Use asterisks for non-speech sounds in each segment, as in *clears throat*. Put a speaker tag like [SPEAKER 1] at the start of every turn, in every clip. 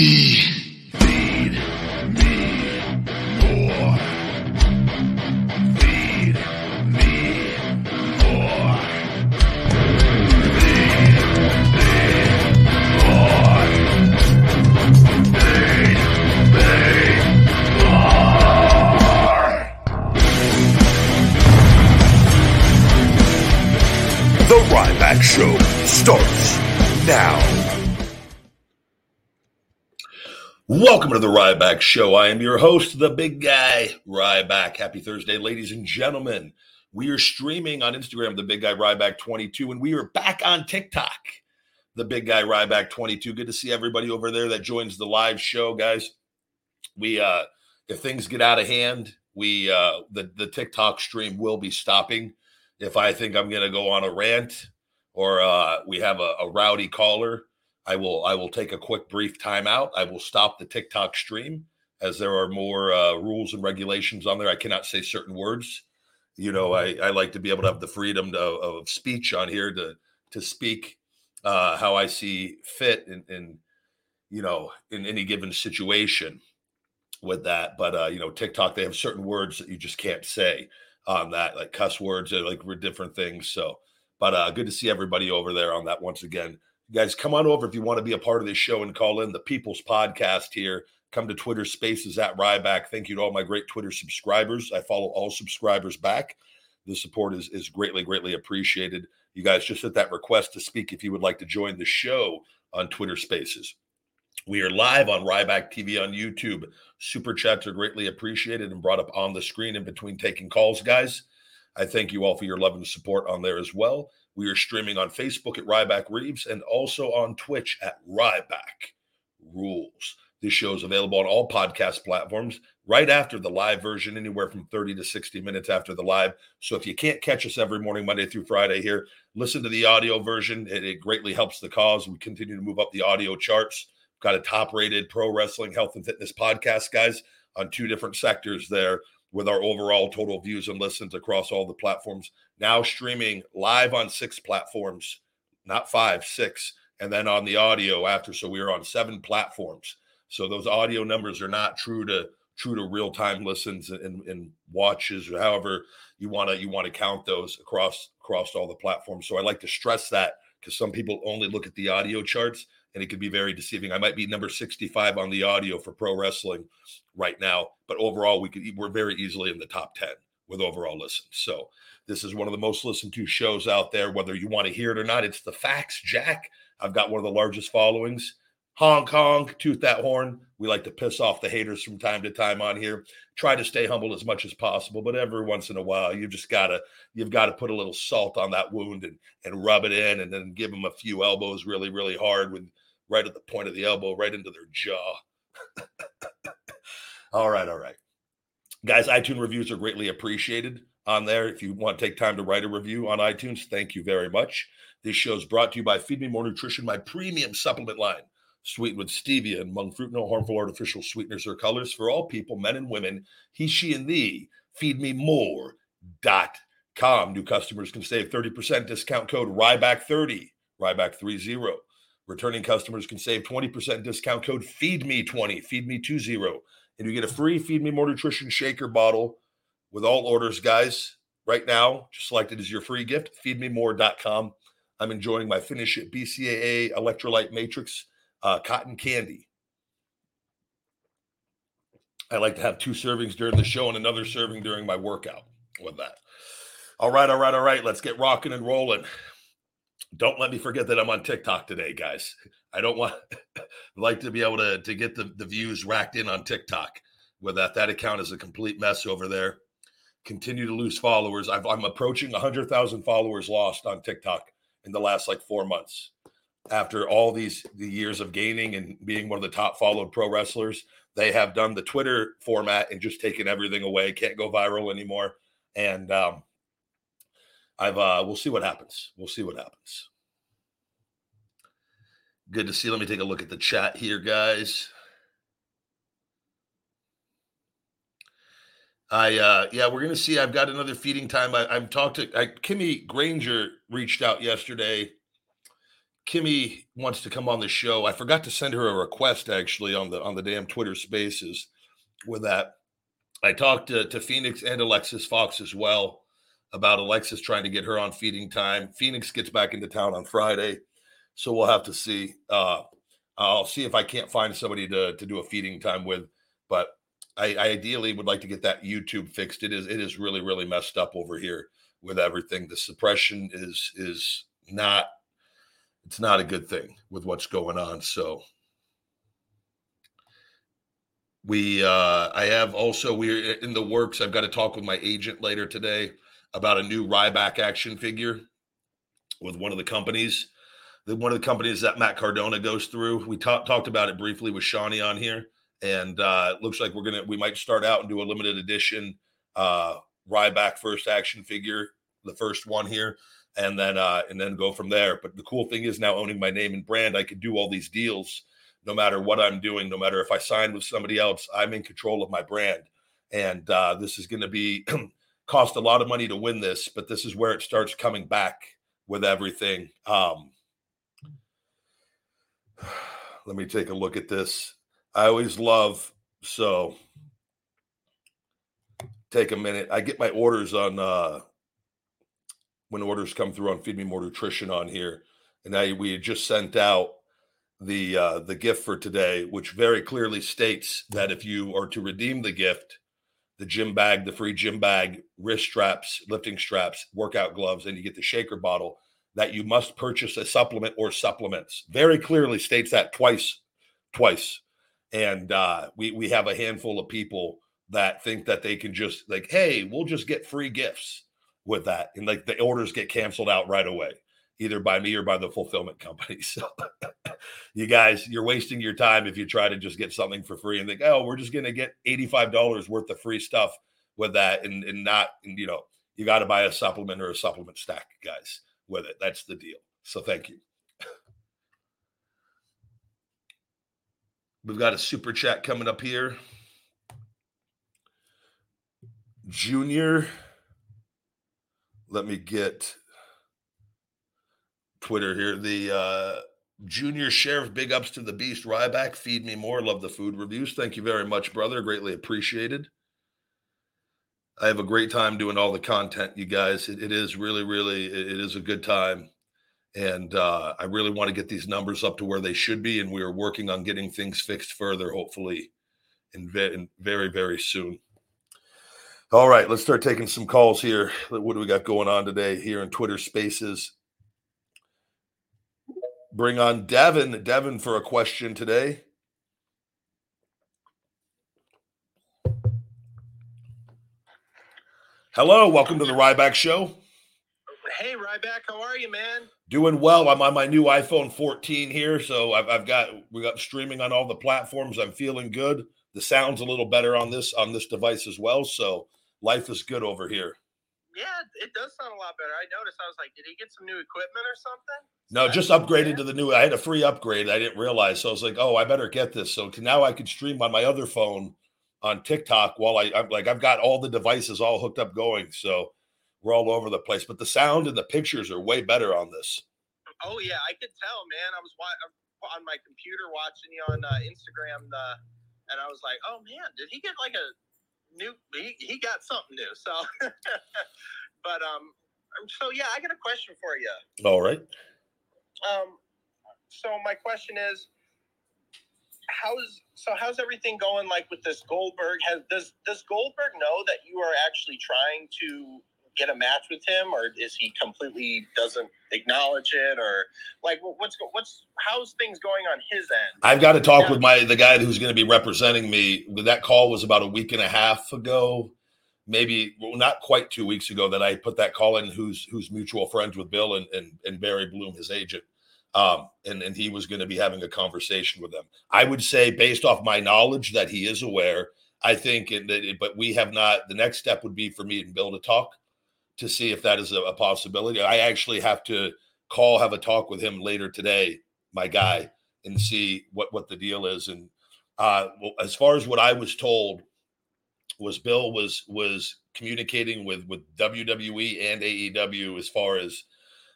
[SPEAKER 1] Feed me. Feed me more. Feed me more. The Ryback Show starts now. Welcome to the Ryback Show. I am your host, the big guy, Ryback. Happy Thursday, ladies and gentlemen. We are streaming on Instagram, the big guy Ryback 22, and we are back on TikTok, the big guy Ryback 22. Good to see everybody over there that joins the live show, guys. We uh if things get out of hand, we uh the the TikTok stream will be stopping. If I think I'm gonna go on a rant or uh we have a, a rowdy caller, I will I will take a quick brief timeout. I will stop the TikTok stream as there are more uh, rules and regulations on there. I cannot say certain words. You know, I, I like to be able to have the freedom to, of speech on here to to speak uh, how I see fit in, in you know in any given situation with that. But uh, you know, TikTok they have certain words that you just can't say on that, like cuss words or like different things. So, but uh, good to see everybody over there on that once again guys come on over if you want to be a part of this show and call in the people's podcast here. Come to twitter spaces at ryback. Thank you to all my great twitter subscribers. I follow all subscribers back. The support is, is greatly greatly appreciated. You guys just hit that request to speak if you would like to join the show on twitter spaces. We are live on ryback tv on youtube. Super chats are greatly appreciated and brought up on the screen in between taking calls guys. I thank you all for your love and support on there as well we are streaming on Facebook at Ryback Reeves and also on Twitch at Ryback Rules. This show is available on all podcast platforms right after the live version, anywhere from 30 to 60 minutes after the live. So if you can't catch us every morning, Monday through Friday here, listen to the audio version. It, it greatly helps the cause. We continue to move up the audio charts. Got a top rated pro wrestling health and fitness podcast, guys, on two different sectors there with our overall total views and listens across all the platforms. Now streaming live on six platforms, not five, six, and then on the audio after. So we are on seven platforms. So those audio numbers are not true to true to real time listens and, and watches or however you want to you want to count those across across all the platforms. So I like to stress that because some people only look at the audio charts and it can be very deceiving. I might be number 65 on the audio for pro wrestling right now, but overall we could we're very easily in the top 10 with overall listens. So this is one of the most listened to shows out there, whether you want to hear it or not. It's the facts, Jack. I've got one of the largest followings. Hong Kong, toot that horn. We like to piss off the haters from time to time on here. Try to stay humble as much as possible, but every once in a while, you just gotta you've got to put a little salt on that wound and and rub it in, and then give them a few elbows really really hard with right at the point of the elbow, right into their jaw. *laughs* all right, all right. Guys, iTunes reviews are greatly appreciated on there. If you want to take time to write a review on iTunes, thank you very much. This show is brought to you by Feed Me More Nutrition, my premium supplement line, sweetened with stevia and monk fruit, no harmful artificial sweeteners or colors for all people, men and women, he, she, and thee. FeedMeMore dot com. New customers can save 30% discount code Ryback30, Ryback30. Returning customers can save 20% discount code FeedMe20, FeedMe20. And you get a free Feed Me More Nutrition shaker bottle with all orders, guys. Right now, just selected as your free gift, feedmemore.com. I'm enjoying my Finish It BCAA Electrolyte Matrix uh, cotton candy. I like to have two servings during the show and another serving during my workout with that. All right, all right, all right. Let's get rocking and rolling. Don't let me forget that I'm on TikTok today, guys. I don't want *laughs* like to be able to, to get the, the views racked in on TikTok with that. That account is a complete mess over there. Continue to lose followers. i am approaching 100,000 followers lost on TikTok in the last like four months. After all these the years of gaining and being one of the top followed pro wrestlers, they have done the Twitter format and just taken everything away. Can't go viral anymore. And um, I've uh, we'll see what happens. We'll see what happens. Good to see. Let me take a look at the chat here, guys. I uh yeah, we're gonna see. I've got another feeding time. I, have talked to I, Kimmy Granger reached out yesterday. Kimmy wants to come on the show. I forgot to send her a request actually on the on the damn Twitter Spaces with that. I talked to, to Phoenix and Alexis Fox as well about Alexis trying to get her on feeding time. Phoenix gets back into town on Friday, so we'll have to see. Uh, I'll see if I can't find somebody to to do a feeding time with, but I, I ideally would like to get that YouTube fixed. It is it is really really messed up over here with everything. The suppression is is not it's not a good thing with what's going on. So we uh I have also we're in the works. I've got to talk with my agent later today about a new Ryback action figure with one of the companies. The, one of the companies that Matt Cardona goes through. We talked talked about it briefly with Shawnee on here, and uh, it looks like we're gonna we might start out and do a limited edition uh, Ryback first action figure, the first one here, and then uh, and then go from there. But the cool thing is now owning my name and brand, I can do all these deals no matter what I'm doing, no matter if I sign with somebody else, I'm in control of my brand. And uh, this is going to be *clears throat* cost a lot of money to win this, but this is where it starts coming back with everything. Um, *sighs* let me take a look at this. I always love so take a minute. I get my orders on uh when orders come through on Feed Me More Nutrition on here. And I we had just sent out the uh the gift for today, which very clearly states that if you are to redeem the gift, the gym bag, the free gym bag, wrist straps, lifting straps, workout gloves, and you get the shaker bottle, that you must purchase a supplement or supplements. Very clearly states that twice, twice. And uh, we we have a handful of people that think that they can just like, hey, we'll just get free gifts with that, and like the orders get canceled out right away either by me or by the fulfillment company. *laughs* So you guys, you're wasting your time if you try to just get something for free and think, oh, we're just going to get $85 worth of free stuff with that and, and not, and, you know, you got to buy a supplement or a supplement stack, guys, with it. That's the deal. So thank you. We've got a super chat coming up here. Junior, let me get Twitter here. The uh, junior sheriff, big ups to the beast. Ryback, feed me more. Love the food reviews. Thank you very much, brother. Greatly appreciated. I have a great time doing all the content, you guys. it, it is really, really, it is a good time. And uh, I really want to get these numbers up to where they should be. And we are working on getting things fixed further, hopefully, in, ve- in very, very soon. All right, let's start taking some calls here. What do we got going on today here in Twitter Spaces? bring on Devin. Devin for a question today. Hello, welcome to the Ryback Show.
[SPEAKER 2] Hey, Ryback, how are you, man?
[SPEAKER 1] Doing well. I'm on my new iPhone 14 here, so I've, I've got we got streaming on all the platforms. I'm feeling good. the sound's a little better on this on this device as well. So life is good over here.
[SPEAKER 2] Yeah, it does sound a lot better. I noticed. I was like, did he get some new equipment or something?
[SPEAKER 1] No, just upgraded to the new. I had a free upgrade. I didn't realize, so I was like, "Oh, I better get this." So now I can stream on my other phone on TikTok while I, I'm like, I've got all the devices all hooked up going. So we're all over the place. But the sound and the pictures are way better on this.
[SPEAKER 2] Oh yeah, I could tell, man. I was wa- on my computer watching you on uh, Instagram, uh, and I was like, oh man, did he get like a new? He, he got something new. So, *laughs* but um, so yeah, I got a question for you.
[SPEAKER 1] All right.
[SPEAKER 2] Um, so my question is, how's so how's everything going? Like with this Goldberg, has does does Goldberg know that you are actually trying to get a match with him, or is he completely doesn't acknowledge it, or like what's what's how's things going on his end?
[SPEAKER 1] I've got to talk yeah. with my the guy who's going to be representing me. That call was about a week and a half ago, maybe well, not quite two weeks ago that I put that call in. Who's who's mutual friends with Bill and and, and Barry Bloom, his agent. Um, and, and he was going to be having a conversation with them. I would say, based off my knowledge, that he is aware. I think, that, but we have not. The next step would be for me and Bill to talk to see if that is a, a possibility. I actually have to call, have a talk with him later today, my guy, and see what what the deal is. And uh, well, as far as what I was told, was Bill was was communicating with with WWE and AEW as far as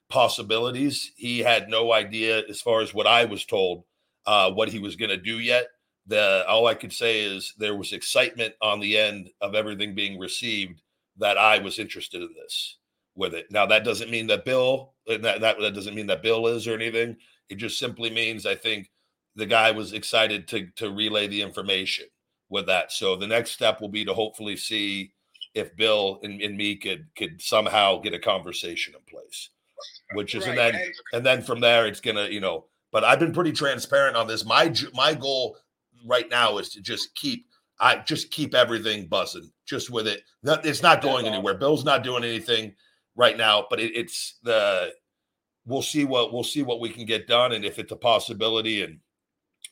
[SPEAKER 1] possibilities. He had no idea, as far as what I was told, uh, what he was going to do yet. The all I could say is there was excitement on the end of everything being received that I was interested in this with it. Now that doesn't mean that Bill that, that that doesn't mean that Bill is or anything. It just simply means I think the guy was excited to to relay the information with that. So the next step will be to hopefully see if Bill and, and me could could somehow get a conversation in place. Which is right. and then and then from there it's gonna you know. But I've been pretty transparent on this. My my goal right now is to just keep I just keep everything buzzing just with it. It's not going anywhere. Bill's not doing anything right now, but it, it's the we'll see what we'll see what we can get done and if it's a possibility. And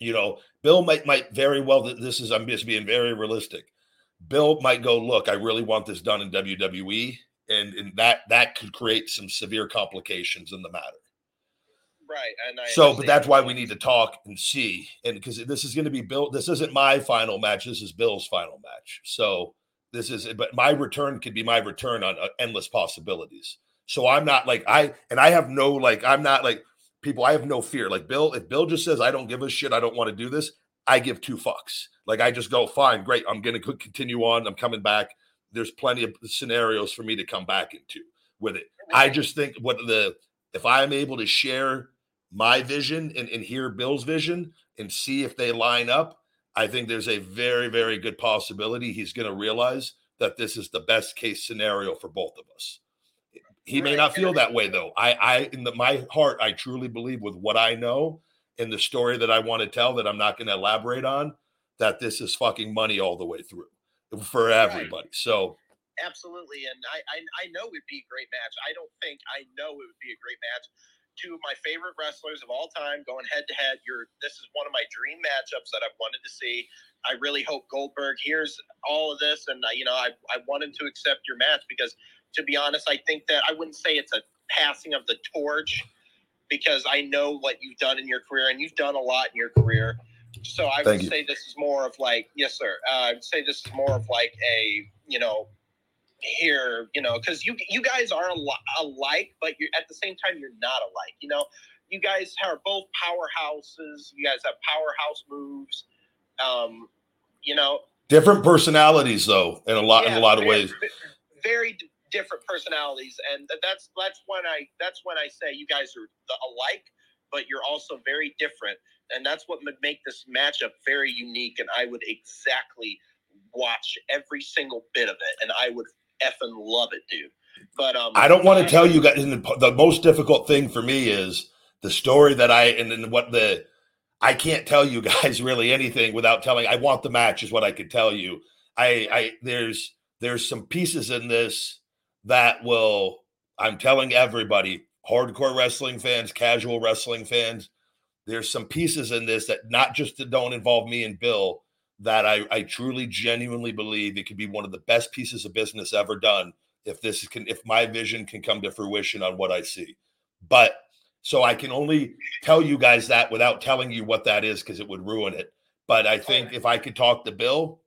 [SPEAKER 1] you know, Bill might might very well. This is I'm just being very realistic. Bill might go, look, I really want this done in WWE, and and that that could create some severe complications in the matter.
[SPEAKER 2] Right. And I
[SPEAKER 1] so, but that's why we need to talk and see. And because this is going to be Bill, this isn't my final match. This is Bill's final match. So this is, but my return could be my return on uh, endless possibilities. So I'm not like, I, and I have no, like, I'm not like people, I have no fear. Like Bill, if Bill just says, I don't give a shit, I don't want to do this, I give two fucks. Like I just go, fine, great. I'm going to continue on. I'm coming back. There's plenty of scenarios for me to come back into with it. I just think what the, if I'm able to share my vision and, and hear Bill's vision and see if they line up, I think there's a very, very good possibility he's going to realize that this is the best case scenario for both of us. He may not feel that way though. I, I, in the, my heart, I truly believe with what I know and the story that I want to tell that I'm not going to elaborate on, that this is fucking money all the way through for everybody. Right. So
[SPEAKER 2] absolutely, and I, I, I know it'd be a great match. I don't think I know it would be a great match two of my favorite wrestlers of all time going head to head. You're this is one of my dream matchups that I've wanted to see. I really hope Goldberg hears all of this, and uh, you know, I I want him to accept your match because, to be honest, I think that I wouldn't say it's a passing of the torch because I know what you've done in your career, and you've done a lot in your career. So I Thank would you. say this is more of like, yes, sir. Uh, I would say this is more of like a, you know, here, you know, because you you guys are alike, but you're at the same time you're not alike. You know, you guys are both powerhouses. You guys have powerhouse moves. Um, you know,
[SPEAKER 1] different personalities though, in a lot yeah, in a lot of
[SPEAKER 2] very,
[SPEAKER 1] ways.
[SPEAKER 2] Very different personalities, and that's that's when I that's when I say you guys are alike, but you're also very different, and that's what would make this matchup very unique. And I would exactly watch every single bit of it, and I would effing love it, dude. But um,
[SPEAKER 1] I don't want to tell you guys. The most difficult thing for me is the story that I and then what the I can't tell you *laughs* guys really anything without telling. I want the match is what I could tell you. I I there's there's some pieces in this that will I'm telling everybody, hardcore wrestling fans, casual wrestling fans, there's some pieces in this that not just that don't involve me and Bill that I, I truly genuinely believe it could be one of the best pieces of business ever done if this can if my vision can come to fruition on what I see. But so I can only tell you guys that without telling you what that is because it would ruin it. But I think if I could talk to Bill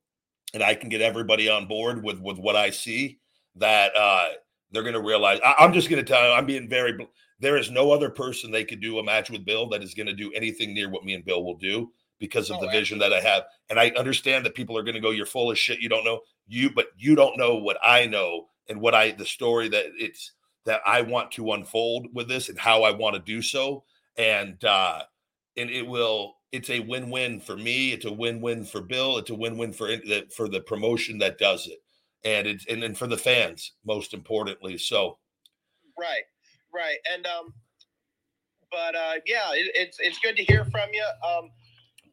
[SPEAKER 1] and I can get everybody on board with with what I see, that uh they're going to realize. I, am just going to tell you, I'm being very. There is no other person they could do a match with Bill that is going to do anything near what me and Bill will do because of oh, the vision that I have. And I understand that people are going to go, "You're full of shit. You don't know you, but you don't know what I know and what I the story that it's that I want to unfold with this and how I want to do so. And uh and it will it's a win-win for me. It's a win-win for Bill. It's a win-win for for the promotion that does it, and it's and then for the fans most importantly. So,
[SPEAKER 2] right, right, and um, but uh, yeah, it, it's it's good to hear from you. Um,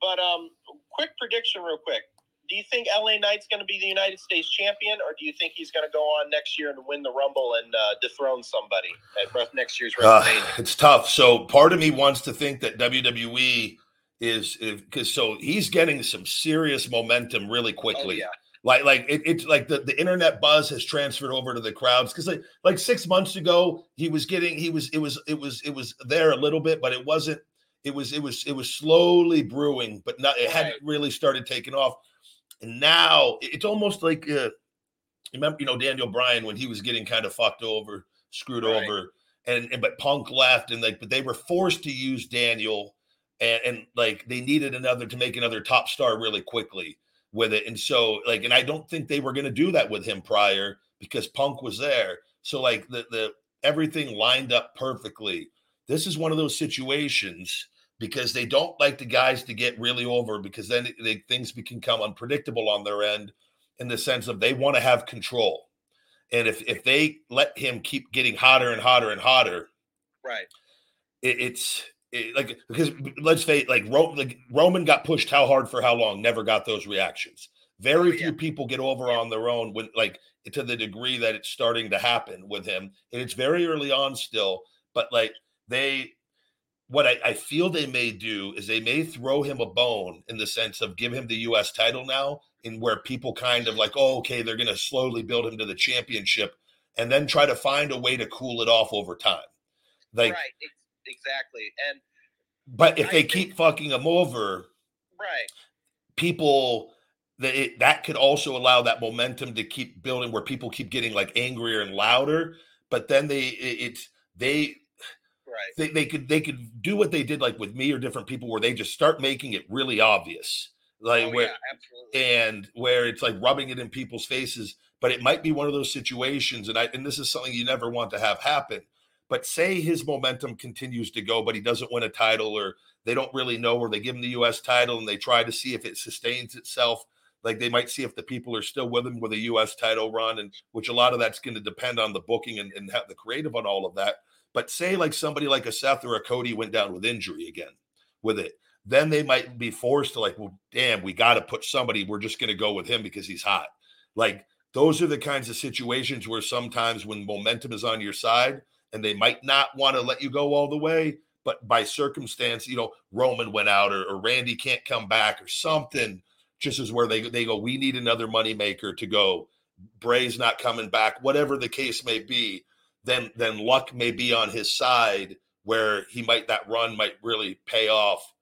[SPEAKER 2] but um, quick prediction, real quick. Do you think LA Knight's going to be the United States champion, or do you think he's going to go on next year and win the Rumble and uh, dethrone somebody at next year's WrestleMania? Uh,
[SPEAKER 1] it's tough. So part of me wants to think that WWE is because so he's getting some serious momentum really oh, quickly. Oh, yeah. Like like it, it's like the, the internet buzz has transferred over to the crowds because like like six months ago he was getting he was it was it was it was there a little bit but it wasn't it was it was it was slowly brewing but not it hadn't really started taking off. And now it's almost like uh, remember you know Daniel Bryan when he was getting kind of fucked over screwed right. over and, and but Punk left and like but they were forced to use Daniel and, and like they needed another to make another top star really quickly with it. And so like, and I don't think they were going to do that with him prior because Punk was there. So like the the everything lined up perfectly. This is one of those situations because they don't like the guys to get really over because then they, things can become unpredictable on their end in the sense of they want to have control. And if if they let him keep getting hotter and hotter and hotter,
[SPEAKER 2] right,
[SPEAKER 1] it, it's it, like because let's face like, Ro- like Roman got pushed how hard for how long, never got those reactions. Very oh, yeah. few people get over on their own when like to the degree that it's starting to happen with him, and it's very early on still. But like they, what I, I feel they may do is they may throw him a bone in the sense of give him the U.S. title now, in where people kind of like, oh, okay, they're going to slowly build him to the championship, and then try to find a way to cool it off over time. Like,
[SPEAKER 2] right exactly. And
[SPEAKER 1] but if I they think, keep fucking them over,
[SPEAKER 2] right?
[SPEAKER 1] People that it, that could also allow that momentum to keep building, where people keep getting like angrier and louder. But then they it's they
[SPEAKER 2] right
[SPEAKER 1] they, they could they could do what they did like with me or different people where they just start making it really obvious like
[SPEAKER 2] oh,
[SPEAKER 1] where
[SPEAKER 2] yeah,
[SPEAKER 1] and where it's like rubbing it in people's faces but it might be one of those situations and i and this is something you never want to have happen but say his momentum continues to go, but he doesn't win a title, or they don't really know, or they give him the U.S. title and they try to see if it sustains itself. Like they might see if the people are still with him with a U.S. title run, and which a lot of that's going to depend on the booking and, and have the creative on all of that. But say like somebody like a Seth or a Cody went down with injury again with it, then they might be forced to like, well, damn, we got to put somebody. We're just going to go with him because he's hot. Like those are the kinds of situations where sometimes when momentum is on your side, and they might not want to let you go all the way. But by circumstance, you know, Roman went out or, or Randy can't come back or something, just as where they, they go, we need another moneymaker to go. Bray's not coming back, whatever the case may be, then then luck may be on his side where he might that run might really pay off.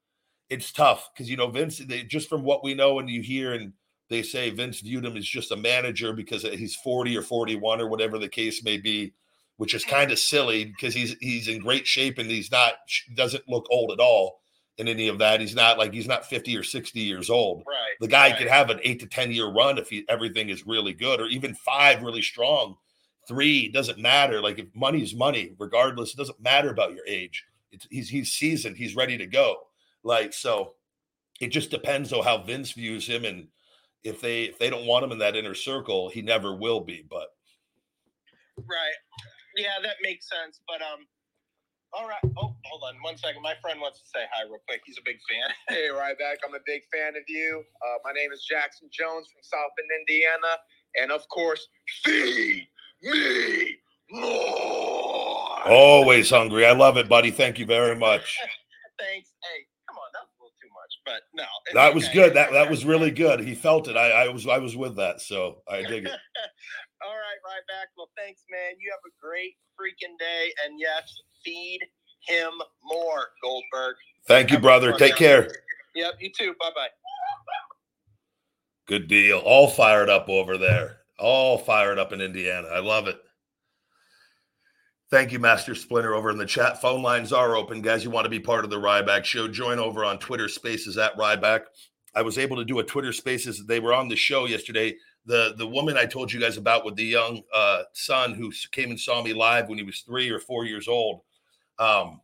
[SPEAKER 1] It's tough because you know Vince. They, just from what we know and you hear, and they say Vince viewed him as just a manager because he's forty or forty-one or whatever the case may be which is kind of silly because he's he's in great shape and he's not doesn't look old at all in any of that. He's not like he's not 50 or 60 years old.
[SPEAKER 2] Right.
[SPEAKER 1] The guy
[SPEAKER 2] right.
[SPEAKER 1] could have an eight to 10 year run if he, everything is really good, or even five really strong. Three doesn't matter. Like if money is money, regardless, it doesn't matter about your age. It's, he's he's seasoned. He's ready to go. Like so, it just depends on how Vince views him, and if they if they don't want him in that inner circle, he never will be. But
[SPEAKER 2] right, yeah, that makes sense. But um, all right. Oh, hold on one second. My friend wants to say hi real quick. He's a big fan. *laughs*
[SPEAKER 3] Hey, Ryback. I'm a big fan of you. Uh, my name is Jackson Jones from South Bend, Indiana, and of course, feed me more.
[SPEAKER 1] Always hungry. I love it, buddy. Thank you very much. *laughs*
[SPEAKER 2] Thanks. Hey, come on, that's a little too much, but no,
[SPEAKER 1] That was good. That that was really good. He felt it. I, I was I was with that, so I dig it. *laughs*
[SPEAKER 2] All right, Ryback. Well, thanks, man. You have a great freaking day, and yes, feed him more, Goldberg.
[SPEAKER 1] Thank you, brother. Take care.
[SPEAKER 2] Yep, you too. Bye bye.
[SPEAKER 1] Good deal. All fired up over there. All fired up in Indiana. I love it. Thank you, Master Splinter, over in the chat. Phone lines are open, guys. You want to be part of the Ryback Show? Join over on Twitter Spaces at Ryback. I was able to do a Twitter Spaces. They were on the show yesterday. The the woman I told you guys about with the young uh, son who came and saw me live when he was three or four years old, um,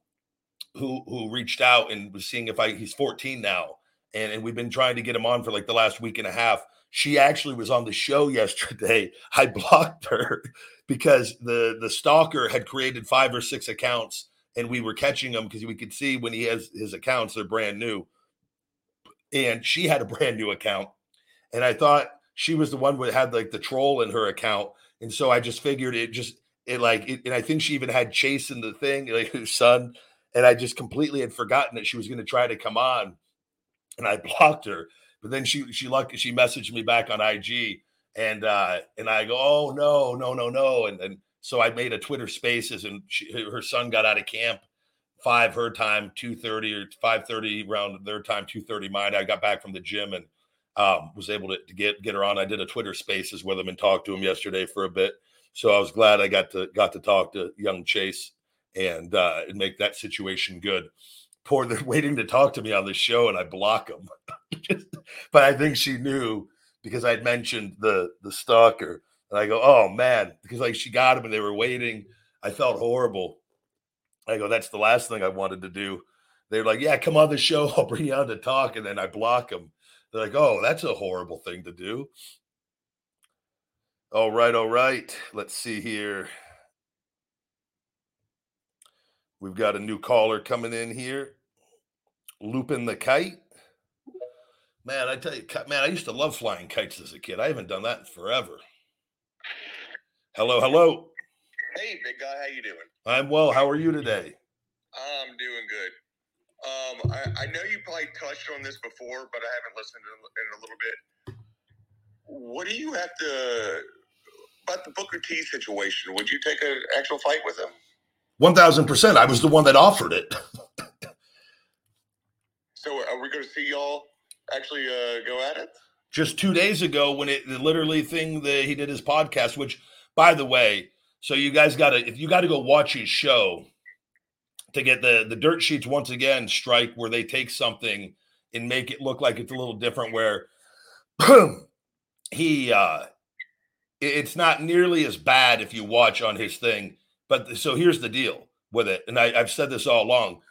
[SPEAKER 1] who who reached out and was seeing if I he's 14 now, and, and we've been trying to get him on for like the last week and a half. She actually was on the show *laughs* yesterday. I blocked her *laughs* because the the stalker had created five or six accounts, and we were catching him because we could see when he has his accounts they're brand new, and she had a *laughs* brand new account, and I thought she was the one that had like the troll in her account, and so I just figured it just it like it, and I think she even had Chase in the thing *laughs* like her son, and I just completely had forgotten that she was going to try to come on, and I *laughs* blocked her. But then she she lucky she messaged me back on IG and uh and I go, oh no, no, no, no, and and so I made a Twitter Spaces, and she, her son got out of camp five her time, two thirty or five thirty around their time, two thirty mine. I got back from the gym and um, was able to, to get get her on. I did a Twitter Spaces with him and talked to him yesterday for a bit. So I was glad I got to got to talk to young Chase and uh, and make that situation good. Poor, they're *laughs* waiting to talk to me on the show, and I block them. *laughs* but I think she knew because I'd mentioned the the stalker. And I go, oh man, because like she got him and they were waiting. I felt horrible. I go, that's the last thing I wanted to do. They're like, yeah, come on the show. I'll bring you on to talk. And then I block them. They're like, oh, that's a horrible thing to do. All right, all right. Let's see here. We've got a new caller coming in here. Looping the kite. Man, I tell you, man, I used to love flying kites as a kid. I haven't done that in forever. Hello, hello.
[SPEAKER 4] Hey, big guy, how you doing?
[SPEAKER 1] I'm well. How are you today?
[SPEAKER 4] I'm doing good. Um, I, I know you probably touched on this before, but I haven't listened in, in a little bit. What do you have to about the Booker T situation? Would you take an actual fight with him?
[SPEAKER 1] One thousand percent. I was the one that offered it. *laughs*
[SPEAKER 4] so, are we going to see y'all actually uh, go at it?
[SPEAKER 1] Just two days ago, when it the literally thing that he did his podcast, which, by the way, so you guys got to if you got to go watch his show to get the the dirt sheets once again strike where they take something and make it look like it's a little different. Where *clears throat* he uh it's not nearly as bad if you watch on his thing. But so here's the deal with it, and I, I've said this all along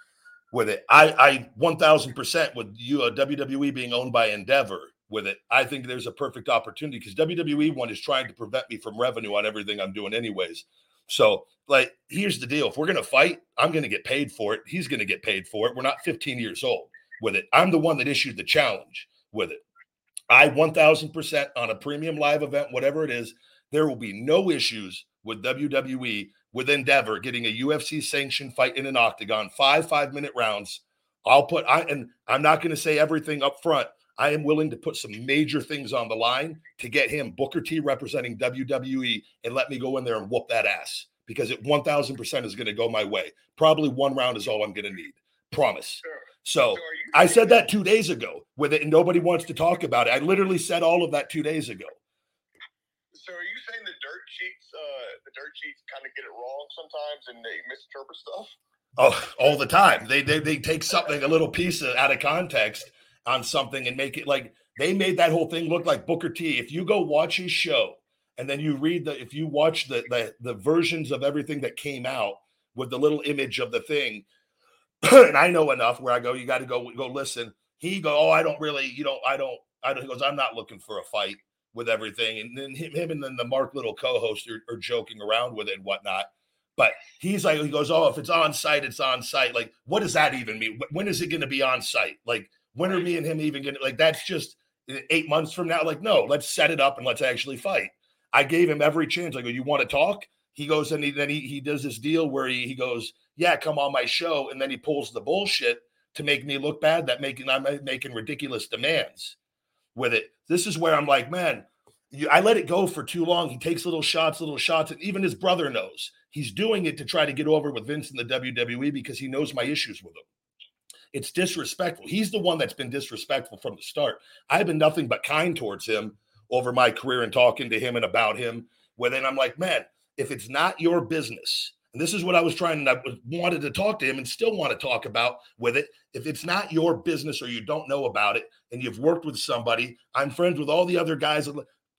[SPEAKER 1] with it. I, I 1000% with you, uh, WWE being owned by Endeavor with it. I think there's a perfect opportunity because WWE one is trying to prevent me from revenue on everything I'm doing, anyways. So, like, here's the deal: if we're gonna fight, I'm gonna get paid for it. He's gonna get paid for it. We're not 15 years old with it. I'm the one that issued the challenge with it. I 1000% on a premium live event, whatever it is, there will be no issues with WWE with Endeavor getting a UFC sanctioned fight in an octagon, five five minute rounds. I'll put I and I'm not going to say everything up front. I am willing to put some major things on the line to get him Booker T representing WWE and let me go in there and whoop that ass because it 1000% is going to go my way. Probably one round is all I'm going to need. Promise. So, I said that two days ago with it, and nobody wants to talk about it. I literally said all of that two days ago.
[SPEAKER 4] So, are you saying the dirt sheets, uh, the dirt sheets, kind of get it wrong sometimes, and they misinterpret stuff?
[SPEAKER 1] Oh, all the time. They they they take something a little piece out of context on something and make it like they made that whole thing look like Booker T. If you go watch his show and then you read the if you watch the the, the versions of everything that came out with the little image of the thing, *clears throat* and I know enough where I go, you got to go go listen. He go, oh, I don't really, you know, I don't, I don't. He goes, I'm not looking for a fight with everything, and then him, him and then the Mark Little co-host are, are joking around with it and whatnot. But he's like, he goes, oh, if it's on site, it's on site. Like, what does that even mean? When is it going to be on site? Like, when are me and him even getting like? That's just eh, eight months from now. Like, no, let's set it up and let's actually fight. I gave him every chance. I go, you want to talk? He goes and he, then he, he does this deal where he, he goes, yeah, come on my show. And then he pulls the bullshit to make me look bad that making I'm making ridiculous demands with it. This is where I'm like, man, you, I let it go for too long. He takes little shots, little shots, and even his brother knows he's doing it to try to get over with Vince in the WWE because he knows my issues with him. It's disrespectful. He's the one that's been disrespectful from the start. I've been nothing but kind towards him over my career and talking to him and about him. Where then I'm like, man, if it's not your business, and this is what I was trying and I wanted to talk to him and still want to talk about with it. If it's not your business or you don't know about it and you've worked with somebody, I'm friends with all the other guys.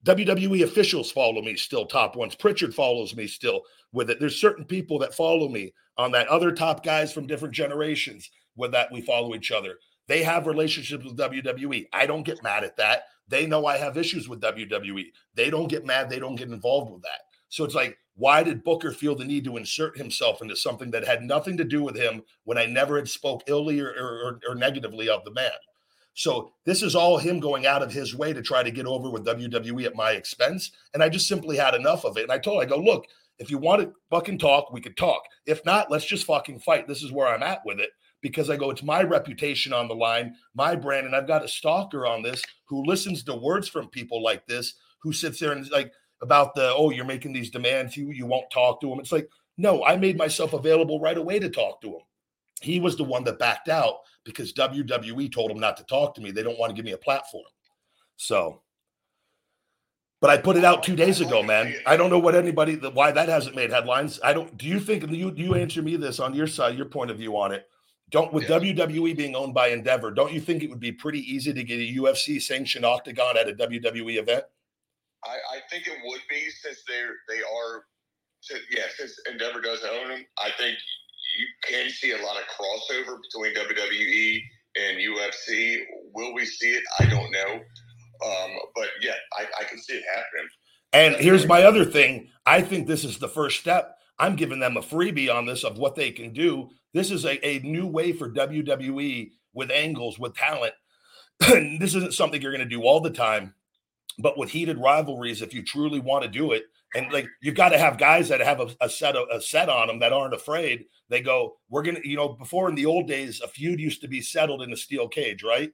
[SPEAKER 1] WWE officials follow me still, top ones. Pritchard follows me still with it. There's certain people that follow me on that. Other top guys from different generations with that we follow each other. They have relationships with WWE. I don't get mad at that. They know I have issues with WWE. They don't get mad. They don't get involved with that. So it's like why did Booker feel the need to insert himself into something that had nothing to do with him when I never had spoke illy or, or, or negatively of the man? So this is all him going out of his way to try to get over with WWE at my expense. And I just simply had enough of it. And I told I go, look, if you want to fucking talk, we could talk. If not, let's just fucking fight. This is where I'm at with it because I go, it's my reputation on the line, my brand. And I've got a stalker on this who listens to words from people like this, who sits there and is like, about the oh you're making these demands you you won't talk to him it's like no i made myself available right away to talk to him he was the one that backed out because wwe told him not to talk to me. They don't want to give me a platform. So but i put it out two days ago man. I don't know what anybody why that hasn't made headlines. I don't do you think you you answer me this on your side your point of view on it don't with. WWE being owned by Endeavor, don't you think it would be pretty easy to get a UFC sanctioned octagon at a WWE event?
[SPEAKER 4] I, I think it would be since they're they are, yeah, since Endeavor does own them. I think you can see a lot of crossover between WWE and UFC. Will we see it? I don't know. Um, but yeah, I, I can see it happening.
[SPEAKER 1] And here's my other thing. I think this is the first step. I'm giving them a freebie on this of what they can do. This is a, a new way for WWE with angles, with talent. *clears throat* this isn't something you're going to do all the time. But with heated rivalries, if you truly want to do it, and like you've got to have guys that have a, a set of, a set on them that aren't afraid. They go, we're gonna, you know, before in the old days, a feud used to be settled in a steel cage, right?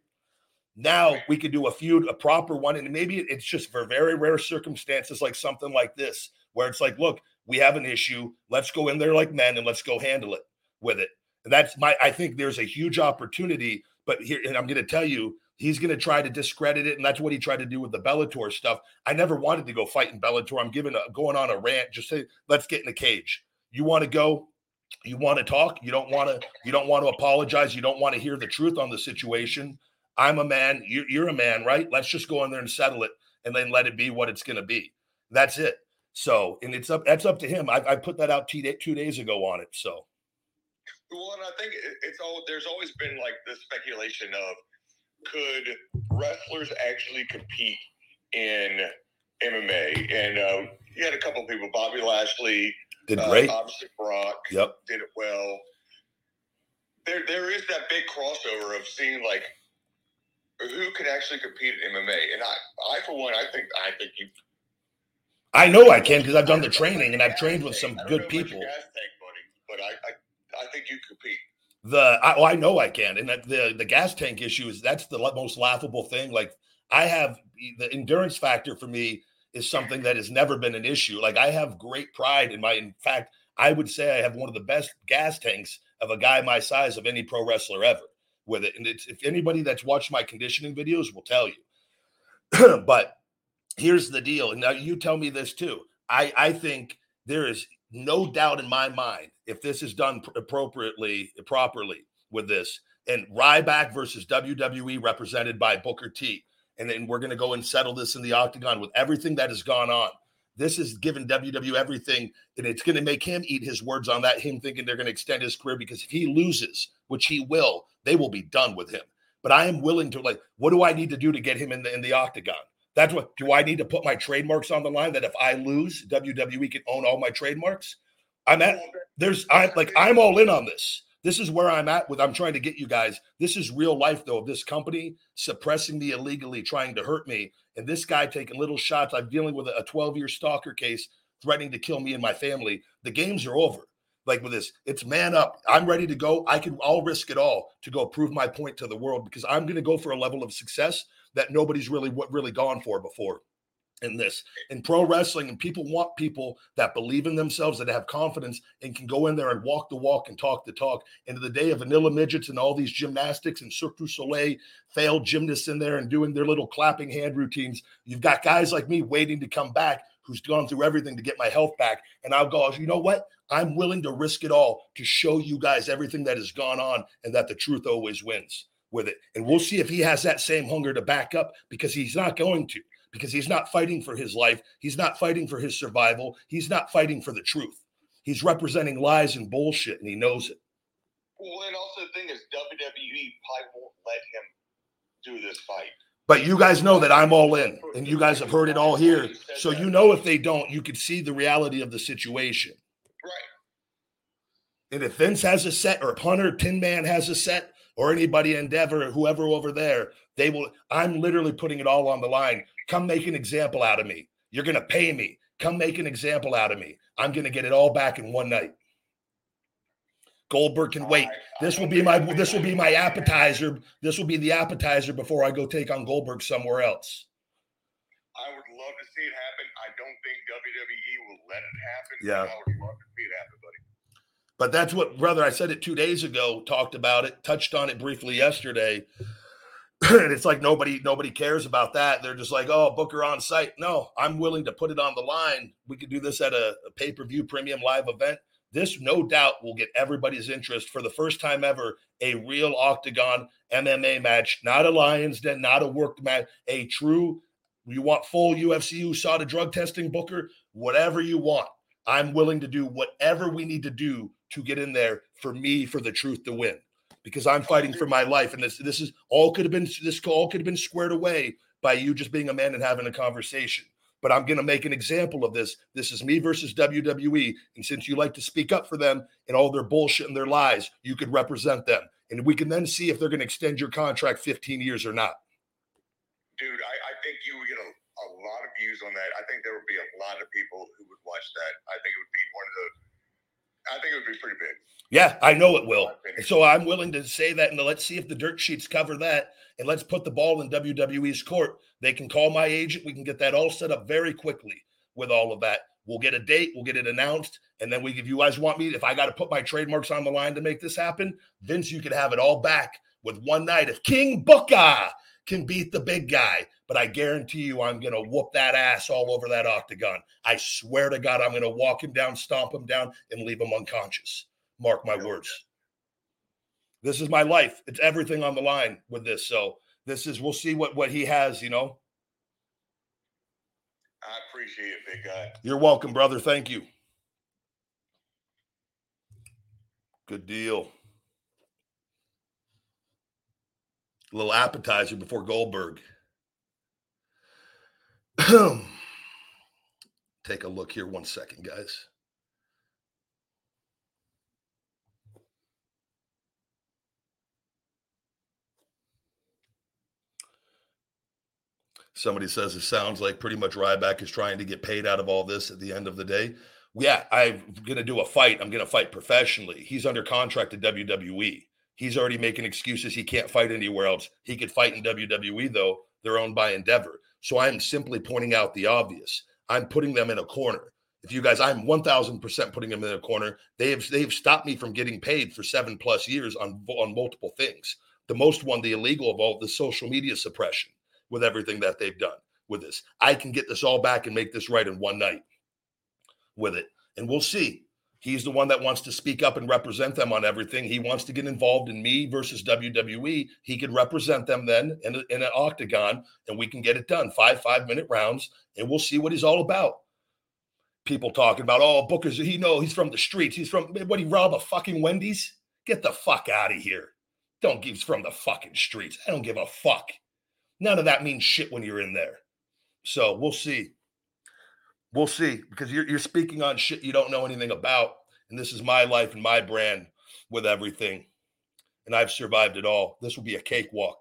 [SPEAKER 1] Now we could do a feud, a proper one, and maybe it's just for very rare circumstances, like something like this, where it's like, look, we have an issue. Let's go in there like men and let's go handle it with it. And that's my. I think there's a huge opportunity. But here, and I'm going to tell you, he's going to try to discredit it, and that's what he tried to do with the Bellator stuff. I never wanted to go fight in Bellator. I'm giving a, going on a rant. Just say, let's get in the cage. You want to go? You want to talk? You don't want to. You don't want to apologize. You don't want to hear the truth on the situation. I'm a man. You're, you're a man, right? Let's just go in there and settle it, and then let it be what it's going to be. That's it. So, and it's up. That's up to him. I, I put that out two, two days ago on it. So.
[SPEAKER 4] Well, and I think it's all. There's always been like the speculation of could wrestlers actually compete in MMA? And uh, you had a couple of people, Bobby Lashley,
[SPEAKER 1] did uh, great.
[SPEAKER 4] obviously, Brock,
[SPEAKER 1] yep,
[SPEAKER 4] did it well. There, there is that big crossover of seeing like who can actually compete in MMA. And I, I for one, I think, I think you.
[SPEAKER 1] I know I can because I've done the training and I've trained with some good people.
[SPEAKER 4] Buddy, but I, I, I think you compete
[SPEAKER 1] the I, oh, I know I can, and the the gas tank issue is that's the most laughable thing. Like I have the endurance factor for me is something that has never been an issue. Like I have great pride in my. In fact, I would say I have one of the best gas tanks of a guy my size of any pro wrestler ever with it. And it's if anybody that's watched my conditioning videos will tell you. *clears throat* but here's the deal, now you tell me this too. I I think there is no doubt in my mind if this is done appropriately, properly with this, and Ryback versus WWE represented by Booker T. And then we're going to go and settle this in the octagon with everything that has gone on. This is giving WWE everything, and it's going to make him eat his words on that. Him thinking they're going to extend his career because if he loses, which he will, they will be done with him. But I am willing to like, what do I need to do to get him in the in the octagon? That's what do I need to put my trademarks on the line that if I lose, WWE can own all my trademarks? I'm at there's I'm like I'm all in on this. This is where I'm at with I'm trying to get you guys. This is real life though of this company suppressing me illegally, trying to hurt me, and this guy taking little shots. I'm dealing with a 12 year stalker case threatening to kill me and my family. The games are over. like with this. It's man up. I'm ready to go. I can. I'll risk it all to go prove my point to the world because I'm going to go for a level of success that nobody's really what really gone for before. In this, in pro wrestling, and people want people that believe in themselves, that have confidence, and can go in there and walk the walk and talk the talk. Into the day of vanilla midgets and all these gymnastics and Cirque du Soleil failed gymnasts in there and doing their little clapping hand routines. You've got guys like me waiting to come back who's gone through everything to get my health back. And I'll go, you know what? I'm willing to risk it all to show you guys everything that has gone on and that the truth always wins with it. And we'll see if he has that same hunger to back up because he's not going to, because he's not fighting for his life. He's not fighting for his survival. He's not fighting for the truth. He's representing lies and bullshit, and he knows it.
[SPEAKER 4] Well, and also the thing is, WWE probably won't let him do this fight.
[SPEAKER 1] But you guys know that I'm all in, and you guys have heard it all here. So you know if they don't, you can see the reality of the situation.
[SPEAKER 4] Right.
[SPEAKER 1] And if Vince has a set, or if Hunter Tin Man has a set, or anybody Endeavor, whoever over there, they will. I'm literally putting it all on the line. Come make an example out of me. You're going to pay me. Come make an example out of me. I'm going to get it all back in one night. Goldberg can wait. This will be my this will be my appetizer. This will be the appetizer before I go take on Goldberg somewhere else.
[SPEAKER 4] I would love to see it happen. I don't think WWE will let it happen.
[SPEAKER 1] Yeah.
[SPEAKER 4] I would love to see it happen, buddy.
[SPEAKER 1] But that's what, brother, I said it two days ago, talked about it, touched on it briefly yesterday. *clears throat* and it's like nobody nobody cares about that. They're just like, oh, Booker on site. No, I'm willing to put it on the line. We could do this at a, a pay-per-view premium live event. This no doubt will get everybody's interest for the first time ever. A real octagon MMA match, not a Lions Den, not a worked match, a true. You want full UFC USADA drug testing, Booker? Whatever you want. I'm willing to do whatever we need to do to get in there for me for the truth to win because I'm fighting for my life. And this this is all could have been this all could have been squared away by you just being a man and having a conversation. But I'm going to make an example of this. This is me versus WWE. And since you like to speak up for them and all their bullshit and their lies, you could represent them. And we can then see if they're going to extend your contract 15 years or not.
[SPEAKER 4] Dude, I, I think you would get a, a lot of views on that. I think there would be a lot of people who would watch that. I think it would be one of the. I think it would be pretty big.
[SPEAKER 1] Yeah, I know it will. So I'm willing to say that, and let's see if the dirt sheets cover that, and let's put the ball in WWE's court. They can call my agent. We can get that all set up very quickly with all of that. We'll get a date. We'll get it announced, and then we. If you guys want me, if I got to put my trademarks on the line to make this happen, Vince, you could have it all back with one night. If King Booker can beat the big guy, but I guarantee you, I'm going to whoop that ass all over that octagon. I swear to God, I'm going to walk him down, stomp him down, and leave him unconscious. Mark my words. This is my life. It's everything on the line with this. So this is we'll see what what he has. You know.
[SPEAKER 4] I appreciate it, big guy.
[SPEAKER 1] You're welcome, brother. Thank you. Good deal. A little appetizer before Goldberg. *clears throat* Take a look here, one second, guys. Somebody says it sounds like pretty much Ryback is trying to get paid out of all this at the end of the day. Yeah, I'm going to do a fight. I'm going to fight professionally. He's under contract to WWE. He's already making excuses. He can't fight anywhere else. He could fight in WWE, though. They're owned by Endeavor. So I'm simply pointing out the obvious. I'm putting them in a corner. If you guys, I'm 1000% putting them in a corner. They have, they have stopped me from getting paid for seven plus years on, on multiple things. The most one, the illegal of all, the social media suppression with everything that they've done with this. I can get this all back and make this right in one night with it. And we'll see. He's the one that wants to speak up and represent them on everything. He wants to get involved in me versus WWE. He could represent them then in, a, in an octagon, and we can get it done. Five five minute rounds, and we'll see what he's all about. People talking about, oh, Booker's, he know he's from the streets. He's from, what, he rob a fucking Wendy's? Get the fuck out of here. Don't give, from the fucking streets. I don't give a fuck. None of that means shit when you're in there. So we'll see. We'll see because you're, you're speaking on shit you don't know anything about. And this is my life and my brand with everything. And I've survived it all. This will be a cakewalk.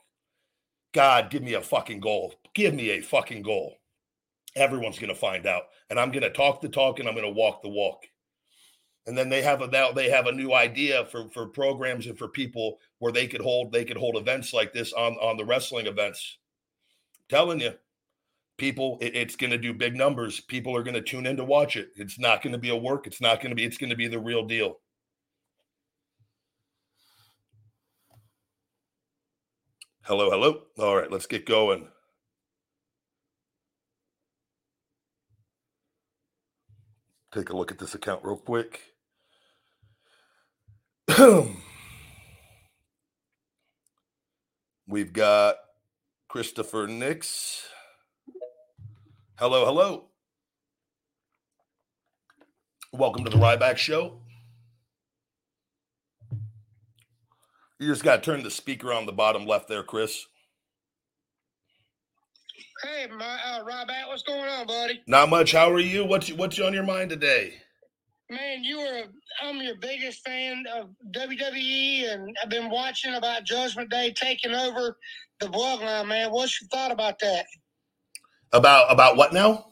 [SPEAKER 1] God, give me a fucking goal. Give me a fucking goal. Everyone's going to find out. And I'm going to talk the talk and I'm going to walk the walk. and then they have a now they have a new idea for for programs and for people where they could hold they could hold events like this on on the wrestling events. I'm telling you, people, it, it's going to do big numbers. People are going to tune in to watch it. It's not going to be a work. It's not going to be. It's going to be the real deal. Hello, hello. All right, let's get going. Take a look at this account real quick. *clears throat* We've got Christopher Nix. Hello, hello. Welcome to the Ryback Show. You just got to turn the speaker on the bottom left there, Chris.
[SPEAKER 5] Hey, my uh, Ryback, what's going on, buddy?
[SPEAKER 1] Not much. How are you? What's what's on your mind today?
[SPEAKER 5] Man, you are I'm your biggest fan of WWE, and I've been watching about Judgment Day taking over the bloodline. Man, what's your thought about that?
[SPEAKER 1] About about what now?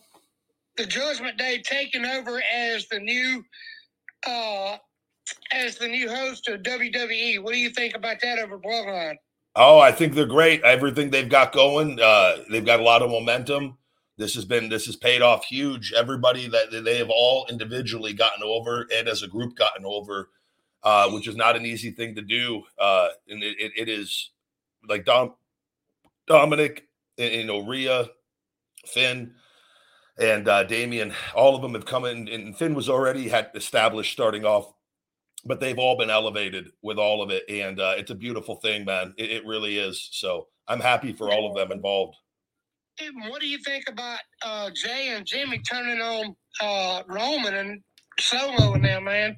[SPEAKER 5] The Judgment Day taking over as the new uh as the new host of WWE. What do you think about that over Bloodline?
[SPEAKER 1] Oh, I think they're great. Everything they've got going, uh, they've got a lot of momentum. This has been this has paid off huge. Everybody that they have all individually gotten over and as a group gotten over, uh, which is not an easy thing to do. Uh, and it, it, it is like Dom, Dominic, you know, Rhea, Finn, and uh, Damian. All of them have come in, and Finn was already had established starting off but they've all been elevated with all of it, and uh, it's a beautiful thing, man. It, it, really is. So I'm happy for all of them involved.
[SPEAKER 5] What do you think about uh, Jey and Jimmy turning on uh, Roman and Solo them, man?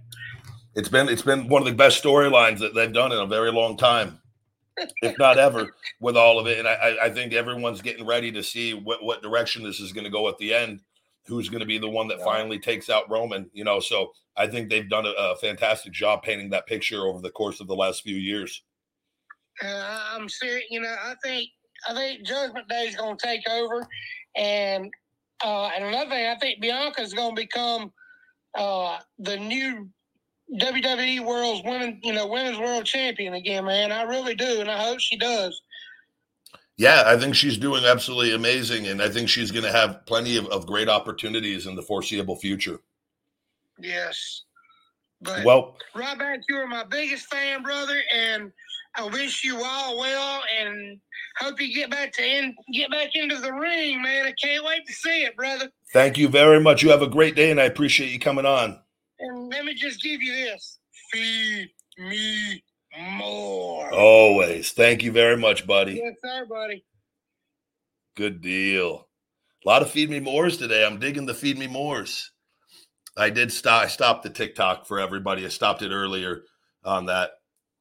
[SPEAKER 1] It's been it's been one of the best storylines that they've done in a very long time, if not ever, with all of it. And I, I think everyone's getting ready to see what, what direction this is going to go at the end who's going to be the one that yeah. finally takes out Roman, you know. So I think they've done a, a, fantastic job painting that picture over the course of the last few years.
[SPEAKER 5] Uh, I'm serious, you know. I think I think Judgment Day is going to take over, and uh, and another thing, I think Bianca is going to become uh, the new WWE World's women, you know, women's world champion again, man. I really do, and I hope she does.
[SPEAKER 1] Yeah, I think she's doing absolutely amazing, and I think she's going to have plenty of, of great opportunities in the foreseeable future.
[SPEAKER 5] Yes. But
[SPEAKER 1] well,
[SPEAKER 5] Ryback, you are my biggest fan, brother, and I wish you all well, and hope you get back to in, get back into the ring, man. I can't wait to see it, brother.
[SPEAKER 1] Thank you very much. You have a great day, and I appreciate you coming on.
[SPEAKER 5] And let me just give you this: feed me more.
[SPEAKER 1] Always. Thank you very much, buddy.
[SPEAKER 5] Yes, sir, buddy.
[SPEAKER 1] Good deal. A lot of feed me mores today. I'm digging the feed me mores. I did stop. I stopped the TikTok for everybody. I stopped it earlier on that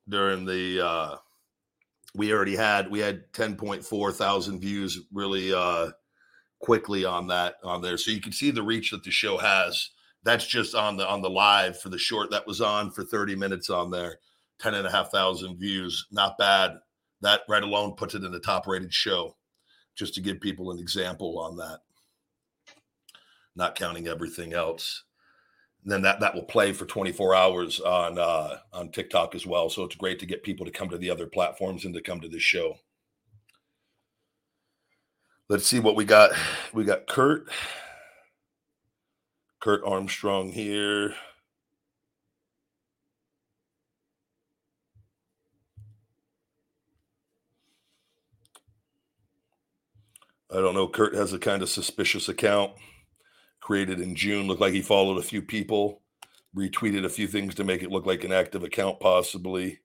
[SPEAKER 1] during the. uh We already had we had 10.4 thousand views really uh quickly on that on there, so you can see the reach that the show has. That's just on the on the live for the short that was on for 30 minutes on there. 10 and a half thousand views. Not bad. That right alone puts it in the top rated show, just to give people an example on that. Not counting everything else. And then that that will play for 24 hours on uh, on TikTok as well. So it's great to get people to come to the other platforms and to come to this show. Let's see what we got. We got Kurt. Kurt Armstrong here. I don't know. Kurt has a kind of suspicious account created in June. Looked like he followed a few people, retweeted a few things to make it look like an active account, possibly.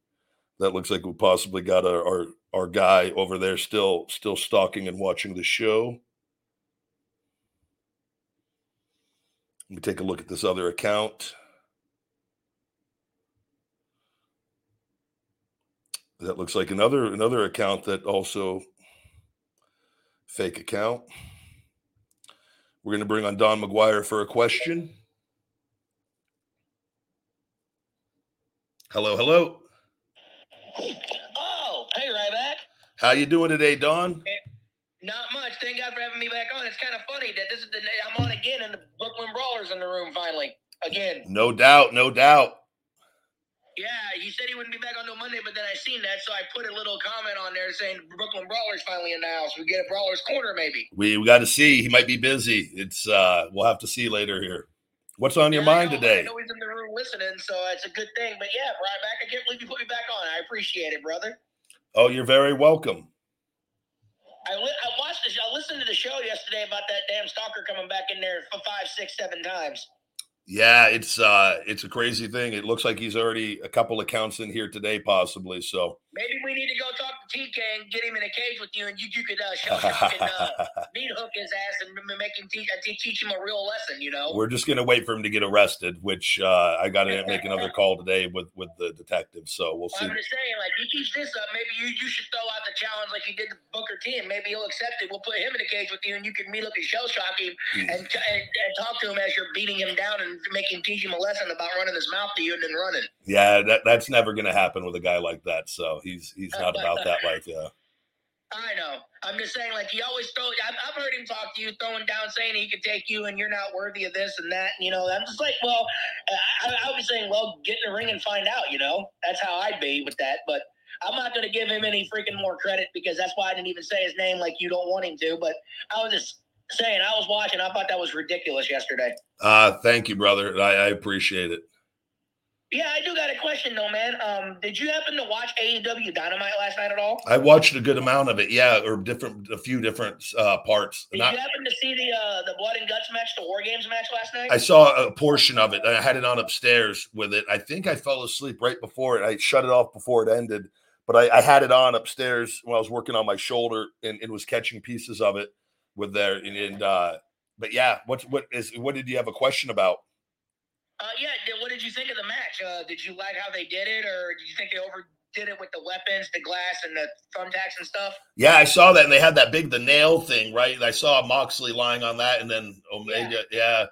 [SPEAKER 1] That looks like we possibly got our, our our guy over there still still stalking and watching the show. Let me take a look at this other account. That looks like another another account that also fake account. We're going to bring on Don McGuire for a question. Hello, hello.
[SPEAKER 6] Oh, hey, Ryback.
[SPEAKER 1] How you doing today, Don?
[SPEAKER 6] Not much. Thank God for having me back on. It's kind of funny that this is the day I'm on again, and the Brooklyn Brawlers in the room finally. again.
[SPEAKER 1] No doubt, no doubt.
[SPEAKER 6] Yeah, he said he wouldn't be back on no Monday, but then I seen that, so I put a little comment on there saying Brooklyn Brawlers finally in the house. We get a Brawlers corner, maybe.
[SPEAKER 1] We, we got to see. He might be busy. It's uh we'll have to see later here. What's on your
[SPEAKER 6] Yeah, I
[SPEAKER 1] mind
[SPEAKER 6] know-
[SPEAKER 1] today?
[SPEAKER 6] I know he's in the room listening, so it's a good thing. But yeah, Ryback. I can't believe you put me back on. I appreciate it, brother.
[SPEAKER 1] Oh, you're very welcome.
[SPEAKER 6] I, li- I watched this. I listened to the show yesterday about that damn stalker coming back in there for five, six, seven times.
[SPEAKER 1] Yeah, it's uh it's a crazy thing. It looks like he's already a couple accounts in here today, possibly. So
[SPEAKER 6] Maybe we need to go talk to TK and get him in a cage with you, and you, you could uh, show him, fucking, uh, *laughs* meat hook his ass and make him teach, uh, teach him a real lesson. You know.
[SPEAKER 1] we're just gonna wait for him to get arrested, which uh I gotta make *laughs* another call today with with the detective. So we'll see.
[SPEAKER 6] I'm just saying, like, he keeps this up. Maybe you, you should throw out the challenge like you did to Booker T, and maybe he'll accept it. We'll put him in a cage with you, and you can meet up and shell shock him and, t- and and talk to him as you're beating him down and make him teach him a lesson about running his mouth to you and then running.
[SPEAKER 1] Yeah, that that's never gonna happen with a guy like that. So he's he's uh, not about uh, that life. Yeah.
[SPEAKER 6] Uh, I know. I'm just saying, like, he always throw. I've, I've heard him talk to you, throwing down, saying he could take you, and you're not worthy of this and that. And, you know, I'm just like, well, I, I would be saying, well, get in the ring and find out. You know, that's how I'd be with that. But I'm not going to give him any freaking more credit because that's why I didn't even say his name like you don't want him to. But I was just saying, I was watching. I thought that was ridiculous yesterday.
[SPEAKER 1] Uh thank you, brother. I, I appreciate it.
[SPEAKER 6] Yeah, I do got a question though, man. Um, did you happen to watch AEW Dynamite last night at all?
[SPEAKER 1] I watched a good amount of it, yeah, or different a few different uh parts.
[SPEAKER 6] Did
[SPEAKER 1] Not
[SPEAKER 6] you happen to see the uh, the blood and guts match, the War Games match last night?
[SPEAKER 1] I saw a portion of it. I had it on upstairs with it. I think I fell asleep right before it. I shut it off before it ended, but I, I had it on upstairs when I was working on my shoulder and, and was catching pieces of it with there. And, and uh, but yeah, what what is what did you have a question about?
[SPEAKER 6] Uh, yeah. What did you think of the match? Uh, did you like how they did it, or did you think they overdid it with the weapons, the glass, and the thumbtacks and stuff?
[SPEAKER 1] Yeah, I saw that, and they had that big the nail thing, right? I saw Moxley lying on that, and then Omega. Yeah.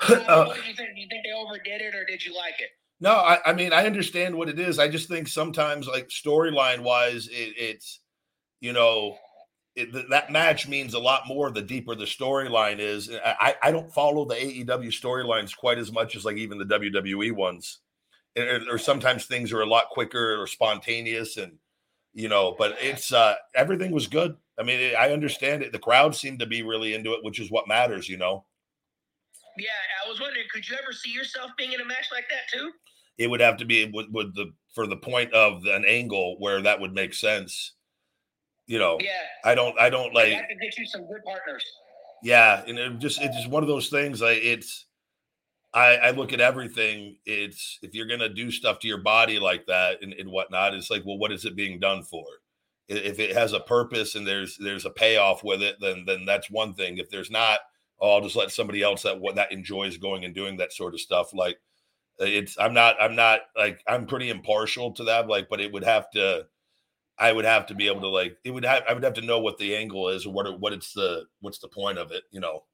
[SPEAKER 6] Uh,
[SPEAKER 1] Uh, *laughs*
[SPEAKER 6] what did you think? Do you think they overdid it, or did you like it?
[SPEAKER 1] No, I, I mean I understand what it is. I just think sometimes, like storyline wise, it, it's you know it, th- that match means a lot more the deeper the storyline is. I, I don't follow the AEW storylines quite as much as like even the WWE ones, or, or sometimes things are a lot quicker or spontaneous, and you know. But it's uh everything was good. I mean, I understand it. The crowd seemed to be really into it, which is what matters, you know.
[SPEAKER 6] Yeah, I was wondering, could you ever see yourself being in a match like that too?
[SPEAKER 1] it would have to be with, with the for the point of an angle where that would make sense. You know,
[SPEAKER 6] Yeah.
[SPEAKER 1] I don't, I don't
[SPEAKER 6] Like,
[SPEAKER 1] like,
[SPEAKER 6] that could get you some good partners.
[SPEAKER 1] yeah, and it just it's just one of those things. Like it's, I I look at everything. It's if you're gonna do stuff to your body like that and, and whatnot, it's like, well, what is it being done for? If it has a purpose and there's there's a payoff with it, then then that's one thing. If there's not, oh, I'll just let somebody else that what that enjoys going and doing that sort of stuff. Like it's I'm not I'm not like I'm pretty impartial to that. Like, but it would have to I would have to be able to like it would have I would have to know what the angle is or what what it's the what's the point of it, you know.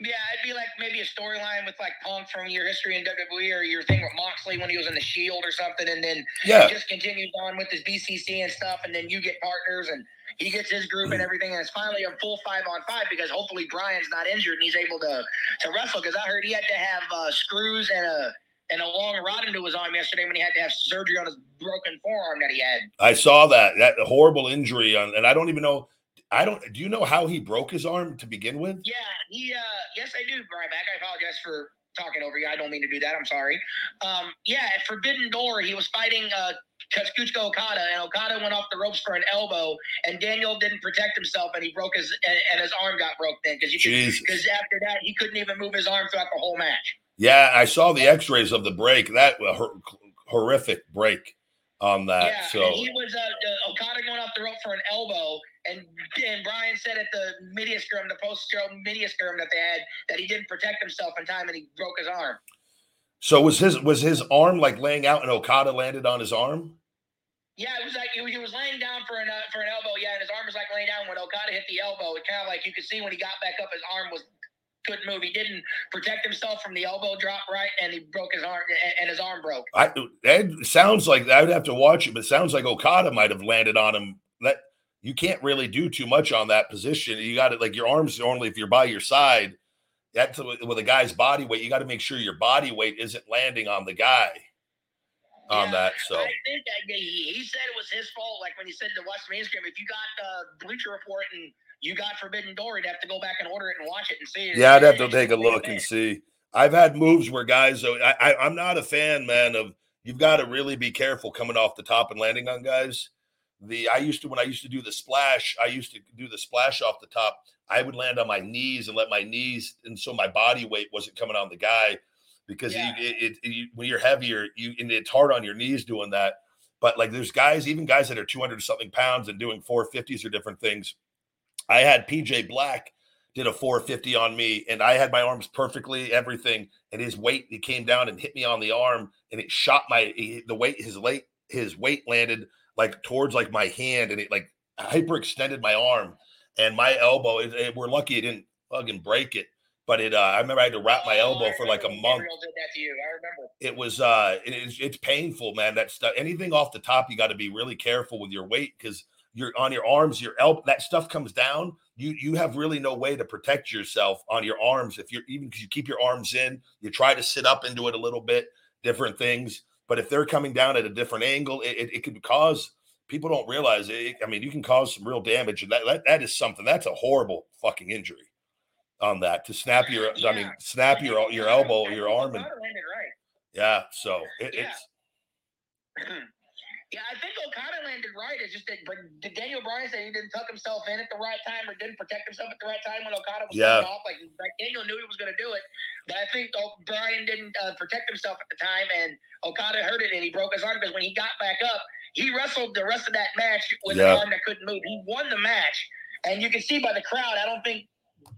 [SPEAKER 6] Yeah, it'd be like maybe a storyline with like Punk from your history in WWE or your thing with Moxley when he was in the Shield or something, and then
[SPEAKER 1] Yeah.
[SPEAKER 6] just continues on with his BCC and stuff, and then you get partners and he gets his group and everything, and it's finally a full five on five because hopefully Bryan's not injured and he's able to to wrestle. Because I heard he had to have uh, screws and a and a long rod into his arm yesterday when he had to have surgery on his broken forearm that he had.
[SPEAKER 1] I saw that that horrible injury on and I don't even know I don't do you know how he broke his arm to begin with?
[SPEAKER 6] Yeah, he. uh Yes, I do. Ryback. I apologize for talking over you. I don't mean to do that. I'm sorry. Um, yeah, at Forbidden Door, he was fighting uh Kazuchika Okada, and Okada went off the ropes for an elbow, and Daniel didn't protect himself, and he broke his and, and his arm got broke then because because after that he couldn't even move his arm throughout the whole match.
[SPEAKER 1] Yeah, I saw the x-rays of the break. That was hor- horrific break on that.
[SPEAKER 6] yeah,
[SPEAKER 1] so
[SPEAKER 6] he was uh, uh, Okada going off the rope for an elbow, and and Bryan said at the media scrum, the post-show media scrum that they had, that he didn't protect himself in time, and he broke his arm.
[SPEAKER 1] so was his was his arm like laying out and Okada landed on his arm?
[SPEAKER 6] Yeah, it was like he was, he was laying down for an uh, for an elbow. Yeah, and his arm was like laying down when Okada hit the elbow. It kind of like you could see when he got back up, his arm was couldn't move. He didn't protect himself from the elbow drop right, and he broke his arm, and- his arm broke.
[SPEAKER 1] I it sounds like I would have to watch it, but it sounds like Okada might have landed on him. That you can't really do too much on that position. You got it like your arms only if you're by your side. That's with a guy's body weight. You got to make sure your body weight isn't landing on the guy on
[SPEAKER 6] Yeah,
[SPEAKER 1] that. So
[SPEAKER 6] I think that he, he said it was his fault. Like when he said to watch the mainstream, if you got uh, Bleacher Report and you got Forbidden Door, you'd have to go back and order it and watch it and see it.
[SPEAKER 1] yeah, I'd have to take a look and see. I've had moves where guys. I, I, I'm not a fan, man. Of you've got to really be careful coming off the top and landing on guys. The I used to when I used to do the splash. I used to do the splash off the top. I would land on my knees and let my knees, and so my body weight wasn't coming on the guy because
[SPEAKER 6] Yeah.
[SPEAKER 1] you, it, it, you, when you're heavier, you and it's hard on your knees doing that. But like there's guys, even guys that are 200 something pounds and doing 450s or different things. I had PJ Black did a 450 on me, and I had my arms perfectly, everything, and his weight he came down and hit me on the arm, and it shot my the weight his late his weight landed like towards like my hand, and it like hyperextended my arm and my elbow. It, it- we're lucky it didn't fucking break it, but it. Uh, I remember I had to wrap my
[SPEAKER 6] Oh,
[SPEAKER 1] elbow
[SPEAKER 6] I
[SPEAKER 1] for like a month
[SPEAKER 6] did that to you. I remember.
[SPEAKER 1] it was uh it is it's painful man that stuff anything off the top you got to be really careful with your weight because you're on your arms your elbow that stuff comes down you you have really no way to protect yourself on your arms if you're even because you keep your arms in you try to sit up into it a little bit different things but if they're coming down at a different angle it, it, it could cause people don't realize it i mean you can cause some real damage and that, that that is something that's a horrible fucking injury on that to snap your i mean
[SPEAKER 6] Yeah.
[SPEAKER 1] snap your your elbow your arm and
[SPEAKER 6] right.
[SPEAKER 1] yeah, so it,
[SPEAKER 6] Yeah.
[SPEAKER 1] it's *clears throat*
[SPEAKER 6] yeah, I think Okada landed right. It's just that but did Daniel Bryan said he didn't tuck himself in at the right time or didn't protect himself at the right time when Okada was
[SPEAKER 1] Yeah.
[SPEAKER 6] off. Like, like Daniel knew he was going to do it, but I think Bryan didn't uh, protect himself at the time, and Okada hurt it and he broke his arm because when he got back up, he wrestled the rest of that match with
[SPEAKER 1] Yeah.
[SPEAKER 6] an arm that couldn't move. He won the match, and you can see by the crowd. I don't think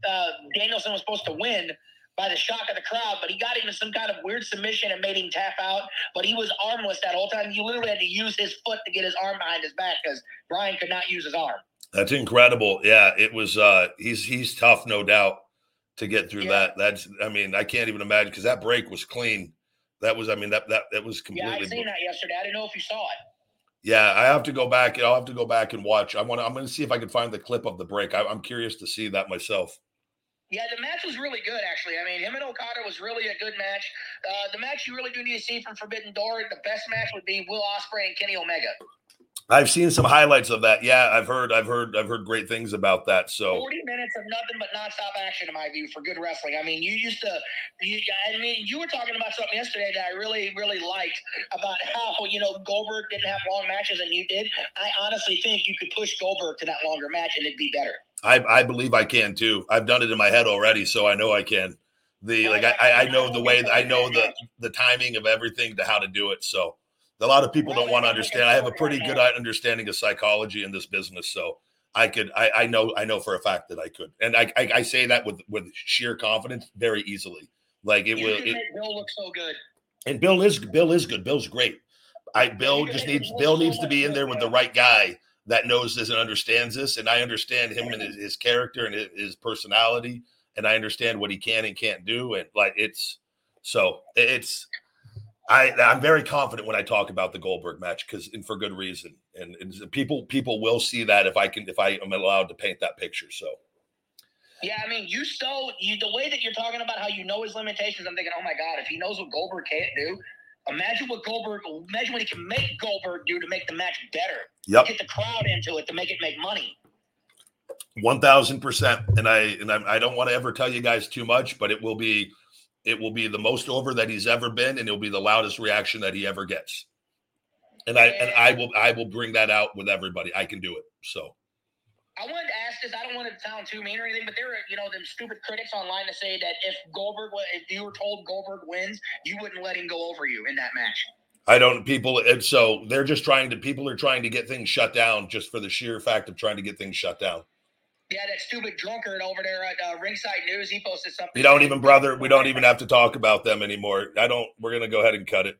[SPEAKER 6] uh, Danielson was supposed to win by the shock of the crowd, but he got into some kind of weird submission and made him tap out. But he was armless that whole time. You literally had to use his foot to get his arm behind his back because Bryan could not use his arm.
[SPEAKER 1] that's incredible. Yeah, it was uh he's he's tough, no doubt, to get through
[SPEAKER 6] Yeah.
[SPEAKER 1] that. That's I mean, I can't even imagine because that break was clean. That was, I mean, that that that was completely.
[SPEAKER 6] Yeah, I seen that yesterday. I didn't know if you saw it.
[SPEAKER 1] Yeah, I have to go back. I'll have to go back and watch. I want to. I'm going to see if I can find the clip of the break. I, I'm curious to see that myself.
[SPEAKER 6] Yeah, the match was really good, actually. I mean, him and Okada was really a good match. Uh, the match you really do need to see from Forbidden Door, the best match would be Will Ospreay and Kenny Omega.
[SPEAKER 1] I've seen some highlights of that. Yeah, I've heard. I've heard. I've heard great things about that. So
[SPEAKER 6] 40 minutes of nothing but nonstop action, in my view, for good wrestling. I mean, you used to, you, I mean, you were talking about something yesterday that I really, really liked about how, you know, Goldberg didn't have long matches and you did. I honestly think you could push Goldberg to that longer match and it'd be better.
[SPEAKER 1] I, I believe I can too. I've done it in my head already, so I know I can. The like I, I know the way I know the the timing of everything to how to do it. So a lot of people don't want to understand. I have a pretty good understanding of psychology in this business, so I could I, I know I know for a fact that I could, and I I, I say that with with sheer confidence very easily. Like it
[SPEAKER 6] You
[SPEAKER 1] will. It,
[SPEAKER 6] Bill looks so good.
[SPEAKER 1] and Bill is Bill is good. Bill's great. I Bill just needs Bill needs to be in there with the right guy that knows this and understands this. And I understand him and his, his character and his, his personality, and I understand what he can and can't do. And like it's so it's I I'm very confident when I talk about the Goldberg match because and for good reason. And, and people people will see that if I can if I am allowed to paint that picture. So
[SPEAKER 6] Yeah, I mean, you so you the way that you're talking about how you know his limitations. I'm thinking, oh my god, if he knows what Goldberg can't do, imagine what Goldberg, imagine what he can make Goldberg do to make the match better.
[SPEAKER 1] Yep.
[SPEAKER 6] Get the crowd into it to make it make money.
[SPEAKER 1] One thousand percent, and I and I, I don't want to ever tell you guys too much, but it will be, it will be the most over that he's ever been, and it'll be the loudest reaction that he ever gets. And I and I will I will bring that out with everybody. I can do it. So
[SPEAKER 6] I wanted to ask this. I don't want to sound too mean or anything, but there are, you know, them stupid critics online to say that if Goldberg, if you were told Goldberg wins, you wouldn't let him go over you in that match.
[SPEAKER 1] I don't people. And so they're just trying to people are trying to get things shut down just for the sheer fact of trying to get things shut down.
[SPEAKER 6] Yeah, that stupid drunkard over there at uh, Ringside News, he posted something.
[SPEAKER 1] We don't even, brother. We don't even have to talk about them anymore. I don't. We're gonna go ahead and cut it.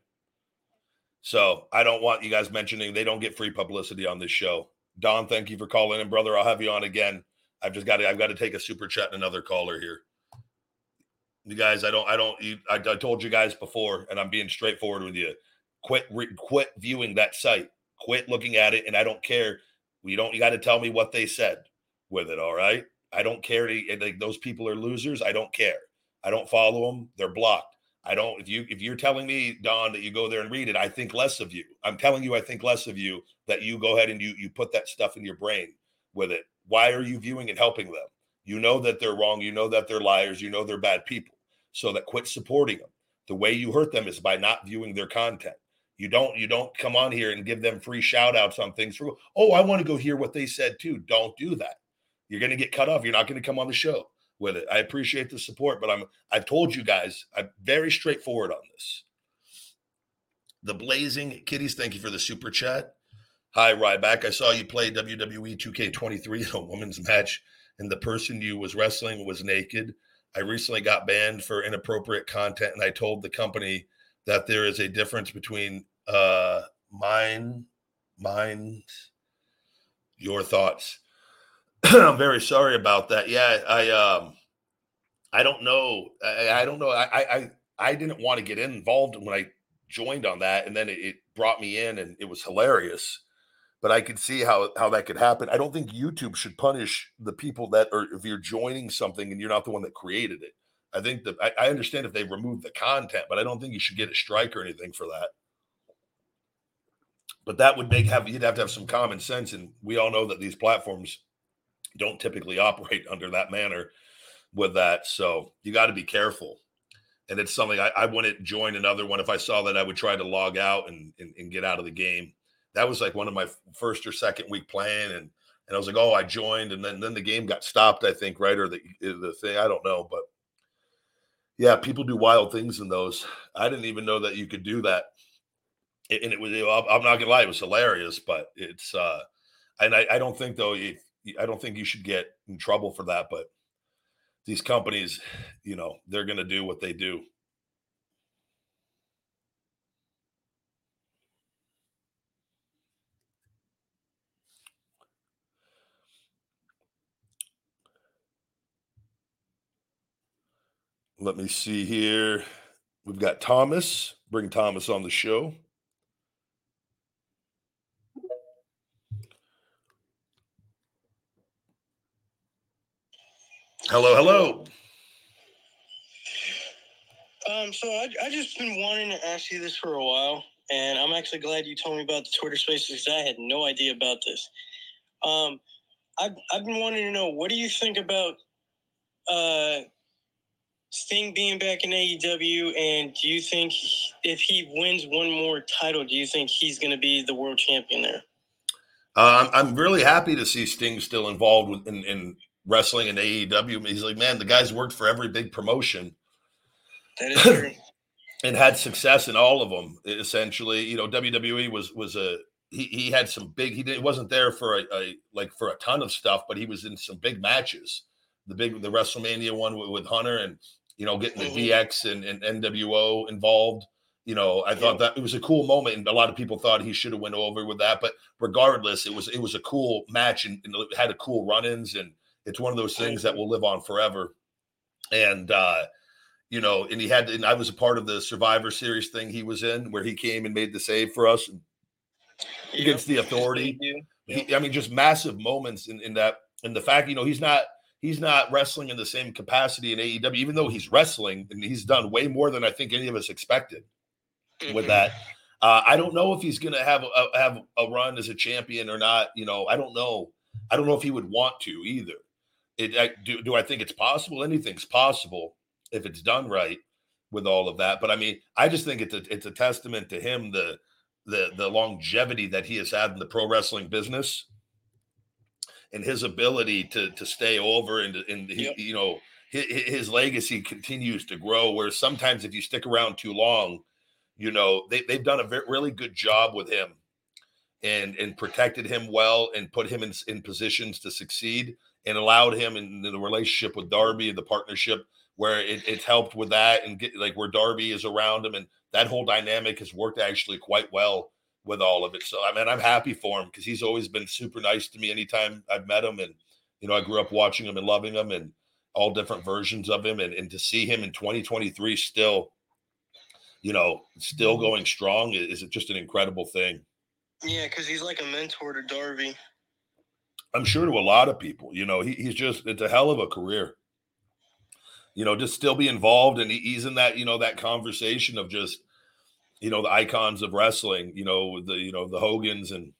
[SPEAKER 1] So I don't want you guys mentioning they don't get free publicity on this show. Don, thank you for calling in, brother. I'll have you on again. I've just got to. I've got to take a super chat and another caller here. You guys, I don't. I don't. I, I told you guys before, and I'm being straightforward with you. Quit. Re, quit viewing that site. Quit looking at it, and I don't care. We don't. You got to tell me what they said with it. All right. I don't care. To, like those people are losers. I don't care. I don't follow them. They're blocked. I don't. If you if you're telling me Don that you go there and read it, I think less of you. I'm telling you, I think less of you that you go ahead and you you put that stuff in your brain with it. Why are you viewing and helping them? You know that they're wrong. You know that they're liars. You know they're bad people. So that quit supporting them. The way you hurt them is by not viewing their content. You don't you don't come on here and give them free shout outs on things for oh, I want to go hear what they said too. Don't do that. You're going to get cut off. You're not going to come on the show with it. I appreciate the support, but I'm I've told you guys, I'm very straightforward on this. The Blazing Kitties, thank you for the super chat. Hi, Ryback. I saw you play WWE 2K23 in a women's match, and the person you was wrestling was naked. I recently got banned for inappropriate content, and I told the company that there is a difference between uh mine, mine, your thoughts. *clears throat* I'm very sorry about that. Yeah, I um I don't know. I, I don't know. I, I I didn't want to get involved when I joined on that, and then it, it brought me in, and it was hilarious. But I could see how how that could happen. I don't think YouTube should punish the people that are if you're joining something and you're not the one that created it. I think that I, I understand if they remove the content, but I don't think you should get a strike or anything for that. But that would make have you'd have to have some common sense, and we all know that these platforms don't typically operate *laughs* under that manner with that. So you got to be careful. And it's something I, I, wouldn't join another one. If I saw that, I would try to log out and, and, and, get out of the game. That was like one of my first or second week playing. And, and I was like, oh, I joined. And then, then the game got stopped, I think, right? Or the, the thing, I don't know. But yeah, people do wild things in those. I didn't even know that you could do that. And it was, I'm not gonna lie, it was hilarious, but it's, uh, and I, I don't think though, if I don't think you should get in trouble for that, but these companies, you know, they're going to do what they do. Let me see here. We've got Thomas. Bring Thomas on the show. Hello, hello.
[SPEAKER 7] Um, so I, I just been wanting to ask you this for a while, and I'm actually glad you told me about the Twitter Spaces because I had no idea about this. Um, I've I've been wanting to know what do you think about uh Sting being back in AEW, and do you think if he wins one more title, do you think he's going to be the world champion there?
[SPEAKER 1] Uh, I'm really happy to see Sting still involved in, in wrestling and AEW. He's like, man, the guy's worked for every big promotion.
[SPEAKER 7] That is true. *clears throat*
[SPEAKER 1] and had success in all of them. Essentially, you know, WWE was was a he, he had some big. He did, wasn't there for a, a, like for a ton of stuff, but he was in some big matches. The big the WrestleMania one with, with Hunter, and you know, getting the mm-hmm. DX and, and NWO involved. You know, I thought that it was a cool moment, and a lot of people thought he should have went over with that. But regardless, it was it was a cool match, and, and had a cool run-ins and it's one of those things that will live on forever. And uh, you know, and he had, and I was a part of the Survivor Series thing he was in, where he came and made the save for us against the Authority. He, I mean, just massive moments in, in that, and the fact, you know, he's not he's not wrestling in the same capacity in AEW, even though he's wrestling and he's done way more than I think any of us expected mm-hmm. with that. Uh, I don't know if he's going to have a, have a run as a champion or not. You know, I don't know. I don't know if he would want to either. It, I, do, do I think it's possible? Anything's possible if it's done right with all of that. But I mean, I just think it's a it's a testament to him the the the longevity that he has had in the pro wrestling business and his ability to to stay over and and yep. you know his, his, legacy continues to grow. Where sometimes if you stick around too long, you know they they've done a very, really good job with him and and protected him well and put him in in positions to succeed and allowed him in the relationship with Darby and the partnership where it, it's helped with that and get like where Darby is around him and that whole dynamic has worked actually quite well with all of it. So I mean I'm happy for him because he's always been super nice to me anytime I've met him and you know I grew up watching him and loving him and all different versions of him and, and to see him in 2023 still you know still mm-hmm. going strong is, is just an incredible thing.
[SPEAKER 7] Yeah, because he's like a mentor to Darby.
[SPEAKER 1] I'm sure to a lot of people. You know, he, he's just it's a hell of a career. you know, just still be involved and he's in that, you know, that conversation of just, you know, the icons of wrestling, you know, the, you know, the Hogans and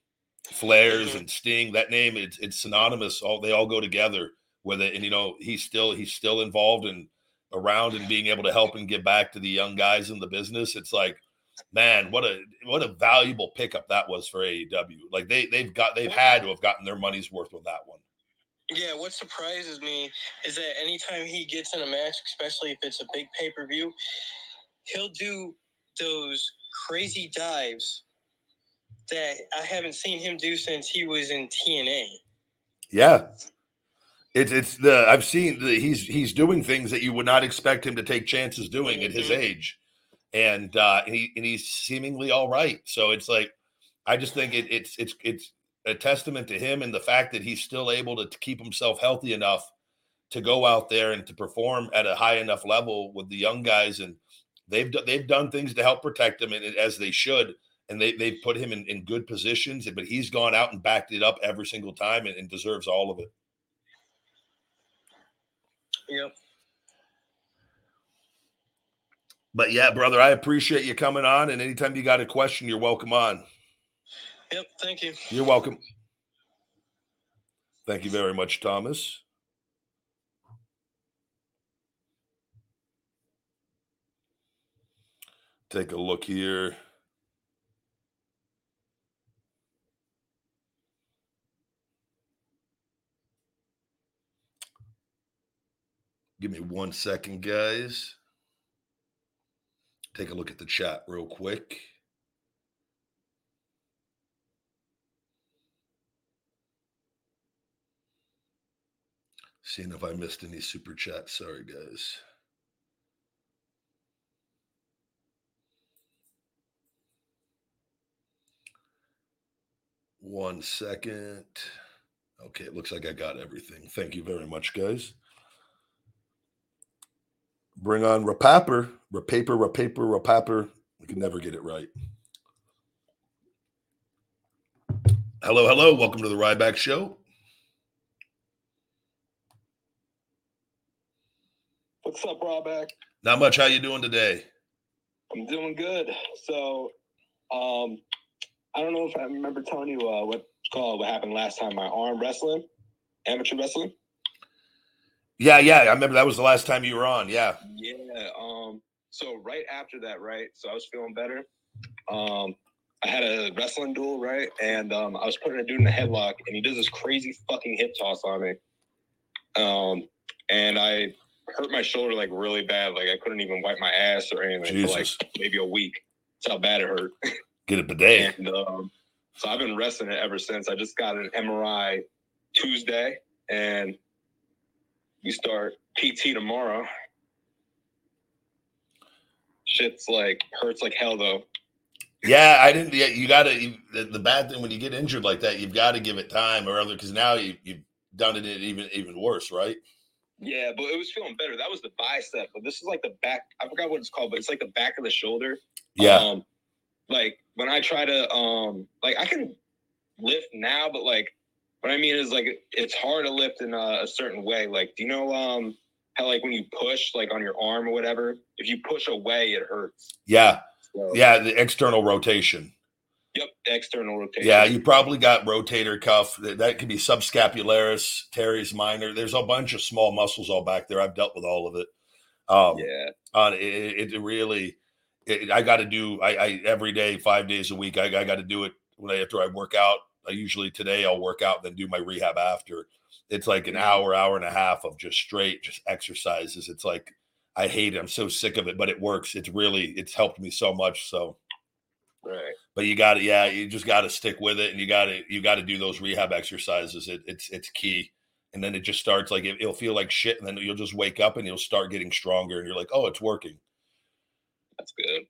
[SPEAKER 1] Flairs
[SPEAKER 7] Mhm.
[SPEAKER 1] and Sting, that name, it's, it's synonymous. All they all go together with it. And, you know, he's still, he's still involved and around and being able to help and give back to the young guys in the business. It's like, man, what a, what a valuable pickup that was for AEW. Like they, they've got, they've had to have gotten their money's worth with that one.
[SPEAKER 7] Yeah, what surprises me is that anytime he gets in a match, especially if it's a big pay per view, he'll do those crazy dives that I haven't seen him do since he was in TNA.
[SPEAKER 1] Yeah. It's it's the I've seen the, he's he's doing things that you would not expect him to take chances doing at his
[SPEAKER 7] Mhm.
[SPEAKER 1] age, and uh, and he and he's seemingly all right. So it's like I just think it, it's it's it's a testament to him and the fact that he's still able to, to keep himself healthy enough to go out there and to perform at a high enough level with the young guys, and they've they've done things to help protect him, and as they should. And they they've put him in, in good positions, but he's gone out and backed it up every single time and, and deserves all of it.
[SPEAKER 7] Yep.
[SPEAKER 1] But yeah, brother, I appreciate you coming on. And anytime you got a question, you're welcome on.
[SPEAKER 7] Yep. Thank you.
[SPEAKER 1] You're welcome. Thank you very much, Thomas. Take a look here. Give me one second, guys. Take a look at the chat real quick. Seeing if I missed any super chats. Sorry, guys. One second. Okay, it looks like I got everything. Thank you very much, guys. Bring on Rapaper, Rapaper, Rapaper, Rapaper. We can never get it right. Hello, hello. Welcome to the Ryback Show.
[SPEAKER 8] What's up, Rawback?
[SPEAKER 1] Not much. How you doing today?
[SPEAKER 8] I'm doing good. So, um, I don't know if I remember telling you uh, what called what happened last time. My arm wrestling, amateur wrestling.
[SPEAKER 1] Yeah, yeah. I remember that was the last time you were on. Yeah.
[SPEAKER 8] Yeah. Um. So right after that, right. So I was feeling better. Um. I had a wrestling duel, right, and um, I was putting a dude in a headlock, and he does this crazy fucking hip toss on me. Um, and I hurt my shoulder like really bad. Like I couldn't even wipe my ass or anything for like
[SPEAKER 1] Jesus.
[SPEAKER 8] maybe a week. That's how bad it hurt. *laughs*
[SPEAKER 1] Get a bidet.
[SPEAKER 8] And um, so I've been wrestling it ever since. I just got an MRI Tuesday, and we start PT tomorrow. Shit's like hurts like hell though.
[SPEAKER 1] Yeah, I didn't. Yeah, you got to. The, the bad thing when you get injured like that, you've got to give it time, or other because now you, you've done it even even worse, right?
[SPEAKER 8] Yeah, but it was feeling better. That was the bicep, but this is like the back. I forgot what it's called, but it's like the back of the shoulder.
[SPEAKER 1] Yeah.
[SPEAKER 8] Um, like when I try to um, like I can lift now, but like what I mean is like it's hard to lift in a, a certain way. Like, do you know um how like when you push like on your arm or whatever, if you push away, it hurts.
[SPEAKER 1] Yeah,
[SPEAKER 8] So,
[SPEAKER 1] yeah. The external rotation.
[SPEAKER 8] Yep. External rotation.
[SPEAKER 1] Yeah, you probably got rotator cuff. That, that could be subscapularis, teres minor. There's a bunch of small muscles all back there. I've dealt with all of it. Um,
[SPEAKER 8] Yeah.
[SPEAKER 1] on it, it, it really it, i got to do I, I every day five days a week i, I got to do it when I, after i work out i usually today i'll work out and then do my rehab after. It's like an hour hour and a half of just straight just exercises. It's like i hate it. I'm so sick of it but it works. It's really it's helped me so much so.
[SPEAKER 8] Right.
[SPEAKER 1] but you got to yeah you just got to stick with it and you got to you got to do those rehab exercises. It, it's it's key. And then it just starts like it, it'll feel like shit and then you'll just wake up and you'll start getting stronger and you're like oh it's working.
[SPEAKER 8] That's good.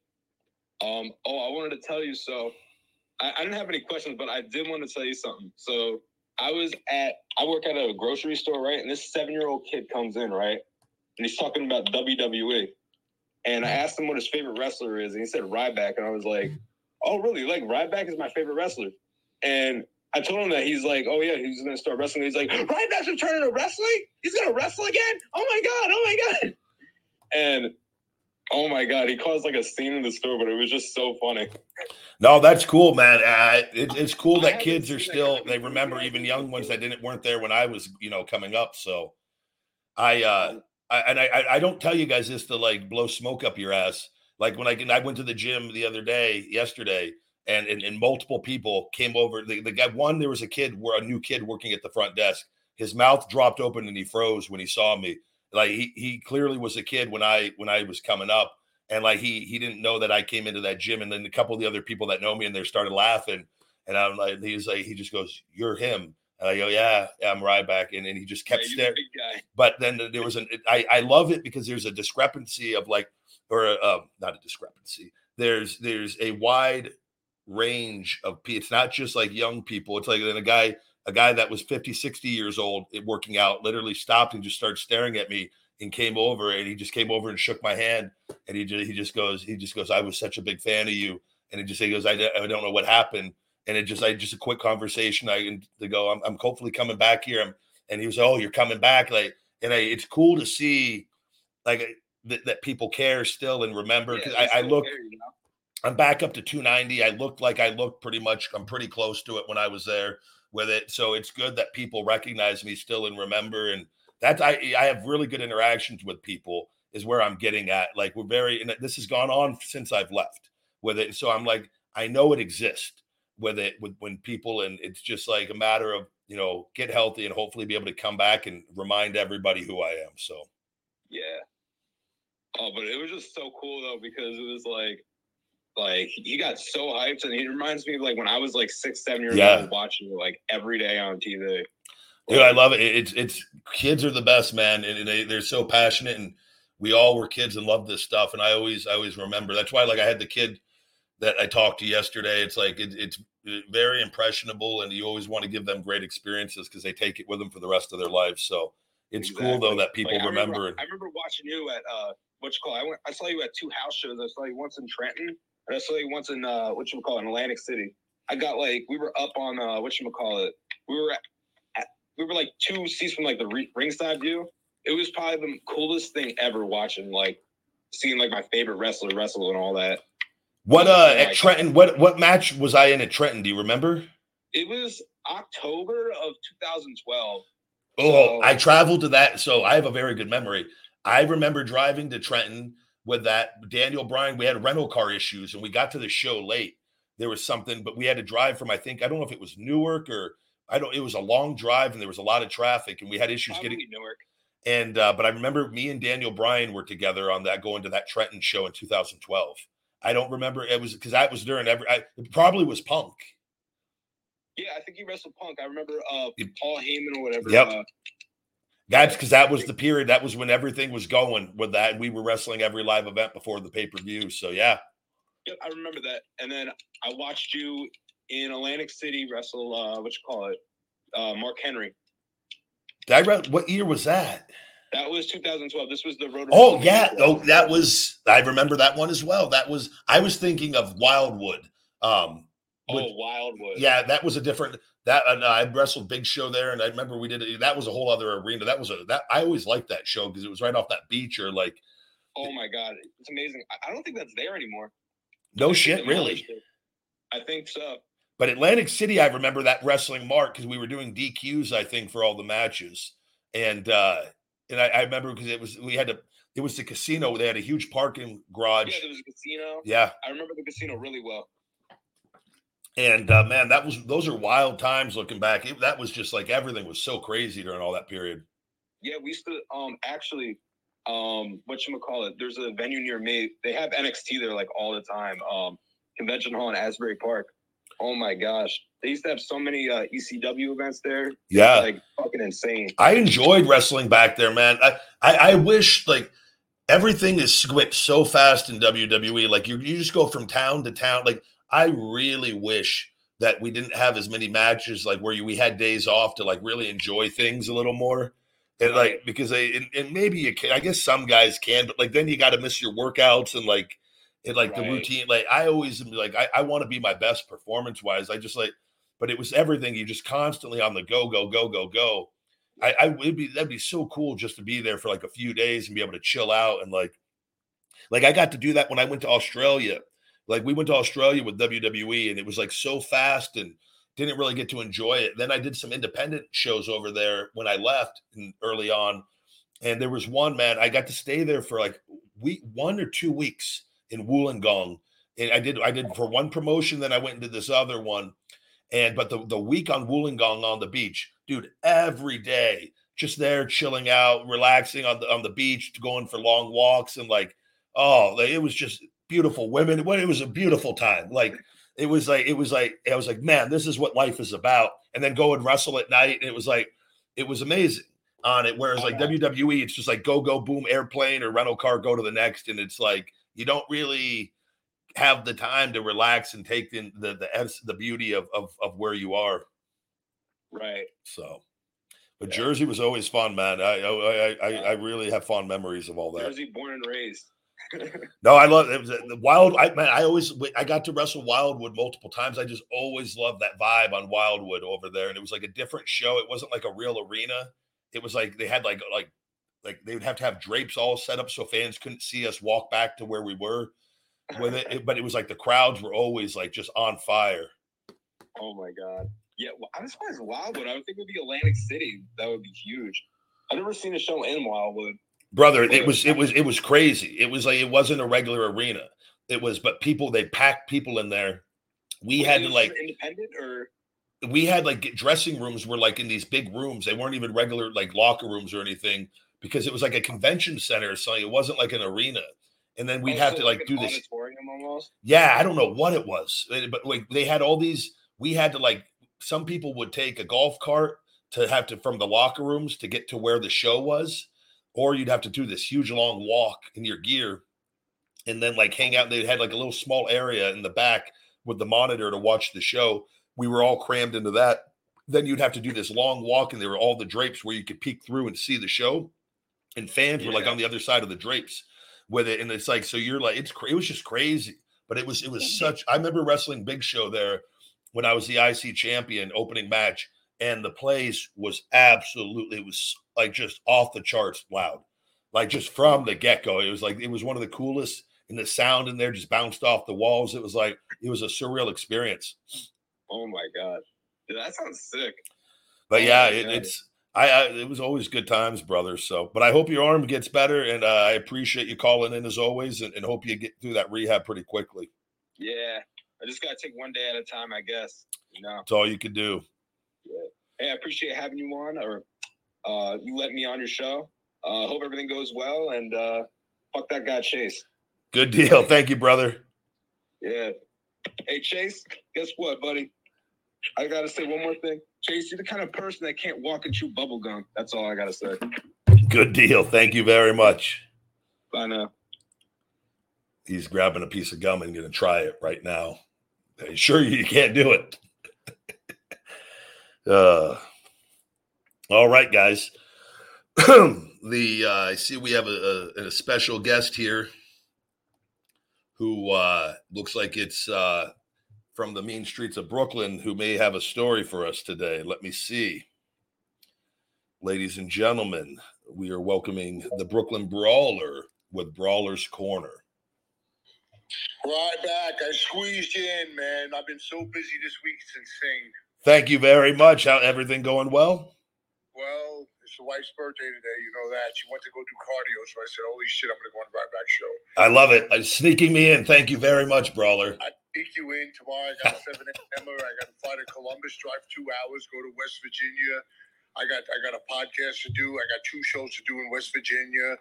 [SPEAKER 8] Um, oh, I wanted to tell you. So, I, I didn't have any questions, but I did want to tell you something. So, I was at, I work at a grocery store, right? And this seven year old kid comes in, right? And he's talking about WWE. And I asked him what his favorite wrestler is, and he said Ryback. And I was like, oh, really? Like, Ryback is my favorite wrestler. And I told him that he's like, oh, yeah, he's to start wrestling. He's like, Ryback's returning to wrestling? He's to wrestle again? Oh, my God. Oh, my God. and oh my god, he caused like a scene in the store, but it was just so funny.
[SPEAKER 1] No, that's cool, man. Uh, it, it's cool that kids are still they remember even young ones that didn't weren't there when I was you know coming up. So I uh I, and I I don't tell you guys this to like blow smoke up your ass. Like when I I went to the gym the other day, yesterday, and and, and multiple people came over. The, the guy one there was a kid, where a new kid working at the front desk. His mouth dropped open and he froze when he saw me. Like he he clearly was a kid when I when I was coming up, and like he he didn't know that I came into that gym. And then a couple of the other people that know me and they started laughing. And I'm like, he's like, he just goes, "You're him." And I go, "Yeah, yeah I'm Ryback." And then he just kept
[SPEAKER 8] Yeah,
[SPEAKER 1] staring.
[SPEAKER 8] the big guy.
[SPEAKER 1] But then there was an I I love it because there's a discrepancy of like or a, uh, not a discrepancy. There's there's a wide range of pe- it's not just like young people. It's like then a guy a guy that was 50 60 years old working out literally stopped and just started staring at me and came over and he just came over and shook my hand and he just he just goes he just goes I was such a big fan of you and he just he goes I, I don't know what happened and it just I just a quick conversation I and to go I'm, I'm hopefully coming back here I'm, and he was oh you're coming back like and I, it's cool to see like that, that people care still and remember because
[SPEAKER 8] Yeah,
[SPEAKER 1] I, I look
[SPEAKER 8] care, you know?
[SPEAKER 1] I'm back up to 290. I looked like I looked pretty much. I'm pretty close to it when I was there with it. So it's good that people recognize me still and remember. And that's I I have really good interactions with people. Is where I'm getting at. Like we're very. And this has gone on since I've left with it. So I'm like I know it exists with it with when people and it's just like a matter of you know get healthy and hopefully be able to come back and remind everybody who I am. So
[SPEAKER 8] Yeah. Oh, but it was just so cool though because it was like, like he got so hyped, and he reminds me of like when I was like six, seven years
[SPEAKER 1] Yeah.
[SPEAKER 8] old watching it like every day on TV.
[SPEAKER 1] Dude, I love it. It- It's it's kids are the best, man, and they they're so passionate, and we all were kids and loved this stuff. And I always I always remember. That's why, like, I had the kid that I talked to yesterday. It's like it, it's very impressionable, and you always want to give them great experiences because they take it with them for the rest of their lives. So it's cool though that people
[SPEAKER 8] Like, I
[SPEAKER 1] remember. and
[SPEAKER 8] I remember watching you at uh, what you call? I went. I saw you at two house shows. I saw you once in Trenton, I saw you once in uh, what you call in Atlantic City. I got like we were up on uh, what you call it. We were at, at we were like two seats from like the re- ringside view. It was probably the coolest thing ever watching like seeing like my favorite wrestler wrestle and all that.
[SPEAKER 1] what uh at Trenton? What what match was I in at Trenton? Do you remember?
[SPEAKER 8] It was October of 2012.
[SPEAKER 1] Oh,
[SPEAKER 8] So-
[SPEAKER 1] I traveled to that. So I have a very good memory. I remember driving to Trenton with that Daniel Bryan. We had rental car issues and we got to the show late. There was something, but we had to drive from, I think, I don't know if it was Newark or I don't, it was a long drive and there was a lot of traffic and we had issues
[SPEAKER 8] Probably
[SPEAKER 1] getting,
[SPEAKER 8] Newark.
[SPEAKER 1] and, uh, but I remember me and Daniel Bryan were together on that, going to that Trenton show in 2012. I don't remember. It was because that was during every, I, it probably was Punk.
[SPEAKER 8] Yeah, I think he wrestled Punk. I remember uh, Paul Heyman or whatever.
[SPEAKER 1] Yep.
[SPEAKER 8] Uh,
[SPEAKER 1] That's because that was the period. That was when everything was going with that. And we were wrestling every live event before the pay per view. So yeah,
[SPEAKER 8] Yep, I remember that. And then I watched you in Atlantic City wrestle. Uh, what you call it? Uh, Mark Henry.
[SPEAKER 1] Did I re- what year was that?
[SPEAKER 8] That was 2012. This was the road.
[SPEAKER 1] Oh yeah, oh that was. I remember that one as well. That was. I was thinking of Wildwood. Um,
[SPEAKER 8] Oh,
[SPEAKER 1] with-
[SPEAKER 8] Wildwood.
[SPEAKER 1] yeah, that was a different. That and I wrestled Big Show there, and I remember we did it. That was a whole other arena. That was a that I always liked that show because it was right off that beach or like
[SPEAKER 8] Oh my God, it's amazing. I, I don't think that's there anymore.
[SPEAKER 1] no shit really.
[SPEAKER 8] I think so.
[SPEAKER 1] But Atlantic City, I remember that wrestling mark because we were doing DQs, I think, for all the matches. And uh and I, I remember because it was we had to it was the casino. They had a huge parking garage.
[SPEAKER 8] Yeah, there was a casino.
[SPEAKER 1] Yeah.
[SPEAKER 8] I remember the casino really well.
[SPEAKER 1] And uh man, that was those are wild times looking back. It, that was just like everything was so crazy during all that period.
[SPEAKER 8] Yeah, we used to um actually um what you call it. There's a venue near me. They have NXT there like all the time. Um convention hall in Asbury Park. Oh my gosh. They used to have so many uh ECW events there.
[SPEAKER 1] Yeah.
[SPEAKER 8] Like fucking insane.
[SPEAKER 1] I enjoyed wrestling back there, man. I I, I wish like everything is switched so fast in WWE. Like you, you just go from town to town. Like I really wish that we didn't have as many matches, like where we had days off to like really enjoy things a little more. And like because they and, and maybe you can, I guess some guys can, but like then you got to miss your workouts and like it like the routine. Like I always am like I, I want to be my best performance wise. I just like, but it was everything. You just constantly on the go, go, go, go, go I, I would be that'd be so cool just to be there for like a few days and be able to chill out and like, like I got to do that when I went to Australia. Like we went to Australia with WWE and it was like so fast and didn't really get to enjoy it. Then I did some independent shows over there when I left early on, and there was one man I got to stay there for like week one or two weeks in Wollongong. And I did I did for one promotion, then I went into this other one. And but the, the week on Wollongong on the beach, dude, every day, just there chilling out, relaxing on the on the beach, going for long walks, and like, oh, it was just beautiful women. It was a beautiful time. Like it was like it was like I was like, man, this is what life is about. And then go and wrestle at night, and it was like it was amazing on it. Whereas like WWE, it's just like go go boom airplane or rental car, go to the next, and it's like you don't really have the time to relax and take in the the the beauty of of, of where you are.
[SPEAKER 8] Right.
[SPEAKER 1] So, but yeah. Jersey was always fun, man. I I I, I really have fond memories of all that.
[SPEAKER 8] Jersey, born and raised.
[SPEAKER 1] No, I love it. Was the wild. I man, I always I got to wrestle Wildwood multiple times. I just always loved that vibe on Wildwood over there, and it was like a different show. It wasn't like a real arena. It was like they had like like like they would have to have drapes all set up so fans couldn't see us walk back to where we were with it. But it was like the crowds were always like just on fire.
[SPEAKER 8] Oh my god! Yeah, well, far as Wildwood, I would think it would be Atlantic City. That would be huge. I've never seen a show in Wildwood
[SPEAKER 1] brother it was it was it was crazy. It was like it wasn't a regular arena. It was but people they packed people in there. We had to like
[SPEAKER 8] independent or?
[SPEAKER 1] We had like dressing rooms were like in these big rooms. They weren't even regular like locker rooms or anything because it was like a convention center or something it wasn't like an arena. And then we'd oh, have so to like, like do this almost? yeah i don't know what it was eh, but like they had all these we had to like some people would take a golf cart to have to from the locker rooms to get to where the show was or you'd have to do this huge long walk in your gear and then like hang out. They had like a little small area in the back with the monitor to watch the show. We were all crammed into that. Then you'd have to do this long walk, and there were all the drapes where you could peek through and see the show. And fans yeah. were like on the other side of the drapes with it, and it's like so you're like it's it was just crazy. But it was it was such. I remember wrestling Big Show there when I was the IC champion opening match, and the place was absolutely it was like just off the charts loud, like just from the get go. It was like it was one of the coolest, and the sound in there just bounced off the walls. It was like it was a surreal experience.
[SPEAKER 8] Oh my god, Dude, that sounds sick.
[SPEAKER 1] But oh yeah, it, it's I, I, it was always good times, brother. So, but I hope your arm gets better, and uh, I appreciate you calling in as always, and, and hope you get through that rehab pretty quickly.
[SPEAKER 8] Yeah, I just gotta take one day at a time, I guess. You know,
[SPEAKER 1] that's all you can do.
[SPEAKER 8] Yeah. Hey, I appreciate having you on, or uh, you let me on your show. Uh, hope everything goes well, and uh, fuck that guy Chase.
[SPEAKER 1] Good deal. Thank you, brother.
[SPEAKER 8] Yeah. Hey Chase, guess what, buddy? I gotta say one more thing. Chase, you're the kind of person that can't walk and chew bubble gum. That's all I gotta say.
[SPEAKER 1] Good deal. Thank you very much.
[SPEAKER 8] Bye now.
[SPEAKER 1] He's grabbing a piece of gum and gonna try it right now. Sure, you can't do it. Uh all right, guys. *clears throat* the uh, I see we have a, a, a, special guest here who uh, looks like it's uh, from the mean streets of Brooklyn who may have a story for us today. Let me see. Ladies and gentlemen, we are welcoming the Brooklyn Brawler with Brawler's Corner.
[SPEAKER 9] Ryback. I squeezed you in, man. I've been so busy this week. It's insane.
[SPEAKER 1] Thank you very much. How everything going well?
[SPEAKER 9] Well, it's the wife's birthday today. You know that. She went to go do cardio. So I said, holy shit, I'm going to go on the back show.
[SPEAKER 1] I love it. Uh, sneaking me in. Thank you very much, Brawler.
[SPEAKER 9] I sneak you in tomorrow. I got a 7 a.m. I got to fly to Columbus, drive two hours, go to West Virginia. I got I got a podcast to do. I got two shows to do in West Virginia.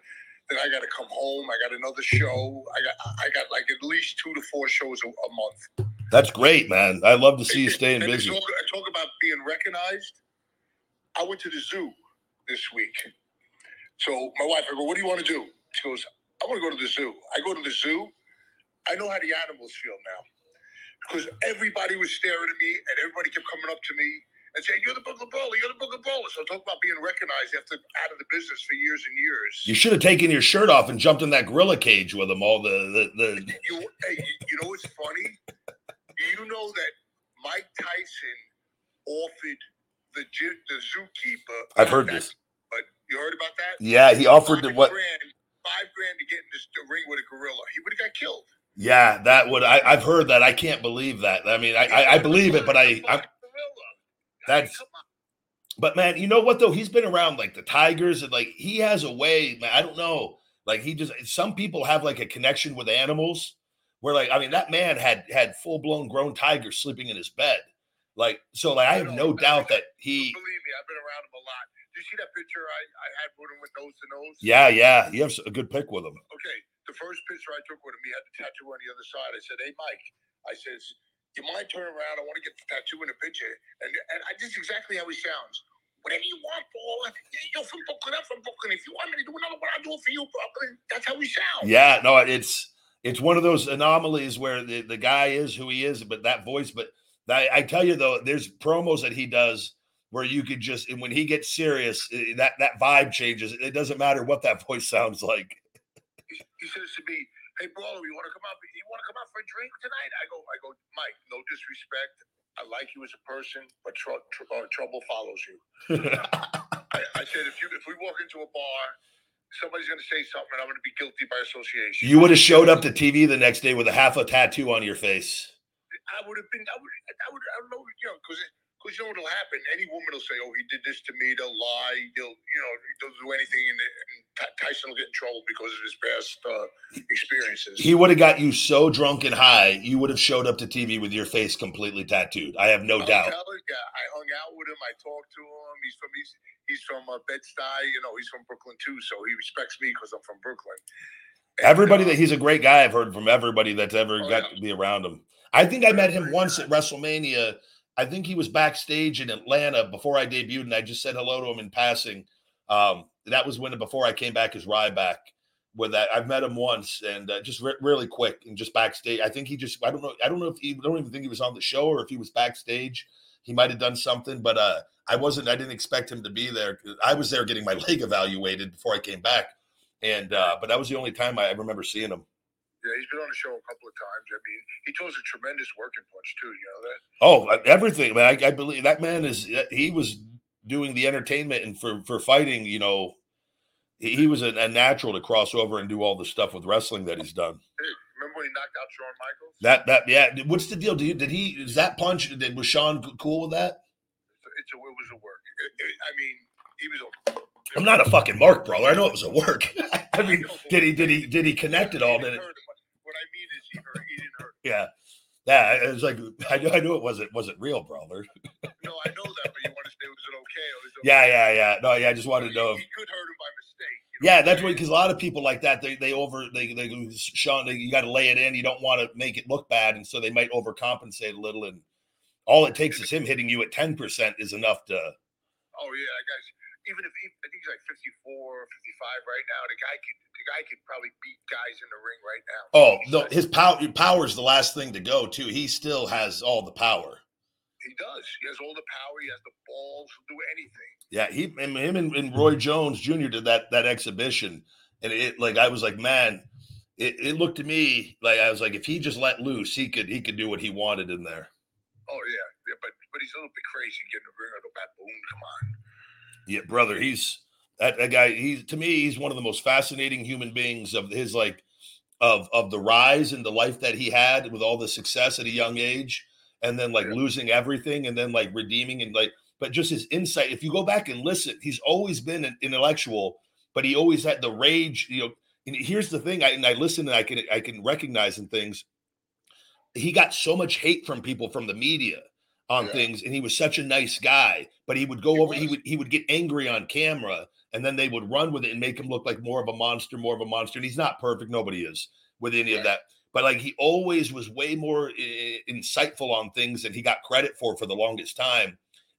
[SPEAKER 9] Then I got to come home. I got another show. I got I got like at least two to four shows a, a month.
[SPEAKER 1] That's great, man. I love to see you staying busy.
[SPEAKER 9] Talk, I talk about being recognized. I went to the zoo this week. So my wife, I go, what do you want to do? She goes, I want to go to the zoo. I go to the zoo. I know how the animals feel now. Because everybody was staring at me and everybody kept coming up to me and saying, You're the Brooklyn Brawler, you're the Brooklyn Brawler. So talk about being recognized after out of the business for years and years.
[SPEAKER 1] You should have taken your shirt off and jumped in that gorilla cage with them all the the, the...
[SPEAKER 9] You, hey, you, you know what's funny? Do you know that Mike Tyson offered the the zookeeper.
[SPEAKER 1] I've heard this.
[SPEAKER 9] But you heard about that?
[SPEAKER 1] Yeah, he offered
[SPEAKER 9] Five
[SPEAKER 1] what?
[SPEAKER 9] Grand, five grand to get in this the ring with a gorilla. He would have got killed.
[SPEAKER 1] Yeah, that would. I, I've heard that. I can't believe that. I mean, I, I, I believe it, but I, I that's. But man, you know what though? He's been around like the Tigers, and like he has a way. Man, I don't know. Like he just. Some people have like a connection with animals. Where like, I mean, that man had had full blown grown tigers sleeping in his bed. Like so, like I have no doubt that he.
[SPEAKER 9] Believe me, I've been around him a lot. Did you see that picture I, I had with him with nose to nose?
[SPEAKER 1] Yeah, yeah, you have a good pick with him.
[SPEAKER 9] Okay, the first picture I took with him, he had the tattoo on the other side. I said, "Hey, Mike," I says, "You mind turning around? I want to get the tattoo in the picture." And and I, this is exactly how he sounds. Whatever you want, Paul. You're from Brooklyn. I'm from Brooklyn. If you want me to do another one, I'll do it for you, Brooklyn. That's how we sound.
[SPEAKER 1] Yeah, no, it's it's one of those anomalies where the, the guy is who he is, but that voice. But I, I tell you though, there's promos that he does where you could just and when he gets serious, eh, that that vibe changes. It doesn't matter what that *laughs* voice sounds like.
[SPEAKER 9] He, he says to me, "Hey, bro, you want to come out? You want to come out for a drink tonight?" I go, "I go, Mike. No disrespect. I like you as a person, but tr- tr- uh, trouble follows you." *laughs* I, I said, "If you if we walk into a bar." Somebody's going to say something, and I'm going to be guilty by association.
[SPEAKER 1] You would have showed up to TV the next day with a half a tattoo on your face.
[SPEAKER 9] I would have been. I would. I would. I don't know. You know, because because you know what'll happen. Any woman will say, "Oh, he did this to me." They'll lie. They'll you know they'll do anything, and, and Tyson will get in trouble because of his past uh, experiences.
[SPEAKER 1] He would have got you so drunk and high, you would have showed up to TV with your face completely tattooed. I have no
[SPEAKER 9] I'm
[SPEAKER 1] doubt.
[SPEAKER 9] telling I hung out with him. I talked to him. He's from he's he's from uh, Bed Stuy. You know, he's from Brooklyn too, so he respects me because I'm from Brooklyn.
[SPEAKER 1] Everybody that he's a great guy. I've heard from everybody that's ever
[SPEAKER 9] Oh,
[SPEAKER 1] got to be around him. I think I met him once at WrestleMania. I think he was backstage in Atlanta before I debuted, and I just said hello to him in passing. Um, that was when before I came back as Ryback. With that, I've met him once, and uh, just re- really quick, and just backstage. I think he just I don't know I don't know if he I don't even think he was on the show or if he was backstage. He might have done something, but uh, I wasn't. I didn't expect him to be there. I was there getting my *laughs* leg evaluated before I came back, and uh, but that was the only time I remember seeing him.
[SPEAKER 9] Yeah, he's been on the show a couple of times. I mean, he throws a tremendous working punch too. You know that.
[SPEAKER 1] Oh, uh, everything, man. I, I believe that man is. uh, He was doing the entertainment and for for fighting. You know, he, he was a, a natural to cross over and do all the stuff with wrestling that he's done.
[SPEAKER 9] Hey, remember when he knocked out Shawn Michaels?
[SPEAKER 1] That that yeah. What's the deal? Did, you, did he? Is that punch? Did was Shawn cool with that?
[SPEAKER 9] It's a, it was a work. I mean, he was a.
[SPEAKER 1] I'm not a fucking Mark brother. I know it was a work. *laughs* I mean, did he did he did he connect it all? Did it?
[SPEAKER 9] What I mean is, he hurt. He didn't hurt.
[SPEAKER 1] Yeah. Yeah, it was like I knew I knew it wasn't wasn't real, brother.
[SPEAKER 9] No, I know that, but you want to say was it *laughs* okay? Was it
[SPEAKER 1] Yeah, yeah, yeah. No, yeah. I just wanted to know. if-
[SPEAKER 9] He could hurt him by mistake.
[SPEAKER 1] Yeah, that's what because a lot of people like that they they over they they go, Shawn they, you got to lay it in. You don't want to make it look bad, and so they might overcompensate a little. And all it takes is him hitting you at ten percent is enough to.
[SPEAKER 9] Oh yeah, that guy's even if he, I think he's like 54 or 55 right now. The guy could the guy could probably beat guys in the ring right now.
[SPEAKER 1] Oh no, his power power is the last thing to go too. He still has all the power.
[SPEAKER 9] He does. He has all the power. He has the balls. He'll do anything.
[SPEAKER 1] Yeah, he and him and, and Roy mm-hmm. Jones Jr. did that that exhibition, and it like I was like, man, it, it looked to me like I was like, if he just let loose, he could he could do what he wanted in there.
[SPEAKER 9] Oh yeah, yeah, but but he's a little bit crazy getting the ring on the baboon. Come on.
[SPEAKER 1] Yeah, brother, he's that, that guy. He's to me, he's one of the most fascinating human beings of his like of of the rise and the life that he had with all the success at a young age, and then like losing everything, and then like redeeming and like, but just his insight. If you go back and listen, he's always been an intellectual, but he always had the rage. You know, and here's the thing. I and I listen and I can I can recognize in things. He got so much hate from people from the media on things and he was such a nice guy but he would go over he would he would get angry on camera and then they would run with it and make him look like more of a monster more of a monster and he's not perfect nobody is with any of that but like he always was way more i- insightful on things than he got credit for for the longest time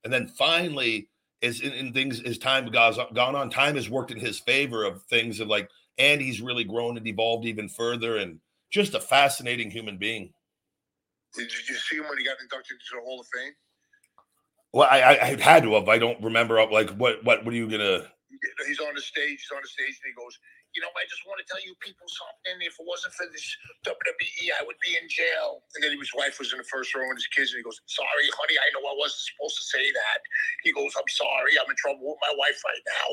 [SPEAKER 1] and then finally as in, in things as time goes gone on time has worked in his favor of things of like and he's really grown and evolved even further and just a fascinating human being
[SPEAKER 9] Did you, you see him when he got inducted into the Hall of Fame?
[SPEAKER 1] Well, I, I I had to have. I don't remember. Like, what what what are you gonna?
[SPEAKER 9] He's on the stage. He's on the stage, and he goes, you know, I just want to tell you people something. If it wasn't for this WWE, I would be in jail. And then his wife was in the first row with his kids, and he goes, "Sorry, honey, I know I wasn't supposed to say that." He goes, "I'm sorry, I'm in trouble with my wife right now."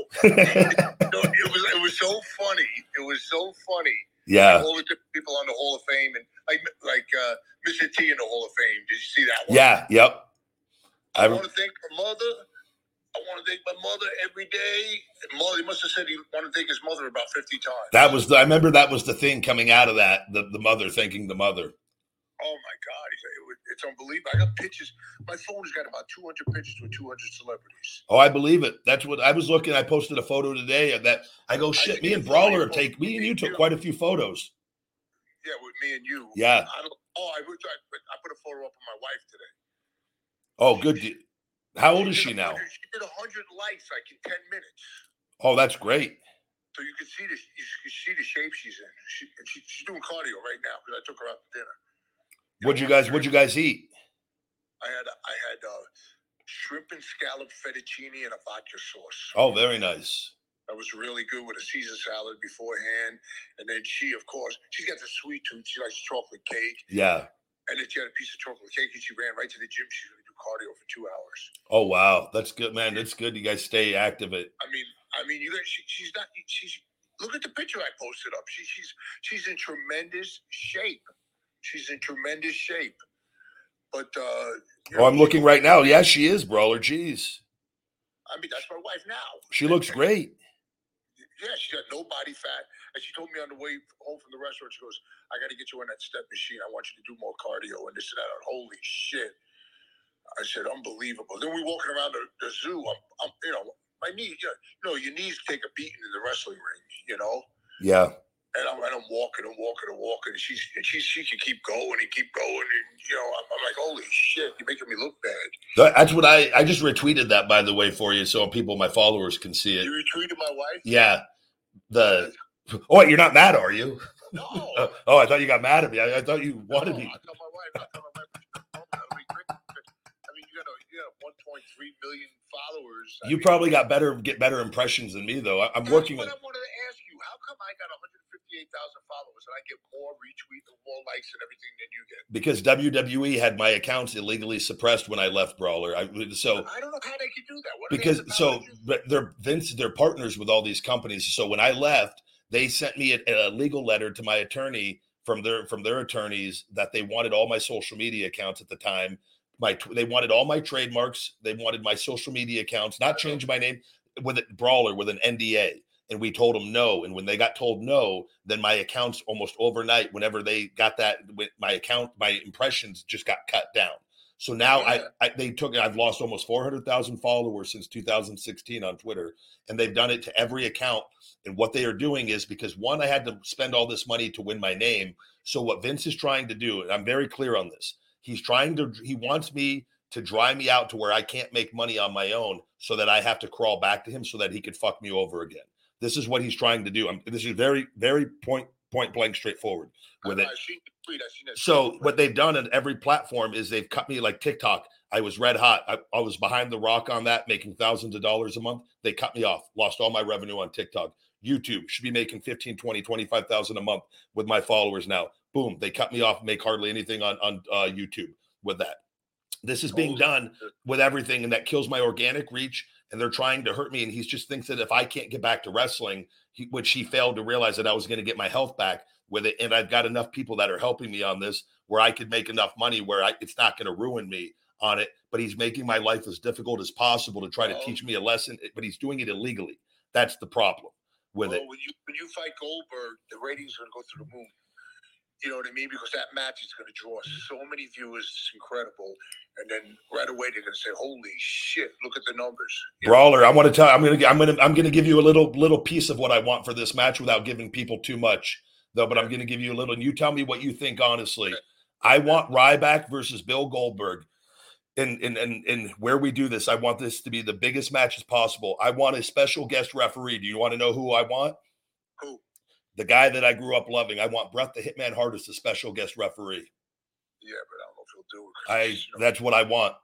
[SPEAKER 9] *laughs* So it was it was so funny. It was so funny.
[SPEAKER 1] Yeah.
[SPEAKER 9] All the different people on the Hall of Fame and like like uh, Mr. T in the Hall of Fame. Did you see that one?
[SPEAKER 1] Yeah. Yep.
[SPEAKER 9] I
[SPEAKER 1] I
[SPEAKER 9] want to thank my mother. I want to thank my mother every day. Mother, he must have said he wanted to thank his mother about fifty times.
[SPEAKER 1] that was the, I remember that was the thing coming out of that the the mother thanking the mother.
[SPEAKER 9] Oh my God, he said, it was, it's unbelievable. I got pictures. My phone's got about two hundred pictures with two hundred celebrities.
[SPEAKER 1] Oh, I believe it. That's what I was looking. I posted a photo today of that. I go, shit. Me and Brawler take. Me and you took quite a few photos.
[SPEAKER 9] Yeah, with me and you.
[SPEAKER 1] Yeah.
[SPEAKER 9] I oh, I, I, I put a photo up of my wife today.
[SPEAKER 1] Oh, good. How old is she now?
[SPEAKER 9] She did hundred likes like in ten minutes.
[SPEAKER 1] Oh, that's great.
[SPEAKER 9] So you can see the you can see the shape she's in. She, she she's doing cardio right now because I took her out to dinner.
[SPEAKER 1] What'd you guys? What'd you guys eat?
[SPEAKER 9] I had I had uh, shrimp and scallop fettuccine and a vodka sauce.
[SPEAKER 1] Oh, very nice.
[SPEAKER 9] That was really good with a Caesar salad beforehand. And then she, of course, she's got the sweet tooth. She likes chocolate cake.
[SPEAKER 1] Yeah.
[SPEAKER 9] And then she had a piece of chocolate cake and she ran right to the gym. She's going to do cardio for two hours.
[SPEAKER 1] Oh, wow. That's good, man. That's good. You guys stay active. It.
[SPEAKER 9] I mean, I mean, you guys, she, she's not, she's, look at the picture I posted up. She, she's, she's in tremendous shape. She's in tremendous shape. But, uh,
[SPEAKER 1] Oh,
[SPEAKER 9] know,
[SPEAKER 1] I'm looking right now. Yeah, she is, Brawler. Jeez,
[SPEAKER 9] I mean, that's my wife now.
[SPEAKER 1] she looks great.
[SPEAKER 9] Yeah, she got no body fat. And she told me on the way home from the restaurant, she goes, I got to get you on that step machine. I want you to do more cardio and this and that. Holy shit. I said, unbelievable. Then we walking around the, the zoo. I'm, I'm, you know, my knee, you know, you know, your knees take a beating in the wrestling ring, you know?
[SPEAKER 1] Yeah.
[SPEAKER 9] And I'm, and I'm walking and walking and walking. And she's, and she's, she can keep going and keep going. And, you know, I'm, I'm like, holy shit, you're making me look bad.
[SPEAKER 1] That's what I. I just retweeted that by the way for you, so people, my followers, can see it.
[SPEAKER 9] You retweeted my wife?
[SPEAKER 1] Yeah. The. Oh, wait, you're not mad, are you?
[SPEAKER 9] No. *laughs*
[SPEAKER 1] Oh, I thought you got mad at me. I, I thought you wanted me.
[SPEAKER 9] I tell my wife, I tell my wife, oh, that'll be great. I mean, you got a, you got 1.3 million followers. I
[SPEAKER 1] You
[SPEAKER 9] mean,
[SPEAKER 1] probably got better, get better impressions than me, though. I, I'm
[SPEAKER 9] That's
[SPEAKER 1] working
[SPEAKER 9] what
[SPEAKER 1] on.
[SPEAKER 9] I wanted to ask you. How come I got 158,000 followers and I get more retweets and more likes and everything than you get?
[SPEAKER 1] because WWE had my accounts illegally suppressed when I left Brawler. I, so
[SPEAKER 9] I don't know how they could do that. What
[SPEAKER 1] because so but they're Vince, they're partners with all these companies. So when I left, they sent me a, a legal letter to my attorney from their from their attorneys that they wanted all my social media accounts at the time. My they wanted all my trademarks. They wanted my social media accounts, not uh-huh. change my name with a Brawler with an NDA. And we told them no. And when they got told no, then my accounts almost overnight, whenever they got that, my account, my impressions just got cut down. So now
[SPEAKER 9] Yeah.
[SPEAKER 1] I, I they took I've lost almost 400,000 followers since 2016 on Twitter and they've done it to every account and what they are doing is because one I had to spend all this money to win my name. So what Vince is trying to do and I'm very clear on this. He's trying to he wants me to dry me out to where I can't make money on my own so that I have to crawl back to him so that he could fuck me over again. This is what he's trying to do. I'm, this is very very point point blank straightforward with it.
[SPEAKER 9] know, I seen the tweet. I seen that.
[SPEAKER 1] So what they've done on every platform is they've cut me like TikTok. I was red hot. I, I was behind the rock on that, making thousands of dollars a month. They cut me off, lost all my revenue on TikTok. YouTube should be making 15, 20, 25,000 a month with my followers now. Boom, they cut me off, make hardly anything on, on uh, YouTube with that. This is being done with everything, and that kills my organic reach. And they're trying to hurt me. And he just thinks that if I can't get back to wrestling, he, which he failed to realize that I was going to get my health back with it. And I've got enough people that are helping me on this where I could make enough money where I, it's not going to ruin me on it. But he's making my life as difficult as possible to try to
[SPEAKER 9] Oh.
[SPEAKER 1] teach me a lesson. But he's doing it illegally. That's the problem with
[SPEAKER 9] well,
[SPEAKER 1] it.
[SPEAKER 9] when you when you fight Goldberg, the ratings are going to go through the moon. You know what I mean? Because that match is going to draw so many viewers. It's incredible. And then right away they're going to say, "Holy shit! Look at the numbers." You know?
[SPEAKER 1] Brawler, I want to tell. I'm gonna. I'm gonna. I'm gonna give you a little little piece of what I want for this match without giving people too much, though. But I'm gonna give you a little. And you tell me what you think. Honestly, I want Ryback versus Bill Goldberg. And and and and where we do this, I want this to be the biggest match as possible. I want a special guest referee. Do you want to know who I want?
[SPEAKER 9] Who?
[SPEAKER 1] The guy that I grew up loving. I want Bret the Hitman Hart as the special guest referee.
[SPEAKER 9] Yeah, but I don't know if he'll do it.
[SPEAKER 1] I.
[SPEAKER 9] you know,
[SPEAKER 1] That's what I want.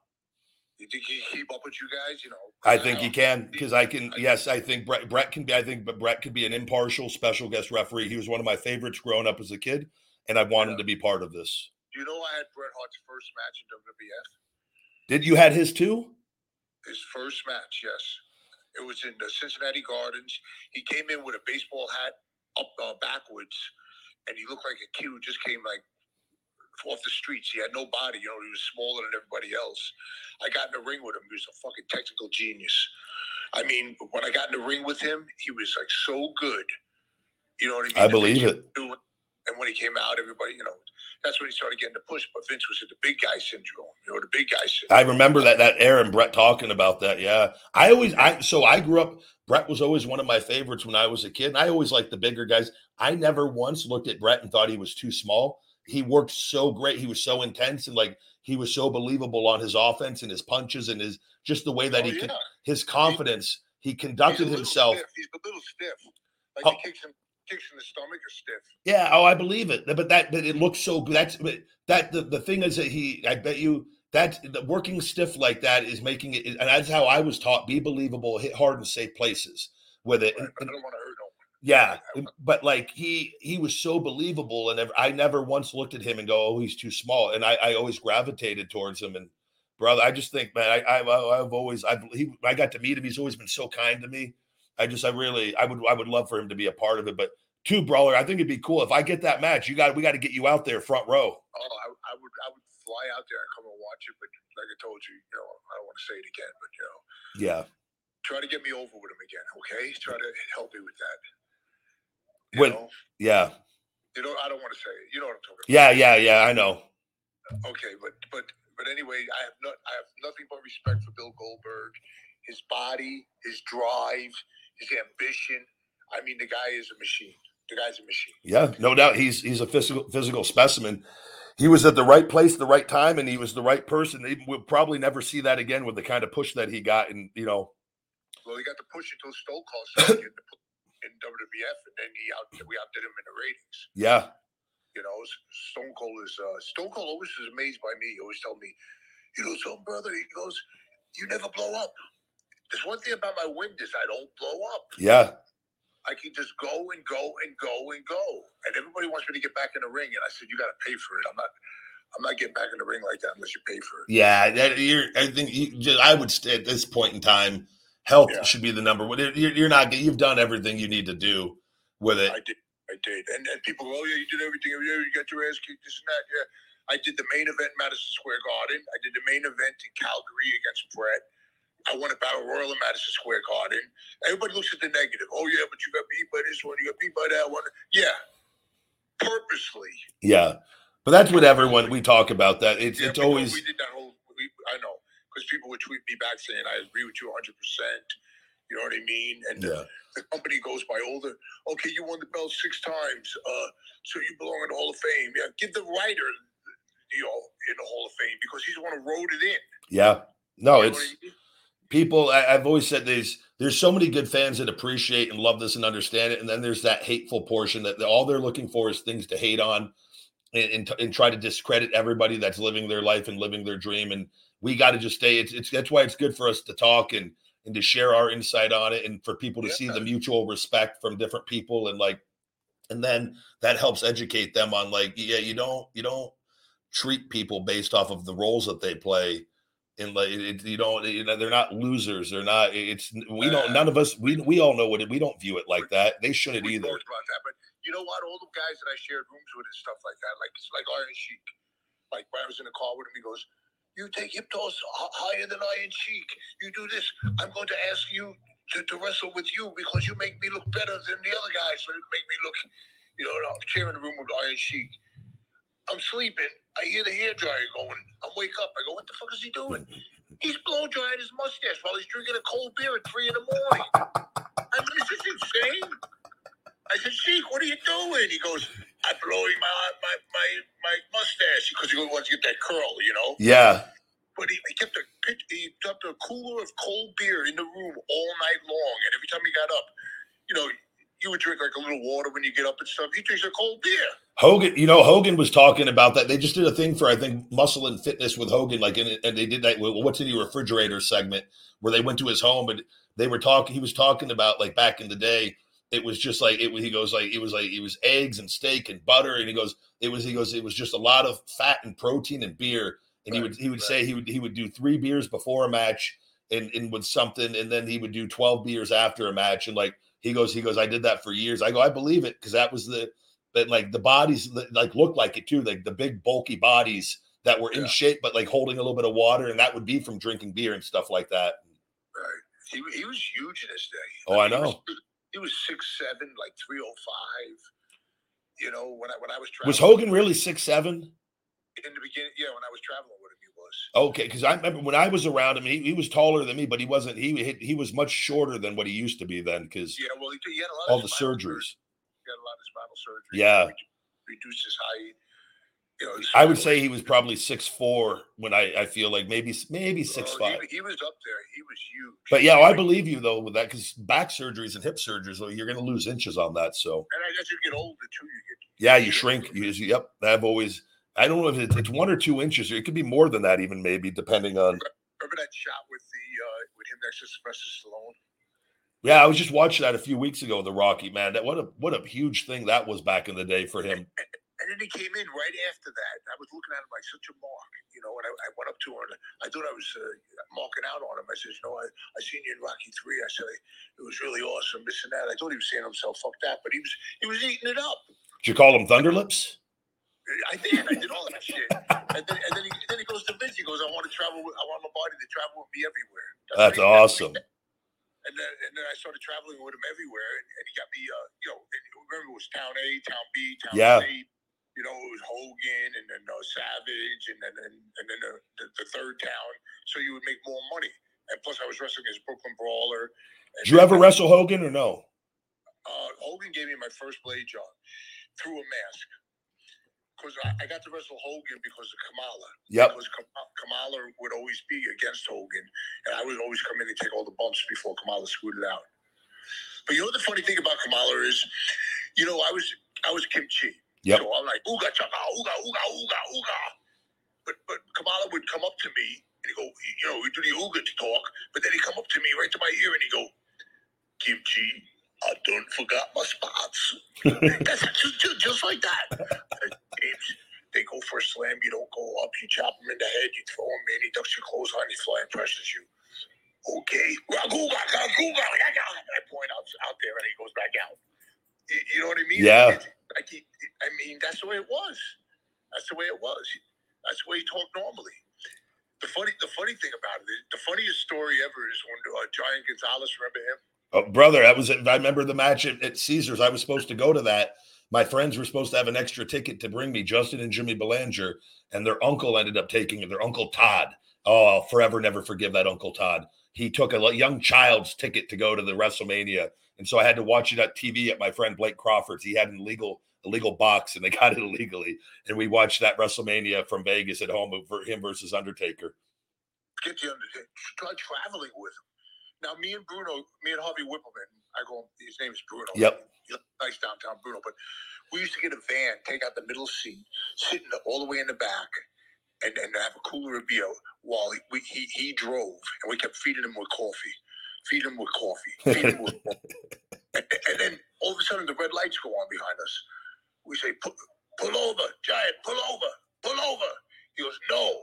[SPEAKER 9] You think he can keep up with you guys? You know,
[SPEAKER 1] I think he can because I can. Yes, I think Bret, Bret can be. I think, but Bret could be an impartial special guest referee. He was one of my favorites growing up as a kid, and I want him to be part of this.
[SPEAKER 9] Do you know I had Bret Hart's first match in WWF?
[SPEAKER 1] Did you had his too?
[SPEAKER 9] His first match, yes. It was in the Cincinnati Gardens. He came in with a baseball hat up uh, backwards, and he looked like a kid who just came like off the streets. He had no body, you know. He was smaller than everybody else. I got in the ring with him. He was a fucking technical genius. I mean, when I got in the ring with him, he was like so good. You know what I mean?
[SPEAKER 1] I believe it.
[SPEAKER 9] And when he came out, everybody, you know, that's when he started getting the push. But Vince was at the big guy syndrome. You know, the big guy syndrome.
[SPEAKER 1] I remember that that Aaron Bret talking about that. Yeah, I always I so I grew up. Bret was always one of my favorites when I was a kid. And I always liked the bigger guys. I never once looked at Bret and thought he was too small. He worked so great. He was so intense and like he was so believable on his offense and his punches and his just the way that
[SPEAKER 9] Oh,
[SPEAKER 1] he
[SPEAKER 9] yeah.
[SPEAKER 1] could his confidence. He conducted
[SPEAKER 9] He's a
[SPEAKER 1] himself.
[SPEAKER 9] Stiff. He's a little stiff. Like
[SPEAKER 1] Oh.
[SPEAKER 9] he kicks him, kicks in the stomach stiff.
[SPEAKER 1] Yeah, oh, I believe it. But that, but it looks so good. That's but that. The, the thing is that he, I bet you that the working stiff like that is making it, and that's how I was taught: be believable, hit hard in safe places with it.
[SPEAKER 9] Right,
[SPEAKER 1] And-
[SPEAKER 9] I don't want to hurt no one.
[SPEAKER 1] yeah, but like he he was so believable, and I never once looked at him and go, "Oh, he's too small." And I, I always gravitated towards him. And brother, I just think, man, I, I I've always I've he, I got to meet him. He's always been so kind to me. I just I really I would I would love for him to be a part of it. But two brawler, I think it'd be cool if I get that match. You got we got to get you out there front row.
[SPEAKER 9] Oh, I, I would I would fly out there and come and watch it. But like I told you, you know, I don't want to say it again, but you know,
[SPEAKER 1] Yeah,
[SPEAKER 9] try to get me over with him again. Okay, try to help me with that. You
[SPEAKER 1] when
[SPEAKER 9] know,
[SPEAKER 1] yeah
[SPEAKER 9] you know, I don't want to say it. You know what I'm talking about.
[SPEAKER 1] yeah yeah yeah I know.
[SPEAKER 9] Okay, but but but anyway, I have not I have nothing but respect for Bill Goldberg, his body, his drive, his ambition. I mean, the guy is a machine. The guy's a machine.
[SPEAKER 1] Yeah, no doubt. He's he's a physical physical specimen. He was at the right place, the right time, and he was the right person. He- We'll probably never see that again with the kind of push that he got. And you know,
[SPEAKER 9] Well, he got the push until Stone Cold started getting the push in WWF, and then he out we outdid him in the ratings.
[SPEAKER 1] yeah,
[SPEAKER 9] You know, Stone Cold is uh, Stone Cold always is amazed by me. He always tell me, you know, something, brother. He goes, you never blow up. There's one thing about my wind is I don't blow up.
[SPEAKER 1] yeah,
[SPEAKER 9] I can just go and go and go and go. And everybody wants me to get back in the ring, and I said, you got to pay for it. I'm not. I'm not getting back in the ring like that unless you pay for it.
[SPEAKER 1] yeah. That, you're, I think you, just, I would stay at this point in time. Health
[SPEAKER 9] Yeah.
[SPEAKER 1] should be the number one. You're, you're not. You've done everything you need to do with it.
[SPEAKER 9] I did. I did. And, and people go, oh, yeah, you did everything. Oh, yeah, you got your ass kicked, this and that. Yeah. I did the main event in Madison Square Garden. I did the main event in Calgary against Bret. I won a battle royal in Madison Square Garden. Everybody looks at the negative. Oh, yeah, but you got beat by this one. You got beat by that one. Yeah. Purposely.
[SPEAKER 1] Yeah, but that's what everyone we talk about. That it's
[SPEAKER 9] Yeah,
[SPEAKER 1] it's always
[SPEAKER 9] We did that whole. We, I know. Because people would tweet me back saying, I agree with you 100%. You know what I mean? And
[SPEAKER 1] yeah.
[SPEAKER 9] the company goes by older. okay, you won the belt six times, uh, so you belong in the Hall of Fame. Yeah, give the writer, you know, in the Hall of Fame because he's the one who wrote it in.
[SPEAKER 1] Yeah. No,
[SPEAKER 9] You know
[SPEAKER 1] it's
[SPEAKER 9] I mean?
[SPEAKER 1] People. I, I've always said there's there's so many good fans that appreciate and love this and understand it, and then there's that hateful portion that all they're looking for is things to hate on, and and, and try to discredit everybody that's living their life and living their dream. And we got to just stay. It's, it's that's why it's good for us to talk and and to share our insight on it, and for people to see the mutual respect from different people, and like, and then that helps educate them on like, yeah, you don't you don't treat people based off of the roles that they play and like it, you don't you know they're not losers they're not it's we don't none of us we we all know what it we don't view it like that they shouldn't either
[SPEAKER 9] that, but you know what? All the guys that I shared rooms with and stuff like that, like it's like Iron Sheik. Like when I was in a car with him, he goes, "You take hip toss higher than Iron Sheik. You do this. I'm going to ask you to, to wrestle with you because you make me look better than the other guys. So you make me look, you know." I'm sharing the room with Iron Sheik. I'm sleeping. I hear the hair dryer going. I wake up. I go, "What the fuck is he doing?" *laughs* He's blow drying his mustache while he's drinking a cold beer at three in the morning. *laughs* I mean, is this insane? I said, Sheik, what are you doing? He goes, I'm blowing my my my, my mustache because he wants to get that curl, you know.
[SPEAKER 1] yeah
[SPEAKER 9] But he, he kept a he kept a cooler of cold beer in the room all night long, and every time he got up, you know, you would drink like a little water when you get up and stuff. He drinks a cold beer.
[SPEAKER 1] Hogan, you know, Hogan was talking about that. They just did a thing for I think Muscle and Fitness with Hogan, like, and, and they did that. What's in your refrigerator segment where they went to his home and they were talking. He was talking about like back in the day. It was just like it. He goes like it was like it was eggs and steak and butter, and he goes it was he goes it was just a lot of fat and protein and beer. And he would he would say he would he would do three beers before a match and, and with something, and then he would do twelve beers after a match, and like he goes he goes I did that for years. I go I believe it because that was the but like the bodies like looked like it too, like the big bulky bodies that were in
[SPEAKER 9] Yeah.
[SPEAKER 1] shape, but like holding a little bit of water, and that would be from drinking beer and stuff like that.
[SPEAKER 9] Right. He, he was huge in his day.
[SPEAKER 1] Oh, I
[SPEAKER 9] mean, he was-
[SPEAKER 1] know.
[SPEAKER 9] He was six seven, like three oh five. You know, when I when I was traveling
[SPEAKER 1] Was Hogan really six seven?
[SPEAKER 9] in the beginning? Yeah, when I was traveling with was.
[SPEAKER 1] Okay, because I remember when I was around him, he, he was taller than me, but he wasn't. He he, was much shorter than what he used to be then. Because
[SPEAKER 9] Yeah, well, he, he had a lot
[SPEAKER 1] all
[SPEAKER 9] of
[SPEAKER 1] the surgeries.
[SPEAKER 9] He had a lot of spinal surgery.
[SPEAKER 1] Yeah.
[SPEAKER 9] reduced his height. You know,
[SPEAKER 1] I would say he was probably six four when I I feel like maybe maybe oh, six
[SPEAKER 9] Oh,
[SPEAKER 1] five.
[SPEAKER 9] He, he was up there. He was huge.
[SPEAKER 1] But yeah, I believe you though with that because back surgeries and hip surgeries, you're going to lose inches on that. So
[SPEAKER 9] And I guess you get older too. You get
[SPEAKER 1] yeah, you shrink. You, yep, I've always. I don't know if it's, it's one or two inches. It could be more than that, even maybe depending on.
[SPEAKER 9] remember that shot with the uh with him next to Sylvester Stallone.
[SPEAKER 1] Yeah, I was just watching that a few weeks ago. The Rocky man, that what a what a huge thing that was back in the day for him.
[SPEAKER 9] And then he came in right after that. I was looking at him like such a mark, you know. And I, I went up to him. And I thought I was uh, marking out on him. I said, "You know, I, I seen you in Rocky Three. I said it was really awesome. This and that. I thought he was saying himself, "Fuck that," but he was he was eating it up.
[SPEAKER 1] Did you call him Thunderlips?
[SPEAKER 9] I did. I did all that shit. And then, and then, he, then he goes to Vince. He goes, "I want to travel. With, I want my body to travel with me everywhere."
[SPEAKER 1] That's
[SPEAKER 9] what he- what he
[SPEAKER 1] awesome.
[SPEAKER 9] And then, and then I started traveling with him everywhere, and, and he got me, uh, you know, and remember it was Town A, Town B, Town
[SPEAKER 1] Yeah.
[SPEAKER 9] C. You know, it was Hogan, and then uh, Savage, and then and, and then the, the, the third town. So you would make more money. And plus, I was wrestling as Brooklyn Brawler.
[SPEAKER 1] Did you ever wrestle Hogan or no?
[SPEAKER 9] Uh, Hogan gave me my first blade job through a mask. Because I, I got to wrestle Hogan because of Kamala.
[SPEAKER 1] Yep.
[SPEAKER 9] Because Kam- Kamala would always be against Hogan, and I would always come in and take all the bumps before Kamala scooted out. But you know the funny thing about Kamala is, you know, I was I was Kim Chee.
[SPEAKER 1] Yep.
[SPEAKER 9] So I'm like ooga chaka, ooga ooga ooga ooga. But but Kamala would come up to me and he go, you know, we do the ooga to talk, but then he come up to me right to my ear and he go, Kim Chee, I don't forgot my spots. *laughs* That's just, just like that. James, they go for a slam, you don't go up, you chop him in the head, you throw him in, he ducks your clothes on, he fly and presses you. Okay, Raguga, Raguga, I point out, out there and he goes back out. You, you know what I mean?
[SPEAKER 1] Yeah.
[SPEAKER 9] It's Like he, I mean, that's the way it was. That's the way it was. That's the way he talked normally. The funny, the funny thing about it, the funniest story ever is when uh, Giant Gonzalez, remember him?
[SPEAKER 1] Oh, brother, that was I remember the match at, at Caesars. I was supposed to go to that. My friends were supposed to have an extra ticket to bring me, Justin and Jimmy Belanger, and their uncle ended up taking it. Their uncle Todd. Oh, I'll forever never forgive that Uncle Todd. He took a young child's ticket to go to the WrestleMania, and so I had to watch it on TV at my friend Blake Crawford's. He had an illegal illegal box, and they *laughs* got it illegally, and we watched that WrestleMania from Vegas at home for him versus Undertaker.
[SPEAKER 9] Get the Undertaker. Try traveling with him. Now, me and Bruno, me and Harvey Wippleman, I go, his name is Bruno.
[SPEAKER 1] Yep.
[SPEAKER 9] Nice downtown Bruno. But we used to get a van, take out the middle seat, sit in the, all the way in the back, and then have a cooler of beer while he, we, he, he drove. And we kept feeding him with coffee, feed him with coffee, feed him with *laughs* and, and then all of a sudden, the red lights go on behind us. We say, pull, pull over, Giant, pull over, pull over. He goes, no.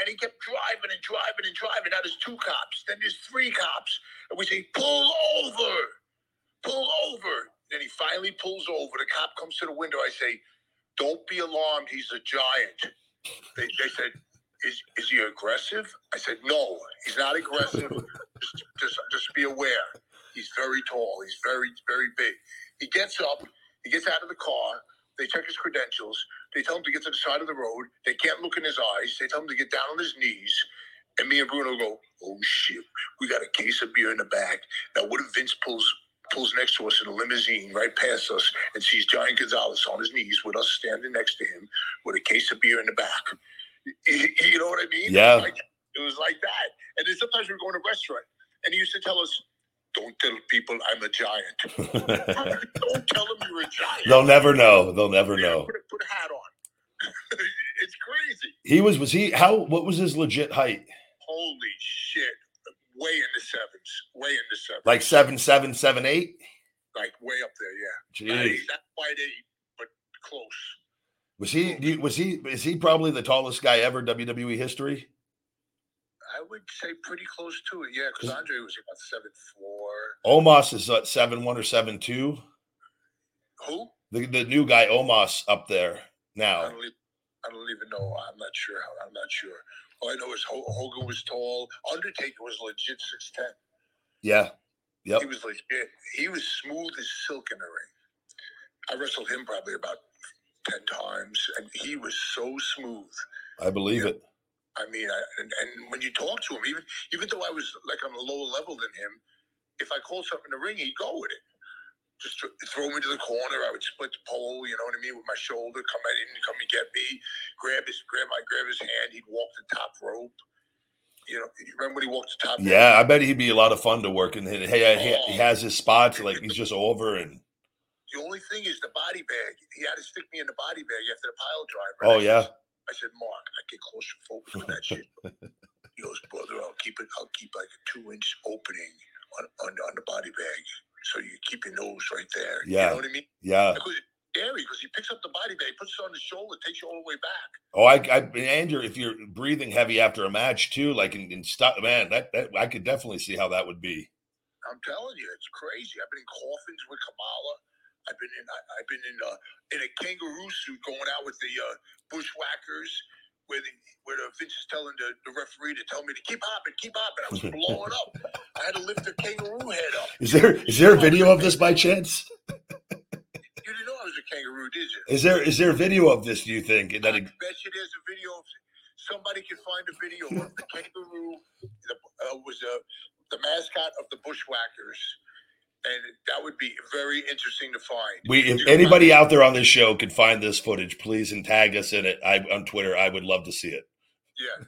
[SPEAKER 9] And he kept driving and driving and driving. Now there's two cops, then there's three cops. And we say, pull over, pull over. Then he finally pulls over. The cop comes to the window. I say, don't be alarmed. He's a giant. They, they said, is, is he aggressive? I said, no, he's not aggressive. *laughs* just, just, just be aware. He's very tall. He's very, very big. He gets up. He gets out of the car. They check his credentials. They tell him to get to the side of the road. They can't look in his eyes. They tell him to get down on his knees. And me and Bruno go, oh shit, we got a case of beer in the back. Now what if Vince pulls pulls next to us in a limousine right past us and sees Giant Gonzalez on his knees with us standing next to him with a case of beer in the back? You know what I mean?
[SPEAKER 1] Yeah.
[SPEAKER 9] It was like, it was like that. And then sometimes we were going to a restaurant and he used to tell us, Don't tell people I'm a giant. *laughs* Don't tell them you're a giant.
[SPEAKER 1] They'll never know. They'll never know.
[SPEAKER 9] Put a, put a hat on. *laughs* it's crazy.
[SPEAKER 1] He was was he how what was his legit height?
[SPEAKER 9] Holy shit. Way in the sevens. Way in the sevens.
[SPEAKER 1] Like seven seven seven eight.
[SPEAKER 9] Like way up there, yeah.
[SPEAKER 1] Jeez.
[SPEAKER 9] Not, not quite eight, but close.
[SPEAKER 1] Was he was he is he probably the tallest guy ever WWE history?
[SPEAKER 9] I would say pretty close to it, yeah, because Andre was about seven four.
[SPEAKER 1] Omos is at seven one or seven two.
[SPEAKER 9] Who?
[SPEAKER 1] The the new guy Omos up there
[SPEAKER 9] I
[SPEAKER 1] now.
[SPEAKER 9] don't, even, I don't even know. I'm not sure. how- I'm not sure. All I know is Ho- Hogan was tall. Undertaker was legit six ten.
[SPEAKER 1] Yeah. Yep.
[SPEAKER 9] He was legit. He was smooth as silk in the ring. I wrestled him probably about ten times, and he was so smooth.
[SPEAKER 1] I believe it.
[SPEAKER 9] I mean, I, and, and when you talk to him, even even though I was like on a lower level than him, if I called something in the ring, he'd go with it. Just th- throw me to the corner. I would split the pole. You know what I mean, with my shoulder. Come at in, come and get me. Grab his, grab my, grab his hand. He'd walk the top rope. You know, you remember when he walked the top rope?
[SPEAKER 1] Yeah, I bet he'd be a lot of fun to work in. Hey, he, he oh. has his spots like he's just over and
[SPEAKER 9] The only thing is the body bag. He had to stick me in the body bag after the pile driver.
[SPEAKER 1] oh yeah.
[SPEAKER 9] Said- I said, Mark, I get closer focus with that shit. *laughs* He goes, brother, I'll keep it. I'll keep like a two inch opening on on, on the body bag, so you keep your nose right there.
[SPEAKER 1] Yeah.
[SPEAKER 9] you know what I mean?
[SPEAKER 1] Yeah.
[SPEAKER 9] Because scary because he picks up the body bag, puts it on his shoulder, takes you all the way back.
[SPEAKER 1] Oh, I, I, Andrew, if you're breathing heavy after a match too, like in, in stuff, man, that, that I could definitely see how that would be.
[SPEAKER 9] I'm telling you, it's crazy. I've been in coffins with Kamala. I've been in. I, I've been in uh, in a kangaroo suit going out with the uh, bushwhackers. Where, the, where the Vince is telling the, the referee to tell me to keep hopping, keep hopping. I was *laughs* blowing up. I had to lift the kangaroo head up.
[SPEAKER 1] Is there is there a video of this by chance?
[SPEAKER 9] You didn't know I was a kangaroo, did you?
[SPEAKER 1] Is there is there a video of this? Do you think that? It,
[SPEAKER 9] bet you there's a video. Of, somebody can find a video of the kangaroo. The, uh, was uh, the mascot of the Bushwhackers, and that would be very interesting to find.
[SPEAKER 1] we if anybody out there on this show could find this footage, please and tag us in it. I on Twitter. I would love to see it.
[SPEAKER 9] Yeah,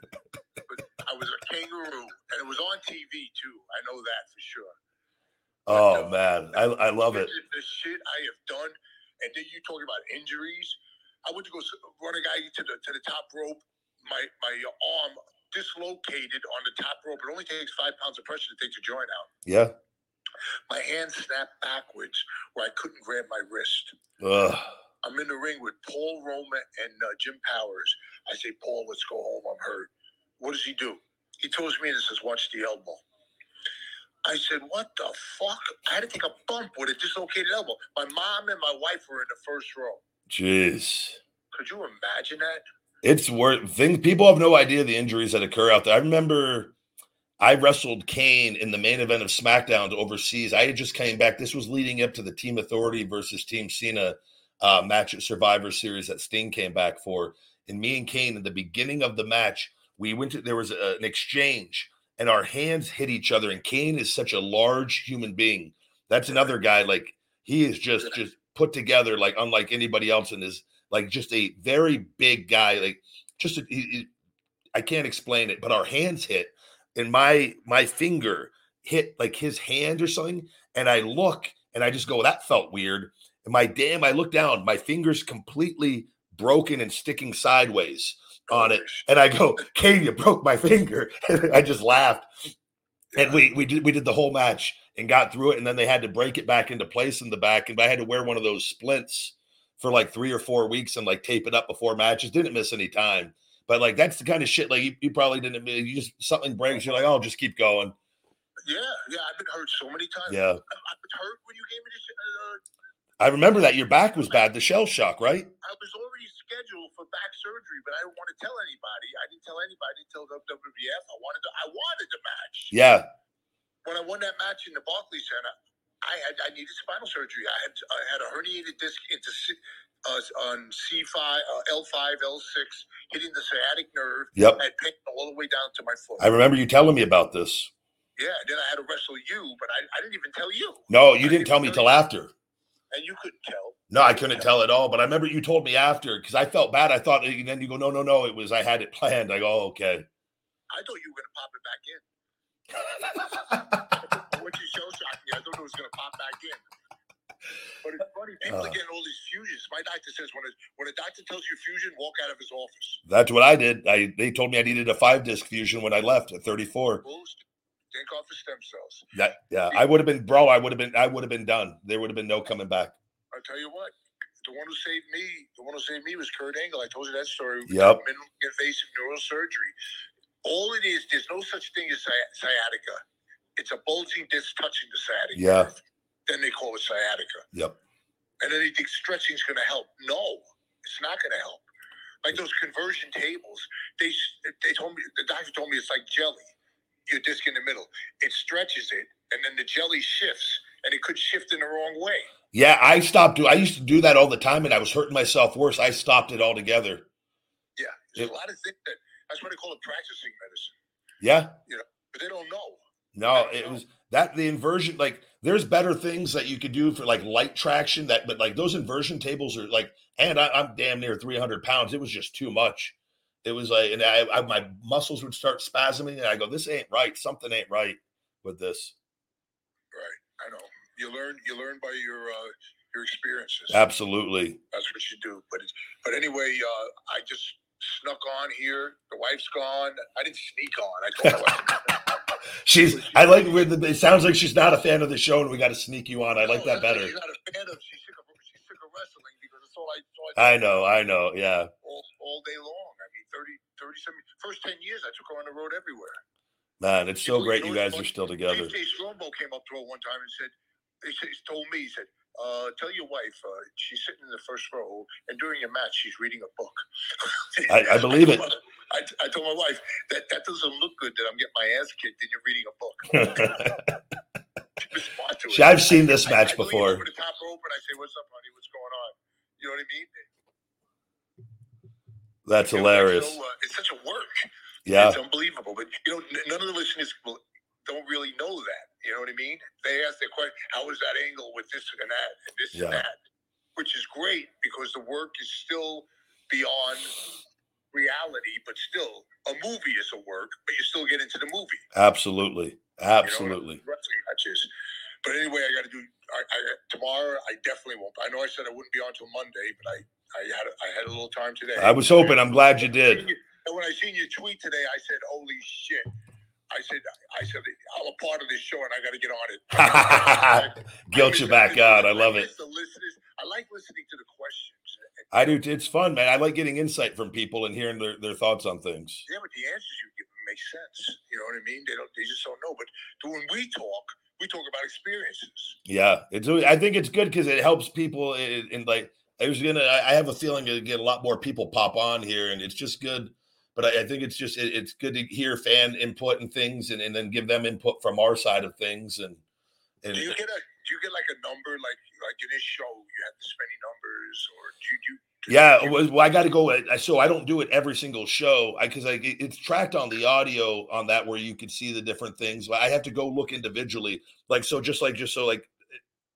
[SPEAKER 9] but I was a kangaroo, and it was on TV too. I know that for sure.
[SPEAKER 1] Oh man, I I love it.
[SPEAKER 9] The, shit I have done, and then you talking about injuries. I went to go run a guy to the to the top rope. My my arm dislocated on the top rope. It only takes five pounds of pressure to take the joint out.
[SPEAKER 1] Yeah.
[SPEAKER 9] My hand snapped backwards where I couldn't grab my wrist.
[SPEAKER 1] Ugh.
[SPEAKER 9] I'm in the ring with Paul Roma and uh, Jim Powers. I say, Paul, let's go home. I'm hurt. What does he do? He throws me and says, watch the elbow. I said, what the fuck? I had to take a bump with a dislocated elbow. My mom and my wife were in the first row.
[SPEAKER 1] Jeez.
[SPEAKER 9] Could you imagine that?
[SPEAKER 1] It's worth things people have no idea the injuries that occur out there. I remember I wrestled Kane in the main event of SmackDown overseas. I had just came back. This was leading up to the Team Authority versus Team Cena uh, match at Survivor Series that Sting came back for. And me and Kane, in the beginning of the match, we went to there was a, an exchange, and our hands hit each other. And Kane is such a large human being. That's another guy like he is just just put together like unlike anybody else and is like just a very big guy like just a, he, he- i can't explain it but our hands hit and my my finger hit like his hand or something and i look and i just go that felt weird. And my damn i look down my fingers completely broken and sticking sideways on it and i go kane you broke my *laughs* finger. And i just laughed. And we we did we did the whole match and got through it and then they had to break it back into place in the back and i had to wear one of those splints for like three or four weeks and like tape it up before matches. Didn't miss any time but like that's the kind of shit like you, you probably didn't you just something breaks you're like oh just keep going
[SPEAKER 9] Yeah, yeah. I've been hurt so many times.
[SPEAKER 1] Yeah.
[SPEAKER 9] I, I've been hurt when you gave me this. Uh,
[SPEAKER 1] i remember that your back was bad the shell shock right
[SPEAKER 9] I was already scheduled for back surgery, but I didn't want to tell anybody. I didn't tell anybody until WWF. I wanted to, I wanted the match.
[SPEAKER 1] yeah
[SPEAKER 9] When I won that match in the Barclays Center, I had I needed spinal surgery. I had I had a herniated disc into uh, on C five, uh, L five, L six, hitting the sciatic nerve.
[SPEAKER 1] Yep.
[SPEAKER 9] I had pain all the way down to my foot.
[SPEAKER 1] i remember you telling me about this
[SPEAKER 9] Yeah. Then I had to wrestle you, but I, I didn't even tell you.
[SPEAKER 1] no you didn't tell me till after
[SPEAKER 9] And you couldn't tell.
[SPEAKER 1] no i couldn't tell at all but i remember you told me after because i felt bad i thought and then you go no no no it was i had it planned i go oh, okay
[SPEAKER 9] I thought you were going to pop it back in. *laughs* what you shell shocking. I thought it was going to pop back in. But it's funny. People
[SPEAKER 1] Uh.
[SPEAKER 9] are getting all these fusions. My doctor says when a, when a doctor tells you fusion, walk out of his office.
[SPEAKER 1] That's what I did. I they told me I needed a five disc fusion when I left at 34.
[SPEAKER 9] Boost. Thank God for stem cells.
[SPEAKER 1] That yeah, I would have been bro. I would have been I would have been done. There would have been no coming back.
[SPEAKER 9] I tell you what, the one who saved me, the one who saved me was Kurt Angle. I told you that story.
[SPEAKER 1] Yep.
[SPEAKER 9] Minimally invasive neurosurgery. All it is, there's no such thing as sci- sciatica. It's a bulging disc touching the sciatica.
[SPEAKER 1] Yeah.
[SPEAKER 9] Then they call it sciatica.
[SPEAKER 1] Yep.
[SPEAKER 9] And then they think stretching is going to help. No, it's not going to help. Like those inversion tables, they they told me the doctor told me it's like jelly. Your disc in the middle, it stretches it, and then the jelly shifts, and it could shift in the wrong way.
[SPEAKER 1] Yeah, I stopped do I used to do that all the time and I was hurting myself worse. I stopped it altogether.
[SPEAKER 9] Yeah, there's
[SPEAKER 1] It-
[SPEAKER 9] a lot of things that that's why they call it practicing medicine.
[SPEAKER 1] Yeah.
[SPEAKER 9] You know, but they don't know.
[SPEAKER 1] No, it was that the inversion like there's better things that you could do for like light traction that but like those inversion tables are like and I, I'm damn near 300 pounds. It was just too much. It was like and I, I my muscles would start spasming and I go this ain't right. Something ain't right with this.
[SPEAKER 9] Right, I know. You learn you learn by your uh, your experiences.
[SPEAKER 1] Absolutely.
[SPEAKER 9] That's what you do. But it's, but anyway, uh, I just snuck on here. The wife's gone. I didn't sneak on. I told wife.
[SPEAKER 1] She's I like the, it sounds like she's not a fan of the show and we got to sneak you on. I like that better.
[SPEAKER 9] She's not a fan of. She's sick of. She's sick of wrestling because it's all I. It's all I,
[SPEAKER 1] I know, I know. Yeah.
[SPEAKER 9] all, all day long. I mean, 30, 37, first 10 years, I took her on the road everywhere.
[SPEAKER 1] Man, it's so
[SPEAKER 9] You know-
[SPEAKER 1] great
[SPEAKER 9] you
[SPEAKER 1] you guys are still together.
[SPEAKER 9] TJ Strombo came up to her one time and said, he, said, he told me, he said, uh, tell your wife uh, she's sitting in the first row and during your match she's reading a book.
[SPEAKER 1] I, I believe it.
[SPEAKER 9] my- *laughs* I, I told my wife that that doesn't look good that I'm getting my ass kicked and you're reading a book. *laughs* She responded it.
[SPEAKER 1] See, I've seen this
[SPEAKER 9] I-
[SPEAKER 1] match
[SPEAKER 9] I
[SPEAKER 1] before.
[SPEAKER 9] Over the top rope and I say, "What's up, honey? What's going on?" You know what I mean?
[SPEAKER 1] That's
[SPEAKER 9] You know,
[SPEAKER 1] hilarious.
[SPEAKER 9] So, uh, it's such a work.
[SPEAKER 1] Yeah.
[SPEAKER 9] It's unbelievable. But you know, n- none of the listeners will- don't really know that. You know what I mean? They ask their question, how is that angle with this and that and this
[SPEAKER 1] Yeah.
[SPEAKER 9] and that?" Which is great because the work is still beyond reality, but still a movie is a work, but you still get into the movie.
[SPEAKER 1] Absolutely. Absolutely.
[SPEAKER 9] Wrestling matches. But anyway, I got to do. I, I tomorrow. I definitely won't. I know I said I wouldn't be on till Monday, but I I had I had a little time today.
[SPEAKER 1] I was hoping. I'm glad you did.
[SPEAKER 9] And when I seen your tweet today, I said, "Holy shit!" I said, "I said I'm a part of this show, and I got to get on it." *laughs*
[SPEAKER 1] Guilt you back out. I love it.
[SPEAKER 9] the listeners. I like listening to the questions.
[SPEAKER 1] I do. It's fun, man. I like getting insight from people and hearing their, their thoughts on things.
[SPEAKER 9] Yeah, but the answers you give them make sense. You know what I mean? They don't. They just don't know. But when we talk, we talk about experiences.
[SPEAKER 1] Yeah, it's. I think it's good because it helps people. In, in like, I was gonna. I I have a feeling to get a lot more people pop on here, and it's just good. But I, I think it's just it, it's good to hear fan input and things, and, and then give them input from our side of things. And and
[SPEAKER 9] Do you get a? Do you get like a number? Like like in this show, you have this many numbers, or do you? Do you
[SPEAKER 1] Yeah, well, well, I got to go. So I don't do it every single show because I, it- it's tracked on the audio on that where you can see the different things. But I have to go look individually, like so. Just like just so like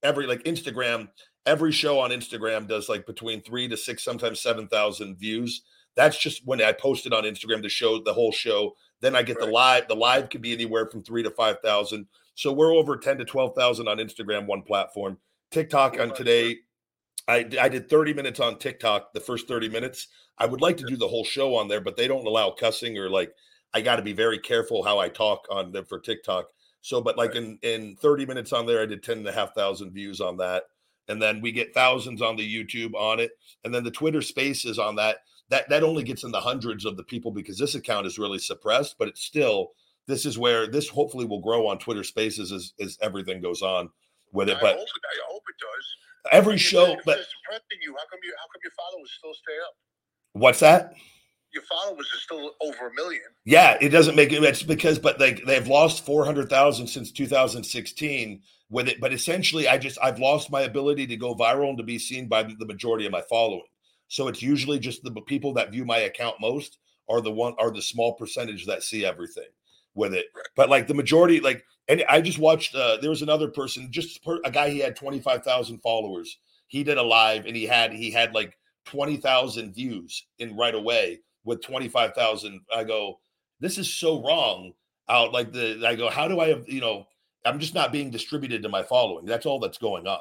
[SPEAKER 1] every like Instagram, every show on Instagram does like between three to six, sometimes seven thousand views. That's just when I post it on Instagram to show the whole show. Then I get the live. The live could be anywhere from three to five thousand. So we're over ten to twelve thousand on Instagram, one platform. TikTok on today. I, I did 30 minutes on TikTok, the first 30 minutes. I would like to do the whole show on there, but they don't allow cussing or like I got to be very careful how I talk on them for TikTok. So, but like in in 30 minutes on there, I did 10 and a half thousand views on that. And then we get thousands on the YouTube on it. And then the Twitter spaces on that, that that only gets in the hundreds of the people because this account is really suppressed, but it's still this is where this hopefully will grow on Twitter spaces as, as everything goes on with it.
[SPEAKER 9] I
[SPEAKER 1] But
[SPEAKER 9] hope I hope it does.
[SPEAKER 1] every show,
[SPEAKER 9] if
[SPEAKER 1] but
[SPEAKER 9] suppressing you, how come you? How come your followers still stay up?
[SPEAKER 1] what's that?
[SPEAKER 9] Your followers are still over a million.
[SPEAKER 1] Yeah, it doesn't make it. It's because, but they they've lost four hundred thousand since two thousand sixteen with it. But essentially, I just I've lost my ability to go viral and to be seen by the majority of my following. So it's usually just the people that view my account most are the one are the small percentage that see everything with it. But like the majority, like and I just watched. uh There was another person, just per, a guy. He had twenty five thousand followers. He did a live and he had he had like twenty thousand views in right away with 25,000. I go, this is so wrong out like the, I go, how do I have, you know, I'm just not being distributed to my following. That's all that's going on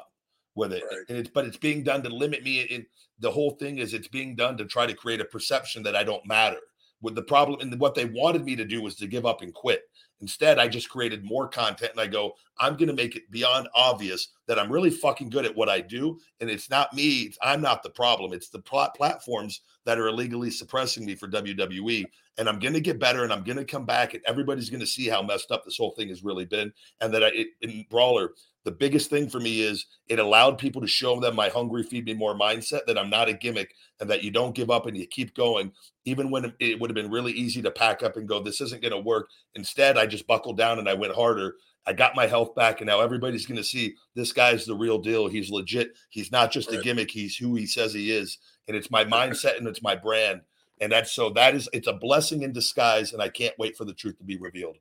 [SPEAKER 1] with it.
[SPEAKER 9] Right.
[SPEAKER 1] And it's but it's being done to limit me. In the whole thing is it's being done to try to create a perception that I don't matter. With the problem and what they wanted me to do was to give up and quit. Instead, I just created more content and I go, I'm going to make it beyond obvious that I'm really fucking good at what I do. And it's not me. It's, I'm not the problem. It's the plat- platforms that are illegally suppressing me for WWE. And I'm going to get better and I'm going to come back and everybody's going to see how messed up this whole thing has really been. And that I, it, in Brawler, the biggest thing for me is it allowed people to show them my hungry, feed me more mindset that I'm not a gimmick and that you don't give up and you keep going, even when it would have been really easy to pack up and go, this isn't going to work. Instead, I just buckled down and I went harder. I got my health back, and now everybody's going to see this guy's the real deal. He's legit. He's not just a gimmick. He's who he says he is, and it's my mindset and it's my brand, and that's so that is it's a blessing in disguise, and I can't wait for the truth to be revealed.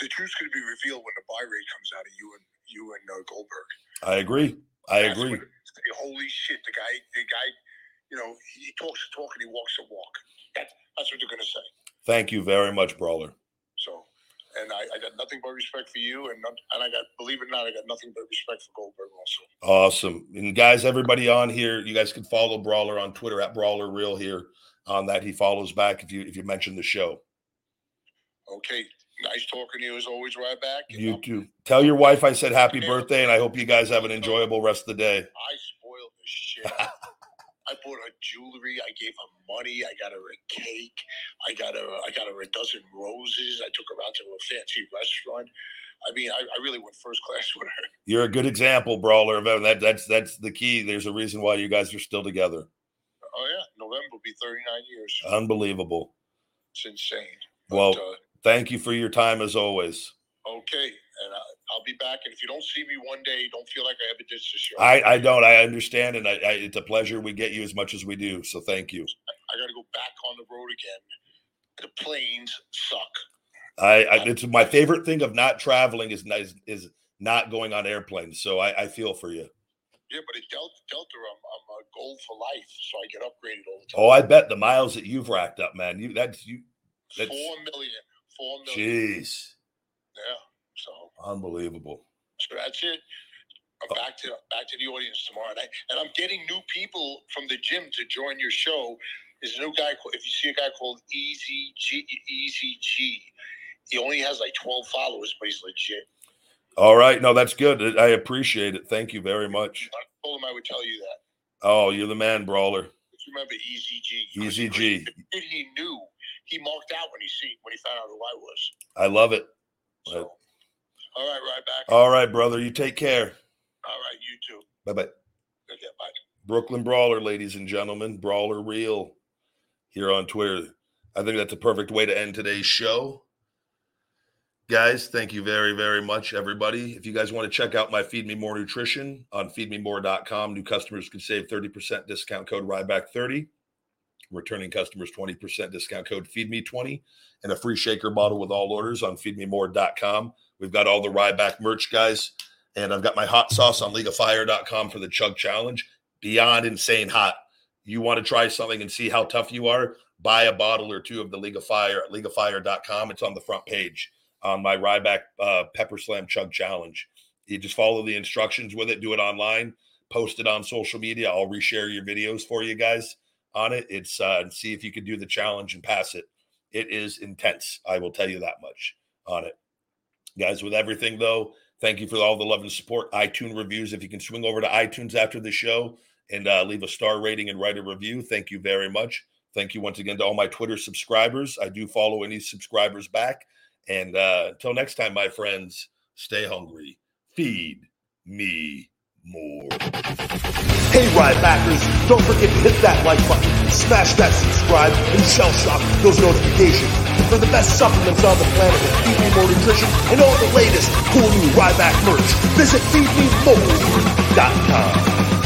[SPEAKER 9] The truth's going to be revealed when the buy rate comes out of you and you and uh, Goldberg.
[SPEAKER 1] I agree. I
[SPEAKER 9] That's
[SPEAKER 1] agree.
[SPEAKER 9] say, Holy shit! The guy, the guy, you know, he talks the talk and he walks the walk. That's that's what they're going to say.
[SPEAKER 1] Thank you very much, Brawler.
[SPEAKER 9] So, and I, I got nothing but respect for you, and not, and I got, believe it or not, I got nothing but respect for Goldberg also.
[SPEAKER 1] Awesome. And guys, everybody on here, you guys can follow Brawler on Twitter at Brawler Real here. On that, he follows back if you if you mention the show.
[SPEAKER 9] Okay, nice talking to you as always. Ryback. And
[SPEAKER 1] You
[SPEAKER 9] I'm-
[SPEAKER 1] too. Tell your wife I said happy birthday, and I hope you guys have an enjoyable rest of the day.
[SPEAKER 9] I spoiled the shit. out of her. I bought her jewelry. I gave her money. I got her a cake. I got her. I got her a dozen roses. I took her out to a fancy restaurant. I mean, I, I really went first class *laughs* with her.
[SPEAKER 1] You're a good example, Brawler. Of that. That's that's the key. There's a reason why you guys are still together.
[SPEAKER 9] Oh yeah, November will be 39 years.
[SPEAKER 1] Unbelievable.
[SPEAKER 9] It's insane.
[SPEAKER 1] Well,
[SPEAKER 9] uh,
[SPEAKER 1] thank you for your time as always.
[SPEAKER 9] Okay, and I, I'll be back. And if you don't see me one day, don't feel like I ever did the show.
[SPEAKER 1] I I don't. I understand, and I, I it's a pleasure we get you as much as we do. So thank you.
[SPEAKER 9] I got to go back on the road again. The planes suck.
[SPEAKER 1] I, I it's my favorite thing of not traveling is is, is not going on airplanes. So I, I feel for you.
[SPEAKER 9] Yeah, but at Delta, Delta, I'm, I'm a gold for life, so I get upgraded all the oh, time.
[SPEAKER 1] Oh, I bet the miles that you've racked up, man. You that's you. That's
[SPEAKER 9] Four million. Four million.
[SPEAKER 1] jeez,
[SPEAKER 9] Yeah. So,
[SPEAKER 1] unbelievable.
[SPEAKER 9] so that's it. I'm
[SPEAKER 1] Oh.
[SPEAKER 9] back to back to the audience tomorrow night, and I'm getting new people from the gym to join your show. There's a new guy. called- If you see a guy called Easy G, Easy G, he only has like 12 followers, but he's legit.
[SPEAKER 1] All right, no, that's good. I appreciate it. Thank you very much.
[SPEAKER 9] I told him I would tell you that.
[SPEAKER 1] Oh, you're the man, brawler.
[SPEAKER 9] Remember Easy G,
[SPEAKER 1] Easy G.
[SPEAKER 9] He knew, he marked out when he see when he found out who I was.
[SPEAKER 1] I love it.
[SPEAKER 9] So, all right, Ryback.
[SPEAKER 1] All right, brother. You take care.
[SPEAKER 9] All right, you too.
[SPEAKER 1] Bye bye.
[SPEAKER 9] Okay, bye.
[SPEAKER 1] Brooklyn Brawler, ladies and gentlemen. Brawler Real here on Twitter. I think that's a perfect way to end today's show. Guys, thank you very, very much, everybody. If you guys want to check out my Feed Me More Nutrition on feedmemore.com, new customers can save 30% discount code RYBACK30. Returning customers 20% discount code FeedMe20 and a free shaker bottle with all orders on feedmemore.com. We've got all the Ryback merch, guys. And I've got my hot sauce on leagueoffire.com for the chug challenge. Beyond insane hot. You want to try something and see how tough you are? Buy a bottle or two of the League of Fire at leagueoffire.com. It's on the front page on my Ryback uh, Pepper Slam Chug Challenge. You just follow the instructions with it, do it online, post it on social media. I'll reshare your videos for you guys on it. It's uh, and see if you can do the challenge and pass it. It is intense. I will tell you that much on it. Guys, with everything though, thank you for all the love and support. iTunes reviews. If you can swing over to iTunes after the show and uh, leave a star rating and write a review, thank you very much. Thank you once again to all my Twitter subscribers. I do follow any subscribers back. And uh, until next time, my friends, stay hungry. Feed me more.
[SPEAKER 10] Hey, Rybackers, don't forget to hit that like button, smash that subscribe, and shell shock those notifications for the best supplements on the planet with Feed Me More Nutrition and all the latest cool new Ryback merch. Visit feedmemore.com.